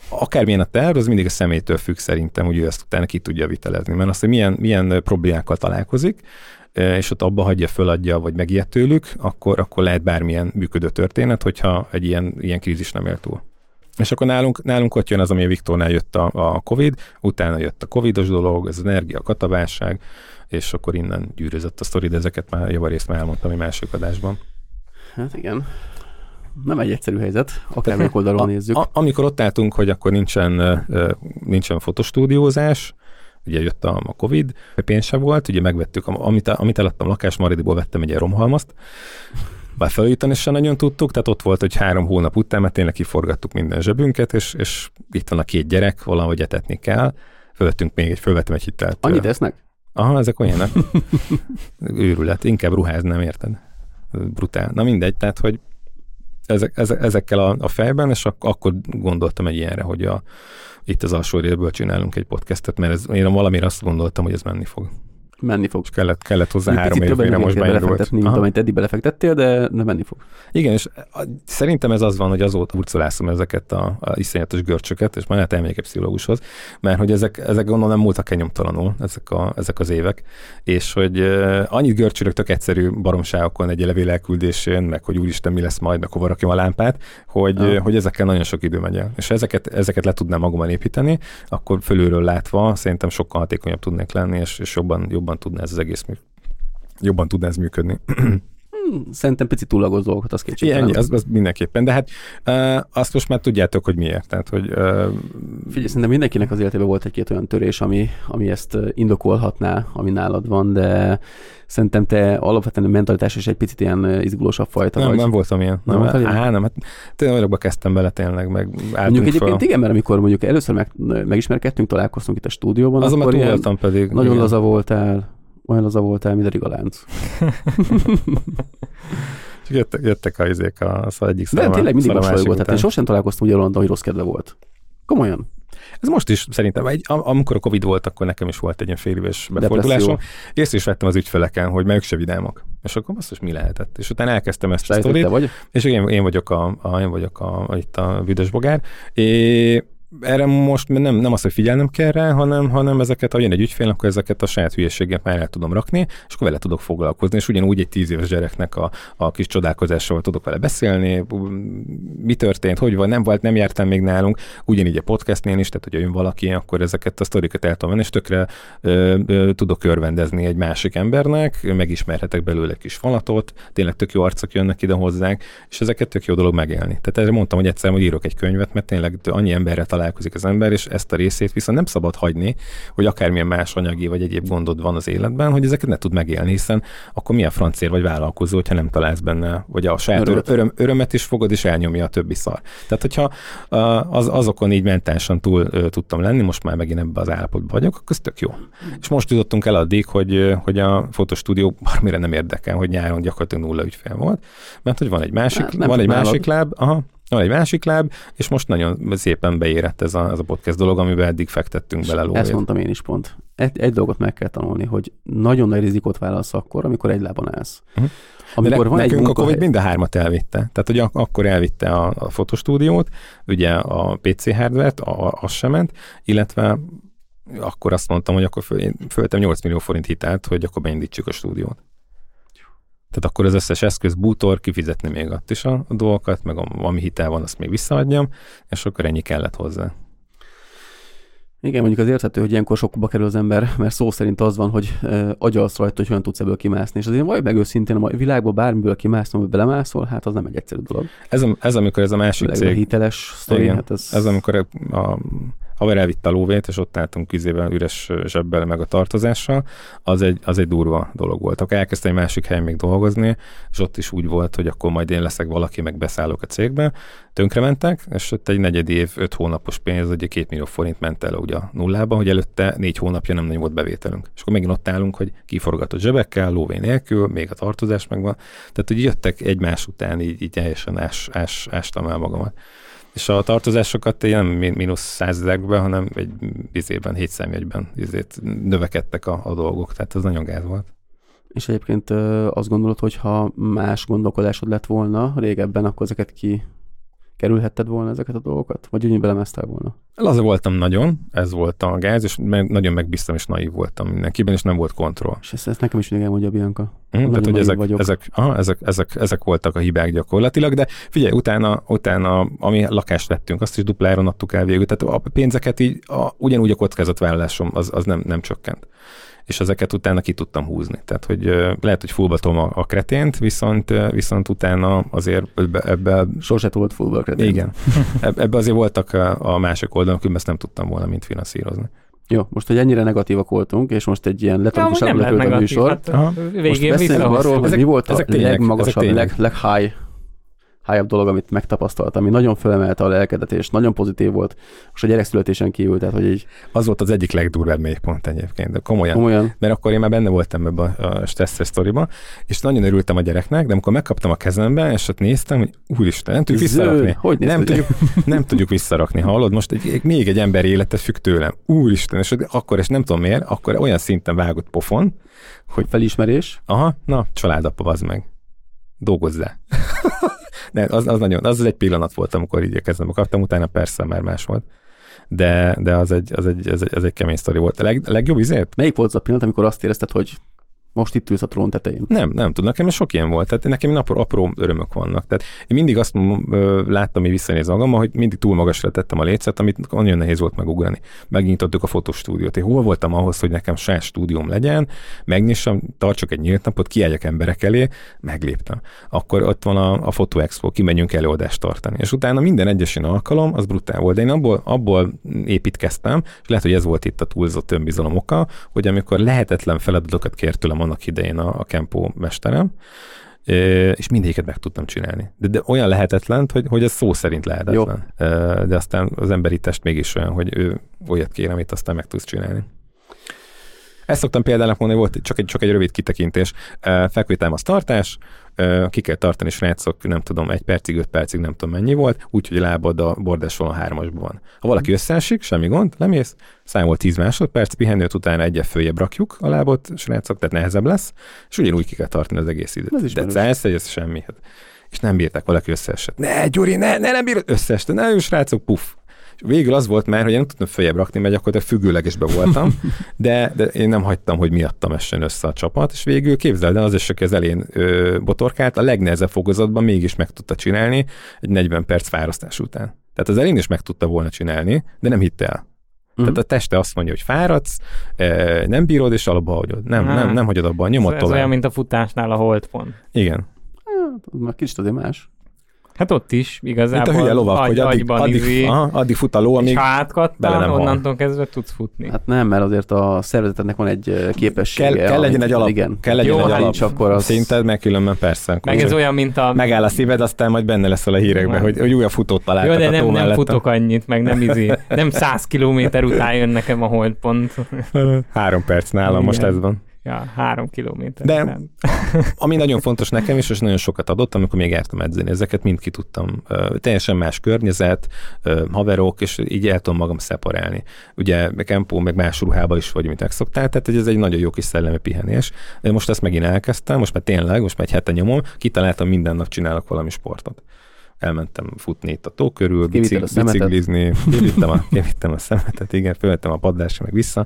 Akármilyen a terv, az mindig a személytől függ szerintem, hogy ő ezt utána ki tudja vitelezni. Mert azt, hogy milyen, milyen problémákkal találkozik, és ott abba hagyja, föladja, vagy megijed tőlük, akkor, akkor lehet bármilyen működő történet, hogyha egy ilyen, ilyen krízis nem ér túl. És akkor nálunk, nálunk ott jön az, ami a Viktornál jött a, a Covid, utána jött a Covidos dolog, az energia, a kataválság, és akkor innen gyűrözött a sztori, de ezeket már javarészt már elmondtam egy másik adásban. Hát igen. Nem egy egyszerű helyzet, akármelyik oldalról nézzük. A, amikor ott álltunk, hogy akkor nincsen, nincsen fotostúdiózás, ugye jött a, a Covid, pénz se volt, ugye megvettük, am- amit, amit eladtam lakás, Maridiból vettem egy romhalmazt, bár felújítani sem nagyon tudtuk, tehát ott volt, hogy három hónap után, mert tényleg kiforgattuk minden zsebünket, és, és itt van a két gyerek, valahogy etetni kell. Fölvettünk még egy, fölvettem egy hitelt. Annyit esznek? Aha, ezek olyanok. Őrület, inkább ruháznám, érted? Brutál. Na mindegy, tehát, hogy ezek, ezek, ezekkel a, a fejben, és ak- akkor gondoltam egy ilyenre, hogy a, itt az alsó részből csinálunk egy podcastet, mert ez, én valamire azt gondoltam, hogy ez menni fog. Menni fog. És kellett, kellett hozzá Egy három picit év, többet mire még most beindult. mint Aha. amit eddig belefektettél, de nem menni fog. Igen, és a, szerintem ez az van, hogy azóta hurcolászom ezeket a, a iszonyatos görcsöket, és majd hát elmegyek egy pszichológushoz, mert hogy ezek, ezek gondolom nem múltak el nyomtalanul, ezek, a, ezek az évek, és hogy uh, annyit görcsülök tök egyszerű baromságokon egy levél elküldésén, meg hogy úristen mi lesz majd, akkor varakjam a lámpát, hogy, Ah. hogy ezekkel nagyon sok idő megy el. És ezeket, ezeket le tudnám magamon építeni, akkor fölülről látva szerintem sokkal hatékonyabb tudnék lenni, és, és jobban, jobban tudná ez az egész jobban tudná ez működni. Szerintem picit túlagos dolgokat, az kétségtelen. ennyi, az, az mindenképpen. De hát uh, azt most már tudjátok, hogy miért. Tehát, hogy uh, Figyelj, szerintem mindenkinek az életében volt egy-két olyan törés, ami, ami ezt ö, indokolhatná, ami nálad van, de szerintem te alapvetően a mentalitás is egy picit ilyen izgulósabb fajta nem, vagy. nem voltam ilyen. Nem Nem, ilyen? Á, nem, hát tényleg olyanokba kezdtem bele tényleg, meg Mondjuk egyébként igen, mert amikor mondjuk először meg, megismerkedtünk, találkoztunk itt a stúdióban, Azon már akkor ilyen voltam pedig. nagyon igen. laza voltál, olyan laza voltál, mint a rigalánc. Csak Jöttek, jöttek a izék a, az egyik De szar a- tényleg mindig a mosolyogott, tehát én sosem találkoztam ugye Rolandon, hogy rossz kedve volt. Komolyan. Ez most is szerintem, egy, am- amikor a Covid volt, akkor nekem is volt egy ilyen fél éves befordulásom. Észre is vettem az ügyfeleken, hogy melyik se vidámak. És akkor azt mi lehetett. És utána elkezdtem ezt a Sejtett sztorit, vagy? És igen, én vagyok a, a, én vagyok a, a, itt a büdös bogár. É, erre most nem, nem az, hogy figyelnem kell rá, hanem, hanem ezeket, ha jön egy ügyfél, akkor ezeket a saját hülyeséget már el tudom rakni, és akkor vele tudok foglalkozni, és ugyanúgy egy tíz éves gyereknek a, a kis csodálkozásával tudok vele beszélni, mi történt, hogy van, nem volt, nem jártam még nálunk, ugyanígy a podcastnél is, tehát hogy jön valaki, akkor ezeket a sztorikat el tudom venni, és tökre ö, ö, tudok örvendezni egy másik embernek, megismerhetek belőle kis falatot, tényleg tök jó arcok jönnek ide hozzánk, és ezeket tök jó dolog megélni. Tehát erre mondtam, hogy egyszer, hogy írok egy könyvet, mert tényleg annyi emberre találkozik az ember, és ezt a részét viszont nem szabad hagyni, hogy akármilyen más anyagi vagy egyéb gondod van az életben, hogy ezeket ne tud megélni, hiszen akkor milyen francér vagy vállalkozó, hogyha nem találsz benne, vagy a saját örömet, öröm, örömet is fogod, és elnyomja a többi szar. Tehát, hogyha az, azokon így mentálisan túl tudtam lenni, most már megint ebbe az állapotban vagyok, akkor tök jó. És most jutottunk el addig, hogy, hogy a fotostúdió bármire nem érdekel, hogy nyáron gyakorlatilag nulla ügyfél volt, mert hogy van egy másik, nem van egy másik láb, aha, van egy másik láb, és most nagyon szépen beérett ez a, ez a podcast dolog, amiben eddig fektettünk bele lóvét. Ezt mondtam én is pont. Egy, egy dolgot meg kell tanulni, hogy nagyon nagy rizikót válasz akkor, amikor egy lábon állsz. Uh-huh. Amikor De van nekünk egy munkahely... akkor mind a hármat elvitte. Tehát, hogy akkor elvitte a, a fotostúdiót, ugye a PC hardware-t, az sem ment, illetve akkor azt mondtam, hogy akkor föl, föltem 8 millió forint hitelt, hogy akkor beindítsuk a stúdiót. Tehát akkor az összes eszköz, bútor, kifizetni még ott is a, a dolgokat, meg ami hitel van, azt még visszaadjam, és akkor ennyi kellett hozzá. Igen, mondjuk az érthető, hogy ilyenkor sokba kerül az ember, mert szó szerint az van, hogy uh, agyalsz rajta, hogy hogyan tudsz ebből kimászni. És azért vagy meg őszintén, a világban bármiből kimásznom, hogy belemászol, hát az nem egy egyszerű dolog. Ez, a, ez amikor ez a másik cég... A hiteles sztori, hát ez... ez amikor a haver elvitte a lóvét, és ott álltunk küzében üres zsebbel meg a tartozással, az egy, az egy durva dolog volt. Akkor elkezdtem egy másik helyen még dolgozni, és ott is úgy volt, hogy akkor majd én leszek valaki, meg beszállok a cégbe. Tönkrementek, és ott egy negyed év, öt hónapos pénz, ugye két millió forint ment el ugye a nullába, hogy előtte négy hónapja nem nagyon volt bevételünk. És akkor megint ott állunk, hogy kiforgatott zsebekkel, lóvé nélkül, még a tartozás megvan. Tehát, hogy jöttek egymás után, így, így teljesen ás, ás, ástam el magamat. És a tartozásokat nem mínusz százezekben, hanem egy bizében, hétszámjegyben izét növekedtek a, a dolgok, tehát ez nagyon gáz volt. És egyébként azt gondolod, hogy ha más gondolkodásod lett volna régebben, akkor ezeket ki kerülhetted volna ezeket a dolgokat? Vagy úgy belemeztél volna? Laza voltam nagyon, ez volt a gáz, és meg, nagyon megbíztam és naív voltam mindenkiben, és nem volt kontroll. És ezt, ezt nekem is mindig elmondja Bianca. Mm, tehát, hogy ezek, vagyok. ezek, aha, ezek, ezek, ezek, voltak a hibák gyakorlatilag, de figyelj, utána, utána ami lakást vettünk, azt is dupláron adtuk el végül, tehát a pénzeket így, a, ugyanúgy a kockázatvállalásom az, az nem, nem csökkent és ezeket utána ki tudtam húzni. Tehát, hogy lehet, hogy fullbatom a, a kretént, viszont, viszont utána azért ebbe... ebbe Sose volt fullba a kretént. Igen. ebbe azért voltak a, a másik oldalon, hogy ezt nem tudtam volna mint finanszírozni. Jó, most, hogy ennyire negatívak voltunk, és most egy ilyen letartóságra lepőtt a műsor. Hát, végén most beszélünk arról, hogy mi volt ezek a tényleg, legmagasabb, leg, leghigh high dolog, amit megtapasztaltam, ami nagyon fölemelte a lelkedet, és nagyon pozitív volt, és a gyerekszületésen kívül, tehát hogy így... Az volt az egyik legdurvább mélypont egyébként, de komolyan. komolyan. Mert akkor én már benne voltam ebbe a stresszes sztoriba, és nagyon örültem a gyereknek, de amikor megkaptam a kezembe, és ott néztem, hogy úristen, nem tudjuk visszarakni. Hogy nem, tudjuk, nem tudjuk visszarakni, hallod? Most egy, még egy ember élete függ tőlem. Úristen, és akkor, és nem tudom miért, akkor olyan szinten vágott pofon, hogy... Felismerés? Aha, na, családapa, az meg. Dolgozzá. ne, az, az, nagyon, az egy pillanat volt, amikor így kezdem kaptam, utána persze már más volt. De, de az, egy, az, egy, az, egy, az egy kemény sztori volt. A leg, legjobb izért? Melyik volt az a pillanat, amikor azt érezted, hogy most itt ülsz a trón tetején. Nem, nem tudom, nekem sok ilyen volt. Tehát nekem napor apró örömök vannak. Tehát én mindig azt láttam, hogy visszanéz magammal, hogy mindig túl magasra tettem a lécet, amit nagyon nehéz volt megugrani. Megnyitottuk a fotostúdiót. Én hol voltam ahhoz, hogy nekem saját stúdióm legyen, megnyissam, tartsak egy nyílt napot, kiálljak emberek elé, megléptem. Akkor ott van a, a Photo Expo, kimegyünk előadást tartani. És utána minden egyes alkalom, az brutál volt. De én abból, abból építkeztem, és lehet, hogy ez volt itt a túlzott önbizalom oka, hogy amikor lehetetlen feladatokat kért tőlem annak idején a, a Kempo mesterem, és mindegyiket meg tudtam csinálni. De, de olyan lehetetlen, hogy, hogy ez szó szerint lehetetlen. Jó. De aztán az emberi test mégis olyan, hogy ő olyat kér, amit aztán meg tudsz csinálni. Ezt szoktam példának mondani, volt csak egy, csak egy rövid kitekintés. Fekvételm tartás, ki kell tartani, srácok, nem tudom, egy percig, öt percig, nem tudom mennyi volt, úgyhogy a lábad a bordás a hármasban van. Ha valaki összeesik, semmi gond, lemész, számol 10 másodperc, pihenőt utána egyet följebb rakjuk a lábot, srácok, tehát nehezebb lesz, és ugyanúgy ki kell tartani az egész időt. Ez de ez, ez semmi. Hát. És nem bírták, valaki összeesett. Ne, Gyuri, ne, ne, nem bírod, összeesett, ne, srácok, puff, És végül az volt már, hogy én nem tudtam följebb rakni, mert gyakorlatilag függőlegesbe voltam, de, de én nem hagytam, hogy miattam essen össze a csapat, és végül képzeld el, az is, aki az elén ö, botorkált, a legnehezebb fokozatban mégis meg tudta csinálni egy 40 perc fárasztás után. Tehát az elén is meg tudta volna csinálni, de nem hitte el. Uh-huh. Tehát a teste azt mondja, hogy fáradsz, nem bírod, és alapba hagyod. Nem, nem, nem hagyod abban, nyomod ez, tovább. Ez olyan, mint a futásnál a holdpont. Igen. Hát, már kicsit azért más. Hát ott is igazából Mint a hülye lovak, agy, hogy addig, addig, izé, aha, addig fut a ló, amíg ha bele átkattál, nem hal. onnantól kezdve tudsz futni. Hát nem, mert azért a szervezetednek van egy képessége. kell, kell legyen egy alap. Igen. Kell legyen Jó, egy hát alap. akkor az- Szinted, meg különben persze. Meg ez olyan, mint a... Megáll a szíved, aztán majd benne leszel a hírekben, Nem. hogy, hogy újabb futót találtak Jó, de nem, nem futok annyit, meg nem izé. Nem száz kilométer után jön nekem a holdpont. Három perc nálam, most ez van. Ja, három kilométer. De- után. Ami nagyon fontos nekem is, és nagyon sokat adott, amikor még jártam edzeni, ezeket mind ki tudtam. Teljesen más környezet, haverok, és így el tudom magam szeparálni. Ugye Kempó meg más ruhába is vagy, mint megszoktál, tehát ez egy nagyon jó kis szellemi pihenés. Most ezt megint elkezdtem, most már tényleg, most már egy hete nyomom, kitaláltam, minden nap csinálok valami sportot. Elmentem futni itt a tó körül, bicik, a szemetet? biciklizni, kivittem a, kivittem a szemetet, igen, fölvettem a padlásra, meg vissza.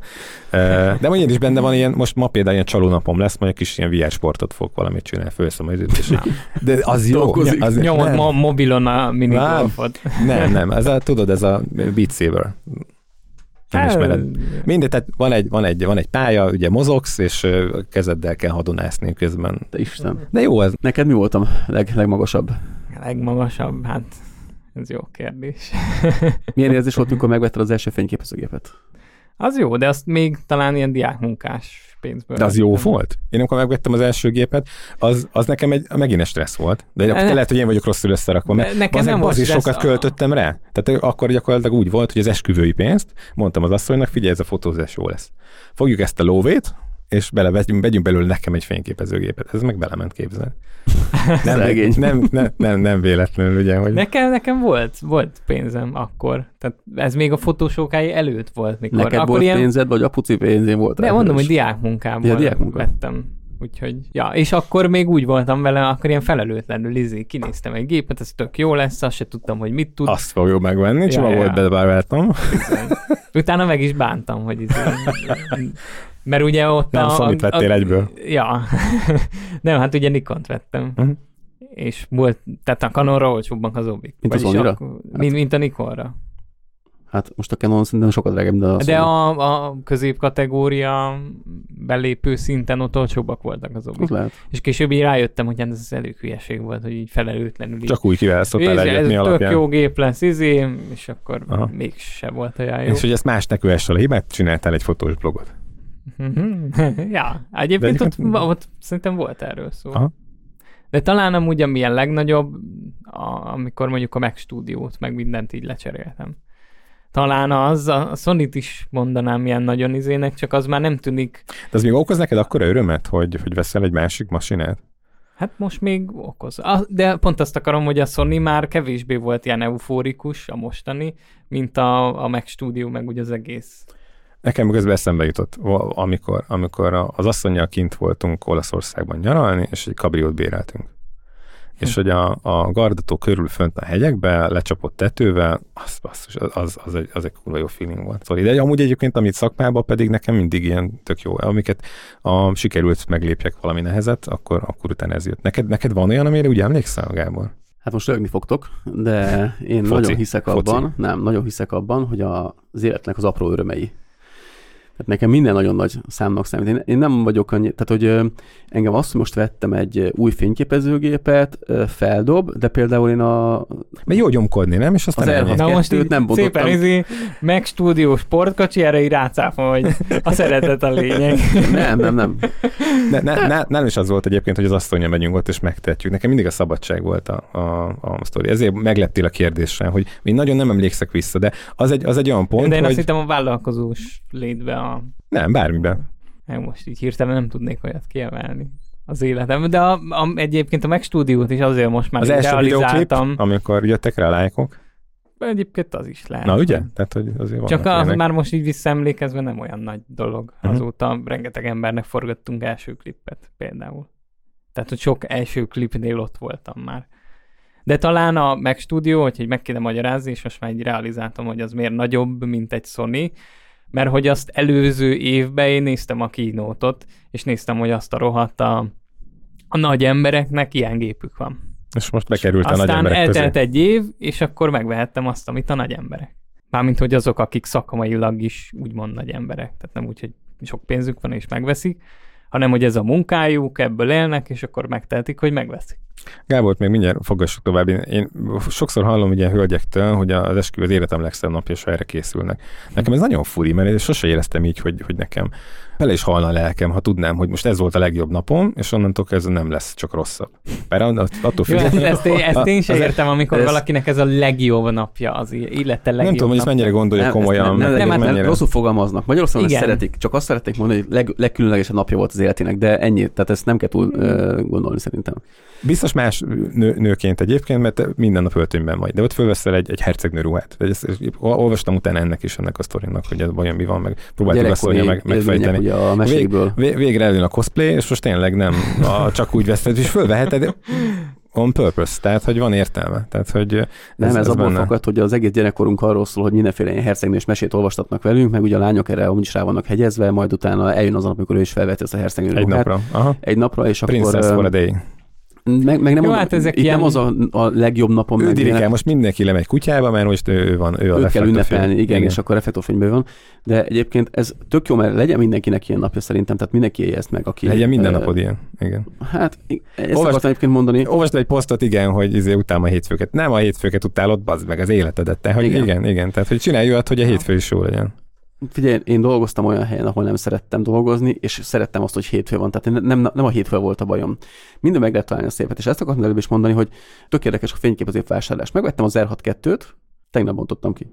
De mondjuk is benne van ilyen, most ma például ilyen csalónapom lesz, majd egy kis ilyen VR sportot fogok valamit csinálni, fölveszem az időt, és de az jó. Dolgozik. Az, Nyomod nem, ma mobilon a minigolfot. nem, nem, ez a, tudod, ez a Beat Saber. Nem Hát, ismered. Mindegy, tehát van egy, van, egy, van egy pálya, ugye mozogsz, és a kezeddel kell hadonászni közben. De Isten. De jó, ez Neked mi volt a leg, legmagasabb? A legmagasabb, hát ez jó kérdés. Milyen érzés volt, amikor megvetted az első fényképezőgépet? Az jó, de azt még talán ilyen diákmunkás pénzből. de az jó vettem. volt. Én amikor megvettem az első gépet, az, az nekem egy, megint egy stressz volt. De Ne- lehet, hogy én vagyok rosszul összerakva, mert Ne- nekem nem az is sokat költöttem rá. Tehát akkor gyakorlatilag úgy volt, hogy az esküvői pénzt, mondtam az asszonynak, figyelj, ez a fotózás jó lesz. Fogjuk ezt a lóvét, és bele, vegyünk, belőle nekem egy fényképezőgépet. Ez meg belement képzel. Nem, nem, nem, nem, nem, véletlenül, ugye, hogy Nekem, nekem volt, volt pénzem akkor. Tehát ez még a fotósókája előtt volt, mikor. Neked akkor volt ilyen, pénzed, vagy apuci pénzén volt? De mondom, hogy diákmunkából Ja, diákmunka. vettem. Úgyhogy, ja, és akkor még úgy voltam vele, akkor ilyen felelőtlenül izé, kinéztem egy gépet, ez tök jó lesz, azt se tudtam, hogy mit tud. azt fogjuk megvenni, Ja, csomag ja. volt bedobáltam. Utána meg is bántam, hogy izé, mert ugye ott Nem a... Sony-t vettél egyből. Ja. Nem, hát ugye Nikont vettem. Mhm. És volt, tehát a Canonra olcsóbbak az obbik. Mint a Vagyis Sonyra? akkor- Mint, mint a Nikonra. Hát most a Canon szerintem sokat drágább, de a De Sony. a, a középkategória belépő szinten ott olcsóbbak voltak az obbik. Az lehet. És később így rájöttem, hogy hát ez elég hülyeség volt, hogy így felelőtlenül így. Csak úgy kiválasztottál egyet, ez mi tök alapján. jó gép lesz, izé, és akkor Aha. mégse volt olyan jó. És hogy ezt másnak kövessel a hibát, csináltál egy fotós blogot. Mhm. ja, egyébként De ott, egyébként- ott szerintem volt erről szó. Aha. De talán amúgy amilyen legnagyobb, a, amikor mondjuk a Mac stúdiót, meg mindent így lecseréltem. Talán az, a Sony-t is mondanám ilyen nagyon izének, csak az már nem tűnik, De az még okoz neked akkora örömet, hogy, hogy veszel egy másik masinát? hát most még okoz. De pont azt akarom, hogy a Sony már kevésbé volt ilyen eufórikus, a mostani, mint a, a Mac stúdió, meg úgy az egész. Nekem közben eszembe jutott, amikor, amikor az asszonyjal kint voltunk Olaszországban nyaralni, és egy kabriót béreltünk. És hogy a, a gardató körül fönt a hegyekbe, lecsapott tetővel, az, basszus, az, az, az, egy, az egy kurva jó feeling volt. Szóval, de amúgy egyébként, amit szakmában pedig nekem mindig ilyen tök jó, amiket a, sikerült meglépjek valami nehezet, akkor, akkor utána ez jött. Neked, neked van olyan, amire úgy emlékszel, Gábor? Hát most rögni fogtok, de én Foci. nagyon hiszek Foci. abban, nem, nagyon hiszek abban, hogy az életnek az apró örömei. Tehát nekem minden nagyon nagy számnak számít. Én, én nem vagyok annyi, tehát hogy ö, engem azt, hogy most vettem egy új fényképezőgépet, ö, feldob, de például én a, Mert jó gyomkodni, nem? És aztán Az elhat- Na most így nem szépen izé, Mac stúdió sportkocsi, erre így rácáfom, hogy a szeretet a lényeg. nem, nem, nem. Ne, ne, ne, nem is az volt egyébként, hogy az asztalnya megyünk ott és megtehetjük. Nekem mindig a szabadság volt a, a, a sztori. Ezért megleptél a kérdéssel, hogy én nagyon nem emlékszek vissza, de az egy, az egy olyan pont, De én hogy azt hittem a vállalkozós létbe a... nem, bármiben. Hát most így hirtelen nem tudnék olyat kiemelni az életem. De a, a, egyébként a Mac stúdiót is azért most már Az első realizáltam. amikor jöttek rá a lájkok. Egyébként az is lehet. Na ugye? Tehát, hogy azért Csak ilyenek. már most így visszaemlékezve nem olyan nagy dolog. Mhm. Azóta rengeteg embernek forgattunk első klippet például. Tehát, hogy sok első klipnél ott voltam már. De talán a Mac Studio, hogy meg kéne magyarázni, és most már így realizáltam, hogy az miért nagyobb, mint egy Sony, mert hogy azt előző évben én néztem a kínótot, és néztem, hogy azt a rohadt a, a nagy embereknek ilyen gépük van. És most bekerült a nagy Aztán emberek közé. eltelt egy év, és akkor megvehettem azt, amit a nagy emberek. Mármint, hogy azok, akik szakmailag is úgymond nagy emberek. Tehát nem úgy, hogy sok pénzük van és megveszik, hanem hogy ez a munkájuk, ebből élnek, és akkor megtehetik, hogy megveszik. Gábor, még mindjárt fogassuk tovább. Én, én sokszor hallom ilyen hölgyektől, hogy az eskü az életem legszebb napja, és erre készülnek. Nekem ez nagyon furi, mert én sose éreztem így, hogy, hogy nekem bele is halna a lelkem, ha tudnám, hogy most ez volt a legjobb napom, és onnantól kezdve nem lesz csak rosszabb. Mert attól Jó, ezt, ezt, én, ezt én sem értem, amikor ez- valakinek ez a legjobb napja, az élete legjobb Nem tudom, hogy ezt mennyire gondolja Nem, komolyan. ezt nem, nem, nem, nem, mennyire... rosszul fogalmaznak. Magyarországon ezt Igen. szeretik, csak azt szeretnék mondani, hogy leg, legkülönlegesebb napja volt az életének, de ennyi, tehát ezt nem kell túl uh, gondolni szerintem. Biztos más nő, nőként egyébként, mert te minden nap öltönyben vagy, de ott fölveszel egy, egy hercegnő ruhát. Ezt, ezt, olvastam utána ennek is, ennek a sztorinak, hogy ez vajon mi van, meg próbáltuk azt Gyerekkori meg, megfejteni. ugye a mesékből. Vég, végre előn a cosplay, és most tényleg nem a, csak úgy veszed, és fölveheted on purpose, tehát hogy van értelme. Tehát, hogy ez, Nem, ez, ez abból benne. fakad, hogy az egész gyerekkorunk arról szól, hogy mindenféle ilyen hercegnős mesét olvastatnak velünk, meg ugye a lányok erre amúgy is rá vannak hegyezve, majd utána eljön az nap, amikor ő is felveti ezt a hercegnő Egy ruhát. napra. Aha. Egy napra, és Princess akkor... for a day. Meg, meg nem, Jó, mondom, hát ezek itt ilyen- nem az a, a legjobb napom, Ő meg dirigál, most mindenki lemegy kutyába, mert most ő van, ő a őt kell ünnepelni, igen, igen, és akkor reflektorfényből van. De egyébként ez tök jó, mert legyen mindenkinek ilyen napja szerintem, tehát mindenki élje ezt meg, aki... Legyen minden ö, napod ilyen. Igen. Hát, ezt Olvast- akartam egyébként mondani. Olvasd egy posztot, igen, hogy izé utálom a hétfőket. Nem a hétfőket utálod, bazd meg az életedet. Te, hogy igen. Igen. igen, igen. Tehát, hogy csinálj olyat, hogy a hétfő is jó legyen. Figyelj, én dolgoztam olyan helyen, ahol nem szerettem dolgozni, és szerettem azt, hogy hétfő van. Tehát nem, nem a hétfő volt a bajom. Minden meg lehet találni a szépet. És ezt akartam előbb is mondani, hogy tök érdekes a fényképező vásárlás. Megvettem az R6-2-t, tegnap bontottam ki.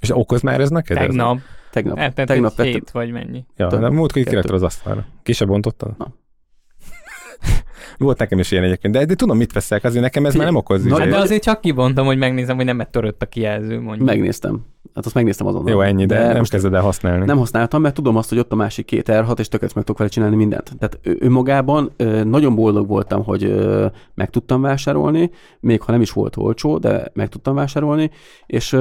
És okoz már ez neked? Ez? Tegnap. Tegnap, Eltelt tegnap egy hét, vagy mennyi. Ja, de múltkor így Kettő. kirakta az asztalra. Ki se bontottad? Na. Volt nekem is ilyen egyébként, de, de tudom, mit veszek, azért nekem ez már nem okoz. Na. Hát de azért csak kibontom, hogy megnézem, hogy nem törött a kijelző, mondjuk. Megnéztem. Hát azt megnéztem azonnal. Jó, ennyi, de, nem most kezded el használni. nem használtam, mert tudom azt, hogy ott a másik két R6, és tökéletes meg tudok vele csinálni mindent. Tehát ő- önmagában ö, nagyon boldog voltam, hogy meg tudtam vásárolni, még ha nem is volt olcsó, de meg tudtam vásárolni, és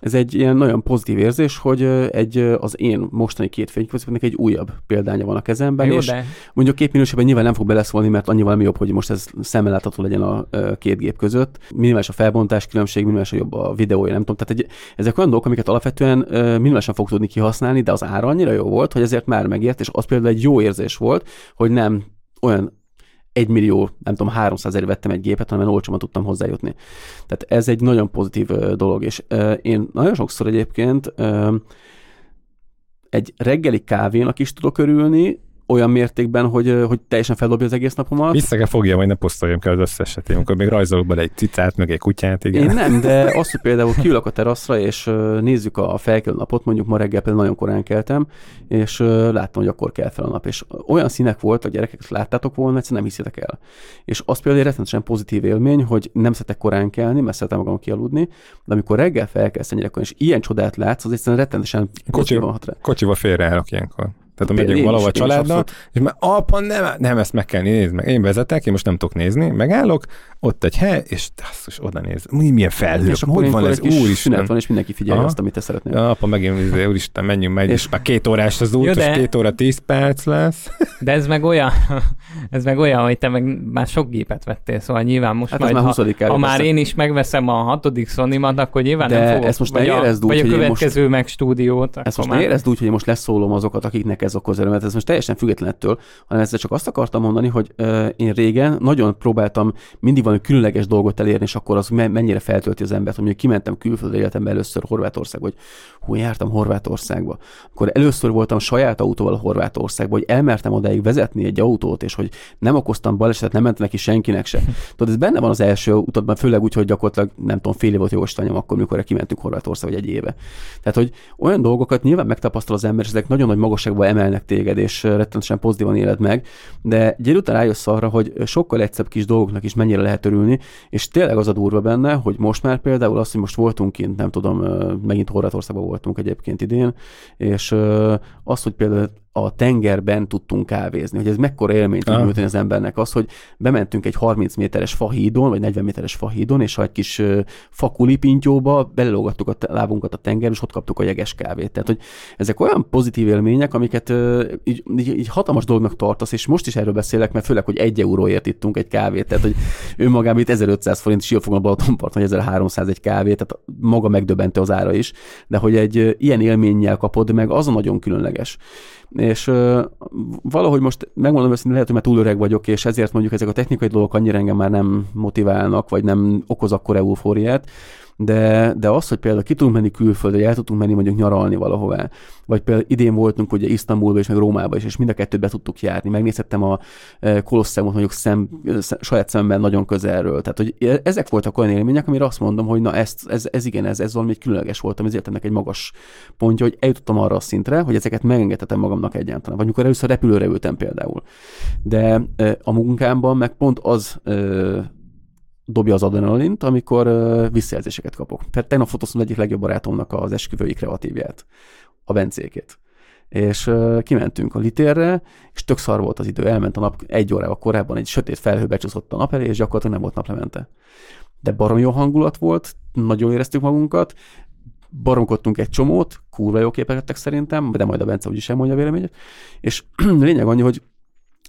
ez egy ilyen nagyon pozitív érzés, hogy egy az én mostani két fényképezőnek egy újabb példánya van a kezemben, Jó, és de Mondjuk képminőségben nyilván nem fog beleszólni, mert annyival mi jobb, hogy most ez szemmel látható legyen a két gép között. Minimális a felbontás különbség, minimális a jobb a videója, nem tudom. Tehát egy, ezek olyan dolgok, amiket alapvetően minimálisan fog tudni kihasználni, de az ára annyira jó volt, hogy ezért már megért, és az például egy jó érzés volt, hogy nem olyan 1 millió, nem tudom, 300 ezer vettem egy gépet, hanem olcsóban tudtam hozzájutni. Tehát ez egy nagyon pozitív dolog, és én nagyon sokszor egyébként egy reggeli kávénak is tudok örülni, olyan mértékben, hogy, hogy teljesen feldobja az egész napomat. Vissza kell fogja, majd ne posztoljam kell az összeset, amikor még rajzolok bele egy cicát, meg egy kutyát, igen. Én nem, de azt, hogy például kiülök a teraszra, és nézzük a felkelő napot, mondjuk ma reggel például nagyon korán keltem, és láttam, hogy akkor kell fel a nap, és olyan színek voltak, gyerekek, ezt láttátok volna, egyszerűen nem hiszitek el. És az például egy rettenetesen pozitív élmény, hogy nem szeretek korán kelni, mert szeretem magam kialudni, de amikor reggel felkelsz korán, és ilyen csodát látsz, az egyszerűen rettenetesen rá. Kocsival félreállok ilyenkor. Tehát ha megyünk is, valahol is családdal, és már apa, nem, nem, ezt meg kell nézni, meg én vezetek, én most nem tudok nézni, megállok, ott egy hely, és basszus, oda néz, mi, milyen felhő, És hogy van ez, kis szünet úristen. van, és mindenki figyelje Aha. azt, amit te szeretnél. Ja, apa megint, izé, úristen, menjünk, megy, és És- már két órás az út, Jó, és de- két óra tíz perc lesz. De ez meg olyan, ez meg olyan, hogy te meg már sok gépet vettél, szóval nyilván most Hát majd, már ha, 20 ha már én is megveszem a hatodik sony akkor nyilván De nem fogok, ezt most vagy, a, úgy, vagy a következő meg stúdiót, Ezt most már... érezd úgy, hogy most leszólom azokat, akiknek ez okoz örömet, ez most teljesen független ettől, hanem ezzel csak azt akartam mondani, hogy én régen nagyon próbáltam mindig valami különleges dolgot elérni, és akkor az me- mennyire feltölti az embert, hogy kimentem külföldre életemben először Horvátországba, hogy hú, jártam Horvátországba. Akkor először voltam saját autóval Horvátországba, hogy elmertem odáig vezetni egy autót, és hogy nem okoztam balesetet, nem ment neki senkinek se. Tudod, ez benne van az első utatban, főleg úgy, hogy gyakorlatilag nem tudom, fél év volt jóstanyom akkor, mikor kimentünk Horvátországba, vagy egy éve. Tehát, hogy olyan dolgokat nyilván megtapasztal az ember, és ezek nagyon nagy magasságba emelnek téged, és rettenetesen pozitívan éled meg, de egy után rájössz arra, hogy sokkal egyszerűbb kis dolgoknak is mennyire lehet örülni, és tényleg az a durva benne, hogy most már például az, hogy most voltunk kint, nem tudom, megint Horvátországban voltunk egyébként idén, és az, hogy például a tengerben tudtunk kávézni, hogy ez mekkora élményt tud Ah. nyújtani az embernek. Az, hogy bementünk egy 30 méteres fahídon, vagy 40 méteres fahídon, és ha egy kis fakulipintyóba belelógattuk a lábunkat a tengerbe, és ott kaptuk a jeges kávét. Tehát, hogy ezek olyan pozitív élmények, amiket így, így, így hatalmas dolognak tartasz, és most is erről beszélek, mert főleg, hogy egy euróért ittunk egy kávét, tehát, hogy önmagában itt 1500 forint Siófogon a Balatonparton, vagy 1300 egy kávét, tehát maga megdöbbentő az ára is, de hogy egy ilyen élménnyel kapod meg, az a nagyon különleges. És ö, valahogy most megmondom őszintén, lehet, hogy már túl öreg vagyok, és ezért mondjuk ezek a technikai dolgok annyira engem már nem motiválnak, vagy nem okoz akkor eufóriát, de, de az, hogy például ki tudunk menni külföldre, el tudtunk menni mondjuk nyaralni valahová, vagy például idén voltunk ugye Isztambulba és meg Rómába is, és mind a kettőt be tudtuk járni. Megnézhettem a eh, Kolosseumot mondjuk szem, sz- saját szemben nagyon közelről. Tehát, hogy e- ezek voltak olyan élmények, amire azt mondom, hogy na ez, ez, ez igen, ez, ez valami különleges volt, ami ezért ennek egy magas pontja, hogy eljutottam arra a szintre, hogy ezeket megengedhetem magamnak egyáltalán. Vagy amikor először repülőre ültem például. De eh, a munkámban meg pont az eh, dobja az adrenalint, amikor uh, visszajelzéseket kapok. Tehát tegnap fotóztam egyik legjobb barátomnak az esküvői kreatívját, a Bencékét. És kimentünk a litérre, és tök szar volt az idő, elment a nap egy órával korábban, egy sötét felhő becsúszott a nap elé, és gyakorlatilag nem volt naplemente. De barom jó hangulat volt, nagyon éreztük magunkat, baromkodtunk egy csomót, kurva jó képek lettek szerintem, de majd a Bence úgyis elmondja a véleményét, és lényeg annyi, hogy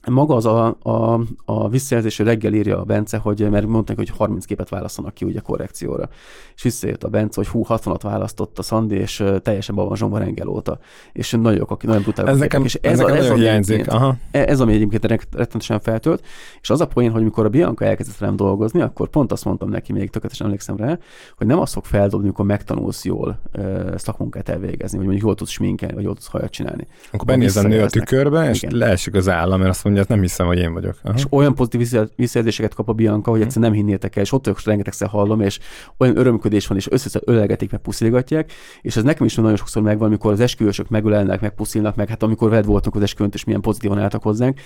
maga az a, a, a visszajelzés, hogy reggel írja a Bence, hogy mert mondták, hogy 30 képet választanak ki ugye korrekcióra. És visszajött a Bence, hogy hú, 60-at választott a Szandi, és teljesen be van reggel óta. És nagyon jók, nagyon brutálok Ez a nekem, képek. ez nekem nagyon ami hiányzik. egyébként- Aha. E- ez, ami egyébként ret- rettenetesen feltölt, és az a poén, hogy mikor a Bianca elkezdett velem dolgozni, akkor pont azt mondtam neki, még tökéletesen emlékszem rá, hogy nem azt fog feldobni, amikor megtanulsz jól ö, szakmunkát elvégezni, vagy mondjuk jól tudsz sminkelni, vagy jól tudsz hajat csinálni. Akkor benéz a nő a tükörbe, és leesik az állam, mert azt mondja, hogy nem hiszem, hogy én vagyok. Aha. És olyan pozitív vissza- visszajelzéseket kap a Bianca, hogy egyszerűen nem hinnétek el, és ott és rengetegszer hallom, és olyan örömködés van, és össze ölelgetik, meg puszilgatják, és ez nekem is nagyon sokszor megvan, amikor az esküvősök megölelnek, meg puszilnak, meg hát amikor veled voltunk az esküvőn, és milyen pozitívan álltak hozzánk,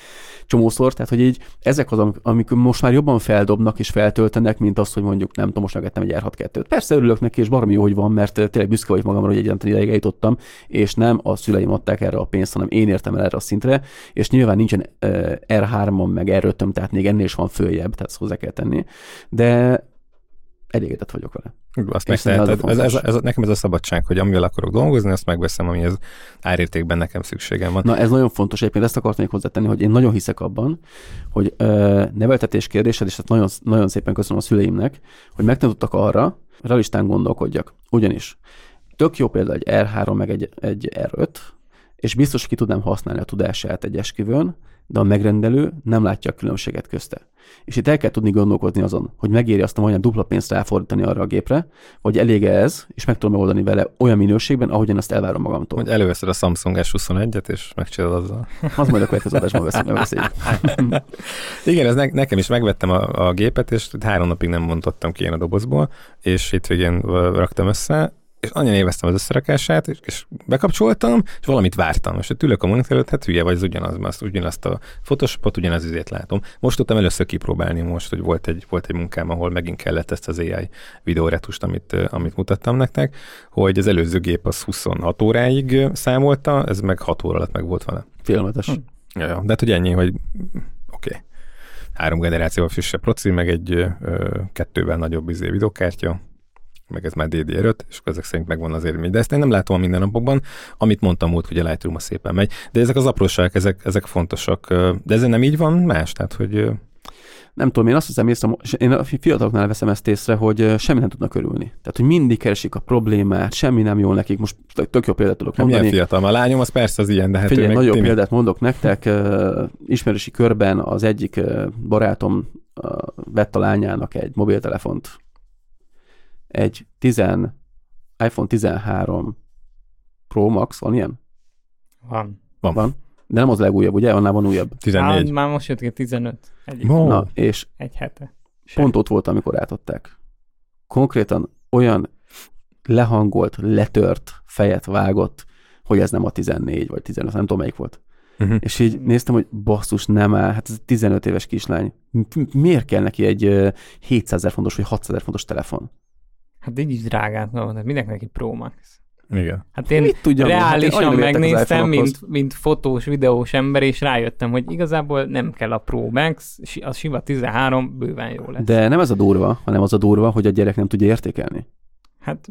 csomószor, tehát hogy így ezek az, amik, most már jobban feldobnak és feltöltenek, mint az, hogy mondjuk nem tudom, most megettem egy R6-2-t. Persze örülök neki, és baromi jó, hogy van, mert eh, tényleg büszke vagyok magamra, hogy egyáltalán ideig eljutottam, és nem a szüleim adták erre a pénzt, hanem én értem el erre a szintre, és nyilván nincsen uh, R3-on, meg r tehát még ennél is van följebb, tehát ezt hozzá kell tenni, de elégedett vagyok vele. Azt megteheted. az Ez, ez, ez, nekem ez a szabadság, hogy amivel akarok dolgozni, azt megveszem, amihez árértékben nekem szükségem van. Na ez nagyon fontos, egyébként ezt akartam még hozzátenni, hogy én nagyon hiszek abban, hogy ö, neveltetés kérdésed, és ezt nagyon, nagyon szépen köszönöm a szüleimnek, hogy megtanítottak arra, realistán gondolkodjak. Ugyanis tök jó példa egy R3 meg egy, egy R5, és biztos, hogy ki tudnám használni a tudását egy esküvőn, de a megrendelő nem látja a különbséget közte. És itt el kell tudni gondolkodni azon, hogy megéri azt a majdnem dupla pénzt ráfordítani arra a gépre, vagy elég ez, és meg tudom megoldani vele olyan minőségben, ahogyan azt elvárom magamtól. Hogy előveszed a Samsung S21-et, és megcsinálod azzal. Az majd a következő adásban veszünk, megbeszéljük. Igen, ez ne, nekem is megvettem a, a gépet, és három napig nem mondottam ki én a dobozból, és hétvégén raktam össze, és annyira éveztem az összerakását, és, és bekapcsoltam, és valamit vártam. És ott ülök a monitor előtt, hát hülye vagy, az ugyanaz, azt ugyanazt a Photoshopot, ugyanaz izét látom. Most tudtam először kipróbálni, most, hogy volt egy, volt egy munkám, ahol megint kellett ezt az AI videóretust, amit, amit mutattam nektek, hogy az előző gép az 26 óráig számolta, ez meg 6 óra alatt meg volt vele. Félelmetes. Hm. Ja, ja, de hát, hogy ennyi, hogy oké. Okay. Három generációval frissebb proci, meg egy ö, kettővel nagyobb izé videokártya, meg ez már DDR5, és ezek szerint megvan az érmény. De ezt én nem látom a mindennapokban, amit mondtam múlt, hogy a lightroom szépen megy. De ezek az apróságok, ezek, ezek fontosak. De ez nem így van más, tehát hogy Nem tudom, én azt hiszem észre, és én a fiataloknál veszem ezt észre, hogy semmi nem tudnak örülni. Tehát, hogy mindig keresik a problémát, semmi nem jól nekik. Most tök- jó példát tudok ilyen mondani. fiatal. A lányom az persze az ilyen, de hát Figyelj, nagyon tini. példát mondok nektek. Ismerősi körben az egyik barátom vett a lányának egy mobiltelefont. Egy 10, iPhone 13 Pro Max, van ilyen? Van. Van. Van. De nem az legújabb, ugye? Annál van újabb. 14. Á, már most jött ki 15. Egy, Ó. Na, és egy hete. Se. Pont ott volt, amikor átadták. Konkrétan olyan lehangolt, letört fejet vágott, hogy ez nem a 14 vagy 15, nem tudom melyik volt. Uh-huh. És így néztem, hogy basszus, nem áll, hát ez 15 éves kislány. Miért kell neki egy ö, 700 ezer fontos vagy 600 ezer fontos telefon? Hát így is drágát van, tehát mindenkinek egy Pro Max. Igen. Hát én Mit tudjam én? Hát én reálisan értek az megnéztem, mint, mint fotós, videós ember, és rájöttem, hogy igazából nem kell a Pro Max, a sima 13 bőven jó lesz. De nem ez a durva, hanem az a durva, hogy a gyerek nem tudja értékelni. Hát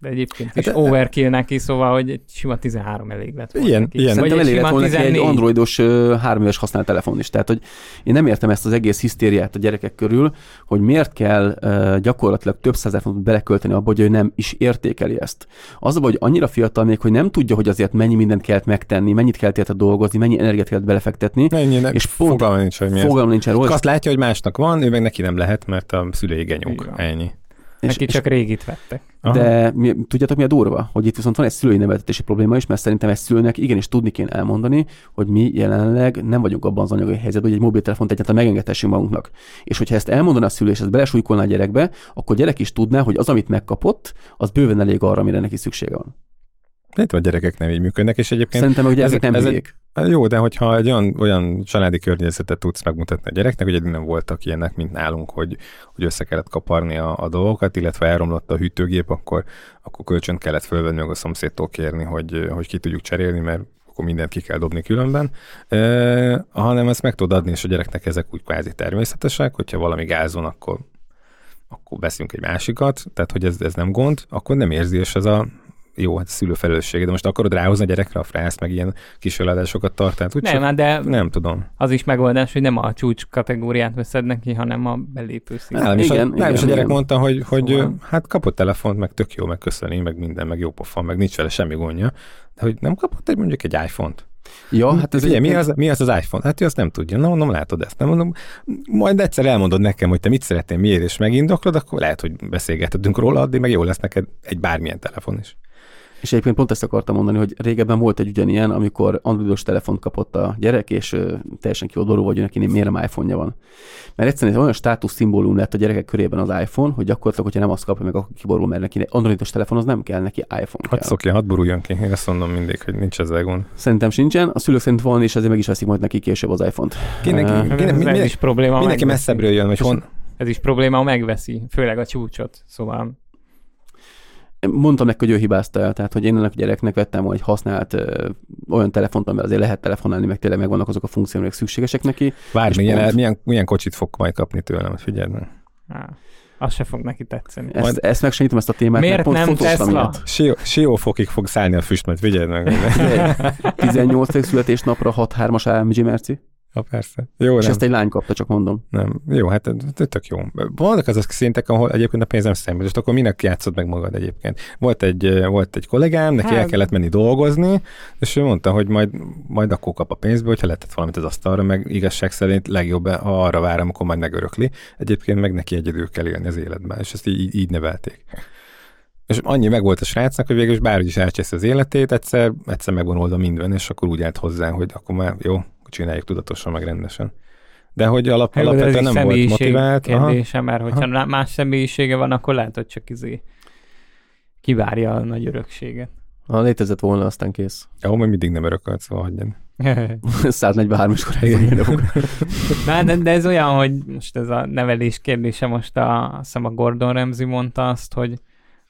de egyébként Hát is e- overkill neki, szóval, hogy egy sima 13 elég lett volna Ilyen- neki. ilyen- Vagy Szerintem elég lett volna neki egy 14. androidos három éves használt telefon is. Tehát, hogy én nem értem ezt az egész hisztériát a gyerekek körül, hogy miért kell ö, gyakorlatilag több százezer fontot belekölteni abba, hogy ő nem is értékeli ezt. Az a baj, hogy annyira fiatal még, hogy nem tudja, hogy azért mennyi mindent kellett megtenni, mennyit kellett érte dolgozni, mennyi energiát kellett belefektetni. Ennyi, ne, És pont- fogalma nincs, hogy mi ez. Fogalma nincsen róla. Azt látja, hogy másnak van, ő meg neki nem lehet, mert a szülei genyók. Így Ennyi. Neki csak régit vettek. Aha. De mi, tudjátok, mi a durva? Hogy itt viszont van egy szülői neveltetési probléma is, mert szerintem egy szülőnek igenis tudni kéne elmondani, hogy mi jelenleg nem vagyunk abban az anyagi helyzetben, hogy egy mobiltelefont egyáltalán megengedhessünk magunknak. És hogyha ezt elmondaná a szülő, és ezt belesújkolná a gyerekbe, akkor a gyerek is tudná, hogy az, amit megkapott, az bőven elég arra, amire neki szüksége van. Itt a gyerekek nem így működnek, és egyébként Szerintem, hogy ez- ezek nem ez egy- bírjék. Hát Jó, de hogyha egy olyan, olyan családi környezetet tudsz megmutatni a gyereknek, hogy eddig nem voltak ilyenek, mint nálunk, hogy, hogy össze kellett kaparni a, a dolgokat, illetve elromlott a hűtőgép, akkor, akkor kölcsönt kellett fölvenni, meg a szomszédtól kérni, hogy, hogy ki tudjuk cserélni, mert akkor mindent ki kell dobni különben, e, hanem ezt meg tudod adni, és a gyereknek ezek úgy kvázi természetesek, hogyha valami gázon, akkor akkor veszünk egy másikat, tehát hogy ez, ez nem gond, akkor nem érzi, és ez a jó, hát szülő felelőssége, de most akarod ráhozni a gyerekre a frász, meg ilyen kis eladásokat tart, tehát úgy Nem, csak- hát de nem tudom. az is megoldás, hogy nem a csúcs kategóriát veszed neki, hanem a belépő szintet. Nem, és, a, igen, nem, igen, és a gyerek igen. mondta, hogy, hogy Szóval- hát kapott telefont, meg tök jó, meg köszöni, meg minden, meg jó pofa, meg nincs vele semmi gondja, de hogy nem kapott egy mondjuk egy iPhone-t. Ja, hát ez Figyelj, mi az, mi az az iPhone? Hát ő azt nem tudja. Na, mondom, látod ezt. Nem mondom, majd egyszer elmondod nekem, hogy te mit szeretnél, miért, és megindoklod, akkor lehet, hogy beszélgethetünk róla, addig meg jó lesz neked egy bármilyen telefon is. És egyébként pont ezt akartam mondani, hogy régebben volt egy ugyanilyen, amikor androidos telefont kapott a gyerek, és ö, teljesen kiodorul vagy, neki miért nem iPhone-ja van. Mert egyszerűen egy olyan státusz szimbólum lett a gyerekek körében az iPhone, hogy gyakorlatilag, hogyha nem azt kapja meg, akkor kiborul, mert neki androidos telefon az nem kell, neki iPhone Hadd kell. szokja, hadd buruljon ki. Én azt mondom mindig, hogy nincs ezzel gond. Szerintem sincsen, a szülők szerint van, és ezért meg is veszik majd neki később az iPhone-t. Kinek, Ez, kinek, ez, ez mindenki, is probléma. mindenki messzebbről jön, hogy hon, Ez is probléma, megveszi, főleg a csúcsot. Szóval Mondtam neki, hogy ő hibázta el, tehát hogy én ennek a gyereknek vettem volna egy használt ö, olyan telefont, amivel azért lehet telefonálni, meg tényleg megvannak azok a funkciók, amik szükségesek neki. várj, milyen, pont. milyen, milyen, kocsit fog majd kapni tőlem, figyeld meg. á, az se fog neki tetszeni. Ezt, ezt meg sem nyitom ezt a témát, Miért mert pont nem Tesla? Siófokig fog szállni a füst, majd figyeld meg. De 18. születésnapra 6-3-as AMG Merci, Ha persze. Jó, és nem, ezt egy lány kapta, csak mondom. nem. Jó, hát tök jó. Vannak azok szintek, ahol egyébként a pénzem számít, és akkor minek játszod meg magad egyébként. Volt egy, volt egy kollégám, neki el Hát- kellett menni dolgozni, és ő mondta, hogy majd, majd akkor kap a pénzből, hogyha letett valamit az asztalra, meg igazság szerint legjobb, ha arra vár, amikor majd megörökli. Egyébként meg neki egyedül kell élni az életben, és ezt így, így nevelték. És annyi meg volt a srácnak, hogy végül is bárhogy is elcseszi az életét, egyszer, egyszer megvan oldva minden, és akkor úgy állt hozzá, hogy akkor már jó, akkor csináljuk tudatosan, meg rendesen. De hogy alap, Jó, alapvetően nem volt motivált. Aha. kérdése, mert hogyha Aha. más személyisége van, akkor lehet, hogy csak izé kivárja a nagy örökséget. Ha létezett volna, aztán kész. Jó, majd mindig nem örökölt, szóval hagyjad. 143-as koráig Na, de, de ez olyan, hogy most ez a nevelés kérdése, most a, azt hiszem a Gordon Ramsay mondta azt, hogy,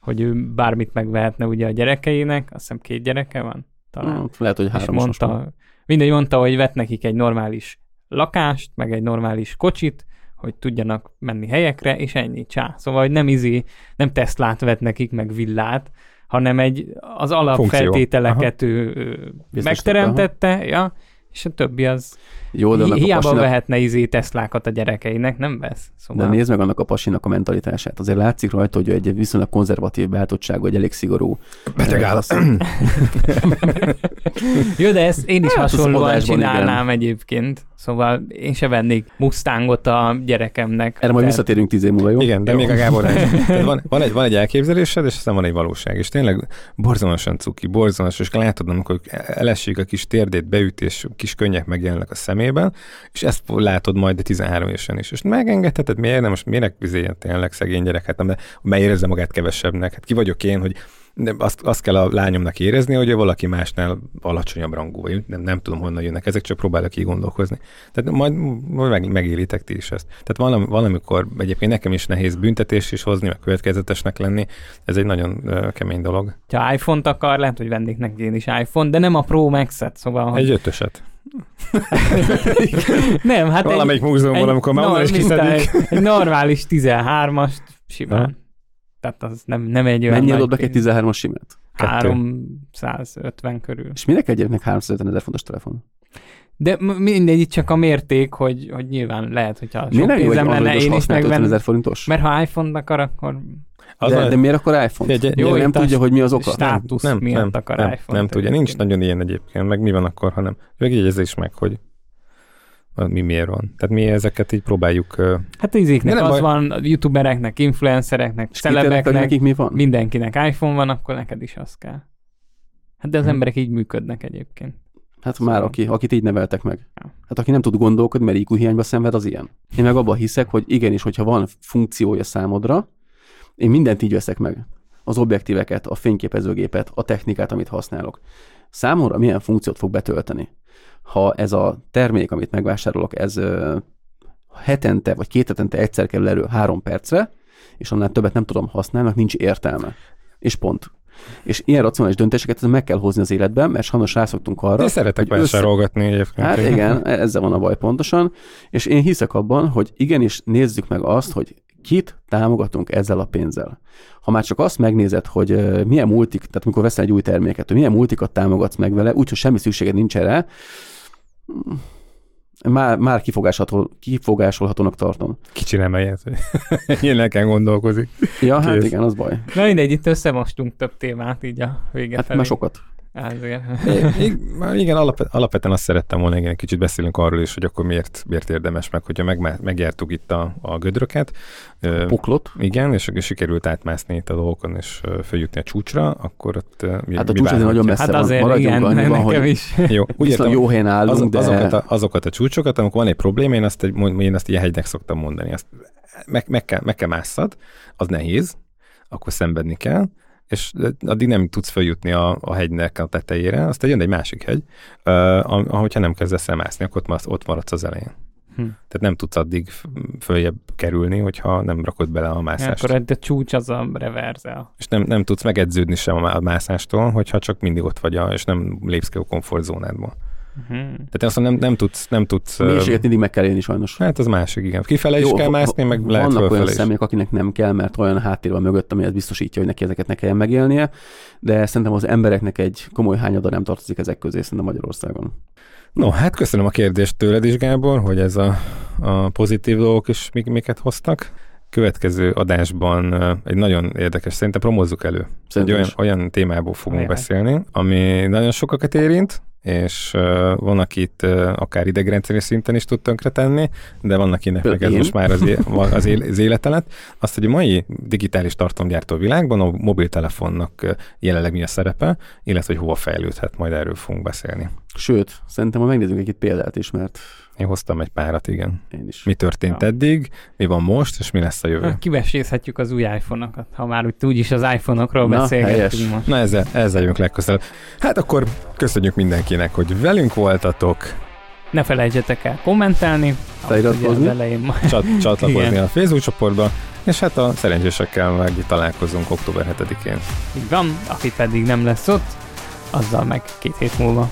hogy ő bármit megvehetne ugye a gyerekeinek, azt hiszem két gyereke van talán. Lehet, hogy három most már. mondta, mindegy mondta, hogy vett nekik egy normális lakást, meg egy normális kocsit, hogy tudjanak menni helyekre, és ennyi, csá. Szóval, hogy nem izé, nem Teslát vett nekik, meg villát, hanem egy, az alapfeltételeket ő, megteremtette, ja, és a többi az Jó, de Hi- hiába pasinak, vehetne izé Teslákat a gyerekeinek, nem vesz. de Szóval nézd meg annak a pasinak a mentalitását. Azért látszik rajta, hogy egy viszonylag konzervatív beállítottságú, egy elég szigorú. Beteg állasz. Jó, de ezt én is Hát, hasonlóan csinálnám egyébként. Szóval én se vennék Mustangot a gyerekemnek. Erre majd Tehát- visszatérünk tíz év múlva, jó? Igen, de jó. még a Gábor van, van, egy, van egy elképzelésed, és aztán van egy valóság. És tényleg borzalmasan cuki, borzalmas, és látod, amikor elesik a kis térdét beüt, és kis könnyek megjelennek a szemében, és ezt látod majd a 13 évesen is. És megengedheted, miért nem, most miért izé, tényleg szegény gyerek, hát nem, de érezze magát kevesebbnek. Hát ki vagyok én, hogy de azt, azt kell a lányomnak érezni, hogy valaki másnál alacsonyabb rangú, vagy nem, nem tudom, honnan jönnek ezek, csak próbálok így gondolkozni. Tehát majd, majd meg, megélitek ti is ezt. Tehát valami, valamikor egyébként nekem is nehéz büntetés is hozni, meg következetesnek lenni. Ez egy nagyon uh, kemény dolog. Ha iPhone-t akar, lehet, hogy vennék neki én is iPhone, de nem a Pro Max-et, szóval... hogy- Egy ötöset. nem, hát Valamelyik egy, múzeumban, amikor már onnan is kiszedik. egy, egy normális 13-as simán. Aha. Tehát az nem, nem egy olyan Mennyi adott neki egy pénz. 13-as simát? 350 körül. És minek egyébnek 350 ezer fontos telefon? De mindegy, itt csak a mérték, hogy, hogy nyilván lehet, hogyha sok Minek jó egy pénzem lenne, androidos én is használt 50 megvenni. ezer forintos? Mert ha iPhone-t akar, akkor Az de, a- de miért akkor iPhone? Egy- Jó, jó, nem tudja, hogy mi az oka. státusz nem, miatt nem, akar nem, iPhone-t. nem tudja, nincs nagyon ilyen egyébként, meg mi van akkor, hanem megjegyezze is meg, hogy mi miért van. Tehát mi ezeket így próbáljuk, Hát izéknek nem az baj. van, youtubereknek, influencereknek, celebeknek, nekik mi van? mindenkinek iPhone van, akkor neked is az kell. Hát de az Hm. emberek így működnek egyébként. Hát Szóval- már aki, akit így neveltek meg. Hát aki nem tud gondolkodni, mert IQ hiányba szenved, az ilyen. Én meg abban hiszek, hogy igenis, hogyha van funkciója számodra, én mindent így veszek meg. Az objektíveket, a fényképezőgépet, a technikát, amit használok. Számomra milyen funkciót fog betölteni? Ha ez a termék, amit megvásárolok, ez hetente vagy két hetente egyszer kerül elő három percre, és annál többet nem tudom használni, nincs értelme. És pont. És ilyen racionális döntéseket meg kell hozni az életben, mert sajnos rászoktunk arra, de szeretek hogy össze- vásárolgatni egyébként. Hát igen, ezzel van a baj pontosan, és én hiszek abban, hogy igenis nézzük meg azt, hogy kit támogatunk ezzel a pénzzel. Ha már csak azt megnézed, hogy milyen multik, tehát amikor veszel egy új terméket, hogy milyen multikat támogatsz meg vele, úgyhogy semmi szükséged nincs erre, már, már kifogásolható, kifogásolhatónak tartom. Kicsi nem ilyet, hogy ilyen el kell gondolkozik. Ja, hát Kész. igen, az baj. Na mindegy, itt összemostunk több témát így a vége Hát felé. már sokat. Ezért. I- már igen, alap, alapvetően azt szerettem volna, igen, egy kicsit beszélünk arról is, hogy akkor miért, miért érdemes meg, hogyha meg, megjártuk itt a, a gödröket. Ö, Poklot. igen, és akkor sikerült átmászni itt a dolgokon, és följutni a csúcsra, akkor ott mi, Hát a mi csúcs azért nagyon messze Hát van. azért Maradjunk igen, annyiban, nekem hogy is. Jó, úgy értem, jó helyen állunk, az, de... azokat, a, azokat a csúcsokat, amikor van egy probléma, én azt, egy, én azt ilyen hegynek szoktam mondani. Azt meg, meg, kell, meg kell másszad, az nehéz, akkor szenvedni kell, és addig nem tudsz feljutni a, a hegynek a tetejére, aztán jön egy másik hegy, uh, ahogyha nem kezdesz el mászni, akkor ott, ott maradsz az elején. Hm. Tehát nem tudsz addig följebb kerülni, hogyha nem rakod bele a mászást. Akkor a csúcs az a reverzel. És nem, nem tudsz megedződni sem a má- a mászástól, hogyha csak mindig ott vagy, a, és nem lépsz ki a komfortzónádból. Uh-huh. Tehát én azt mondom, nem, nem tudsz, nem tudsz... Mélységet mindig meg kell élni sajnos. Hát az másik, igen. Kifele is Jó, kell mászni, meg lehet Vannak olyan is. személyek, akinek nem kell, mert olyan háttér van mögött, ami ezt biztosítja, hogy neki ezeket ne kelljen megélnie, de szerintem az embereknek egy komoly hányada nem tartozik ezek közé, szerintem Magyarországon. No, hát köszönöm a kérdést tőled is, Gábor, hogy ez a, a pozitív dolgok is mik, miket hoztak. Következő adásban egy nagyon érdekes, szerintem promózzuk elő. Egy Szerintem olyan, is. olyan témából fogunk Ajaj. beszélni, ami nagyon sokakat érint, és uh, van, akit uh, akár idegrendszeri szinten is tud tönkretenni, de van, akinek meg ez én. most már az, é- az, él- az élete lett. Azt, hogy a mai digitális tartalomgyártó világban a mobiltelefonnak jelenleg mi a szerepe, illetve hogy hova fejlődhet, majd erről fogunk beszélni. Sőt, szerintem ma megnézzünk egy példát is, mert Én hoztam egy párat, igen. én is. Mi történt Ja. eddig, mi van most, és mi lesz a jövő. Kivesézhetjük az új iPhone-okat, ha már úgy úgyis az iPhone-okról Na, beszélgetünk helyes. most. Na ezzel, ezzel jövünk legközelebb. Hát akkor köszönjük mindenkinek, hogy velünk voltatok, Ne felejtsetek el kommentelni. Feliratkozni. elején csat, csatlakozni Igen. a Facebook csoportba, és hát a szerencsésekkel meg találkozunk október 7-én. Így van, aki pedig nem lesz ott, azzal meg két hét múlva,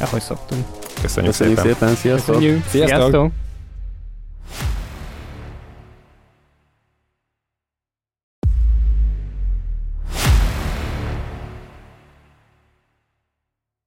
ahogy szoktunk. Köszönjük, Köszönjük szépen. szépen. Sziasztok. Köszönjük. Sziasztok. Sziasztok.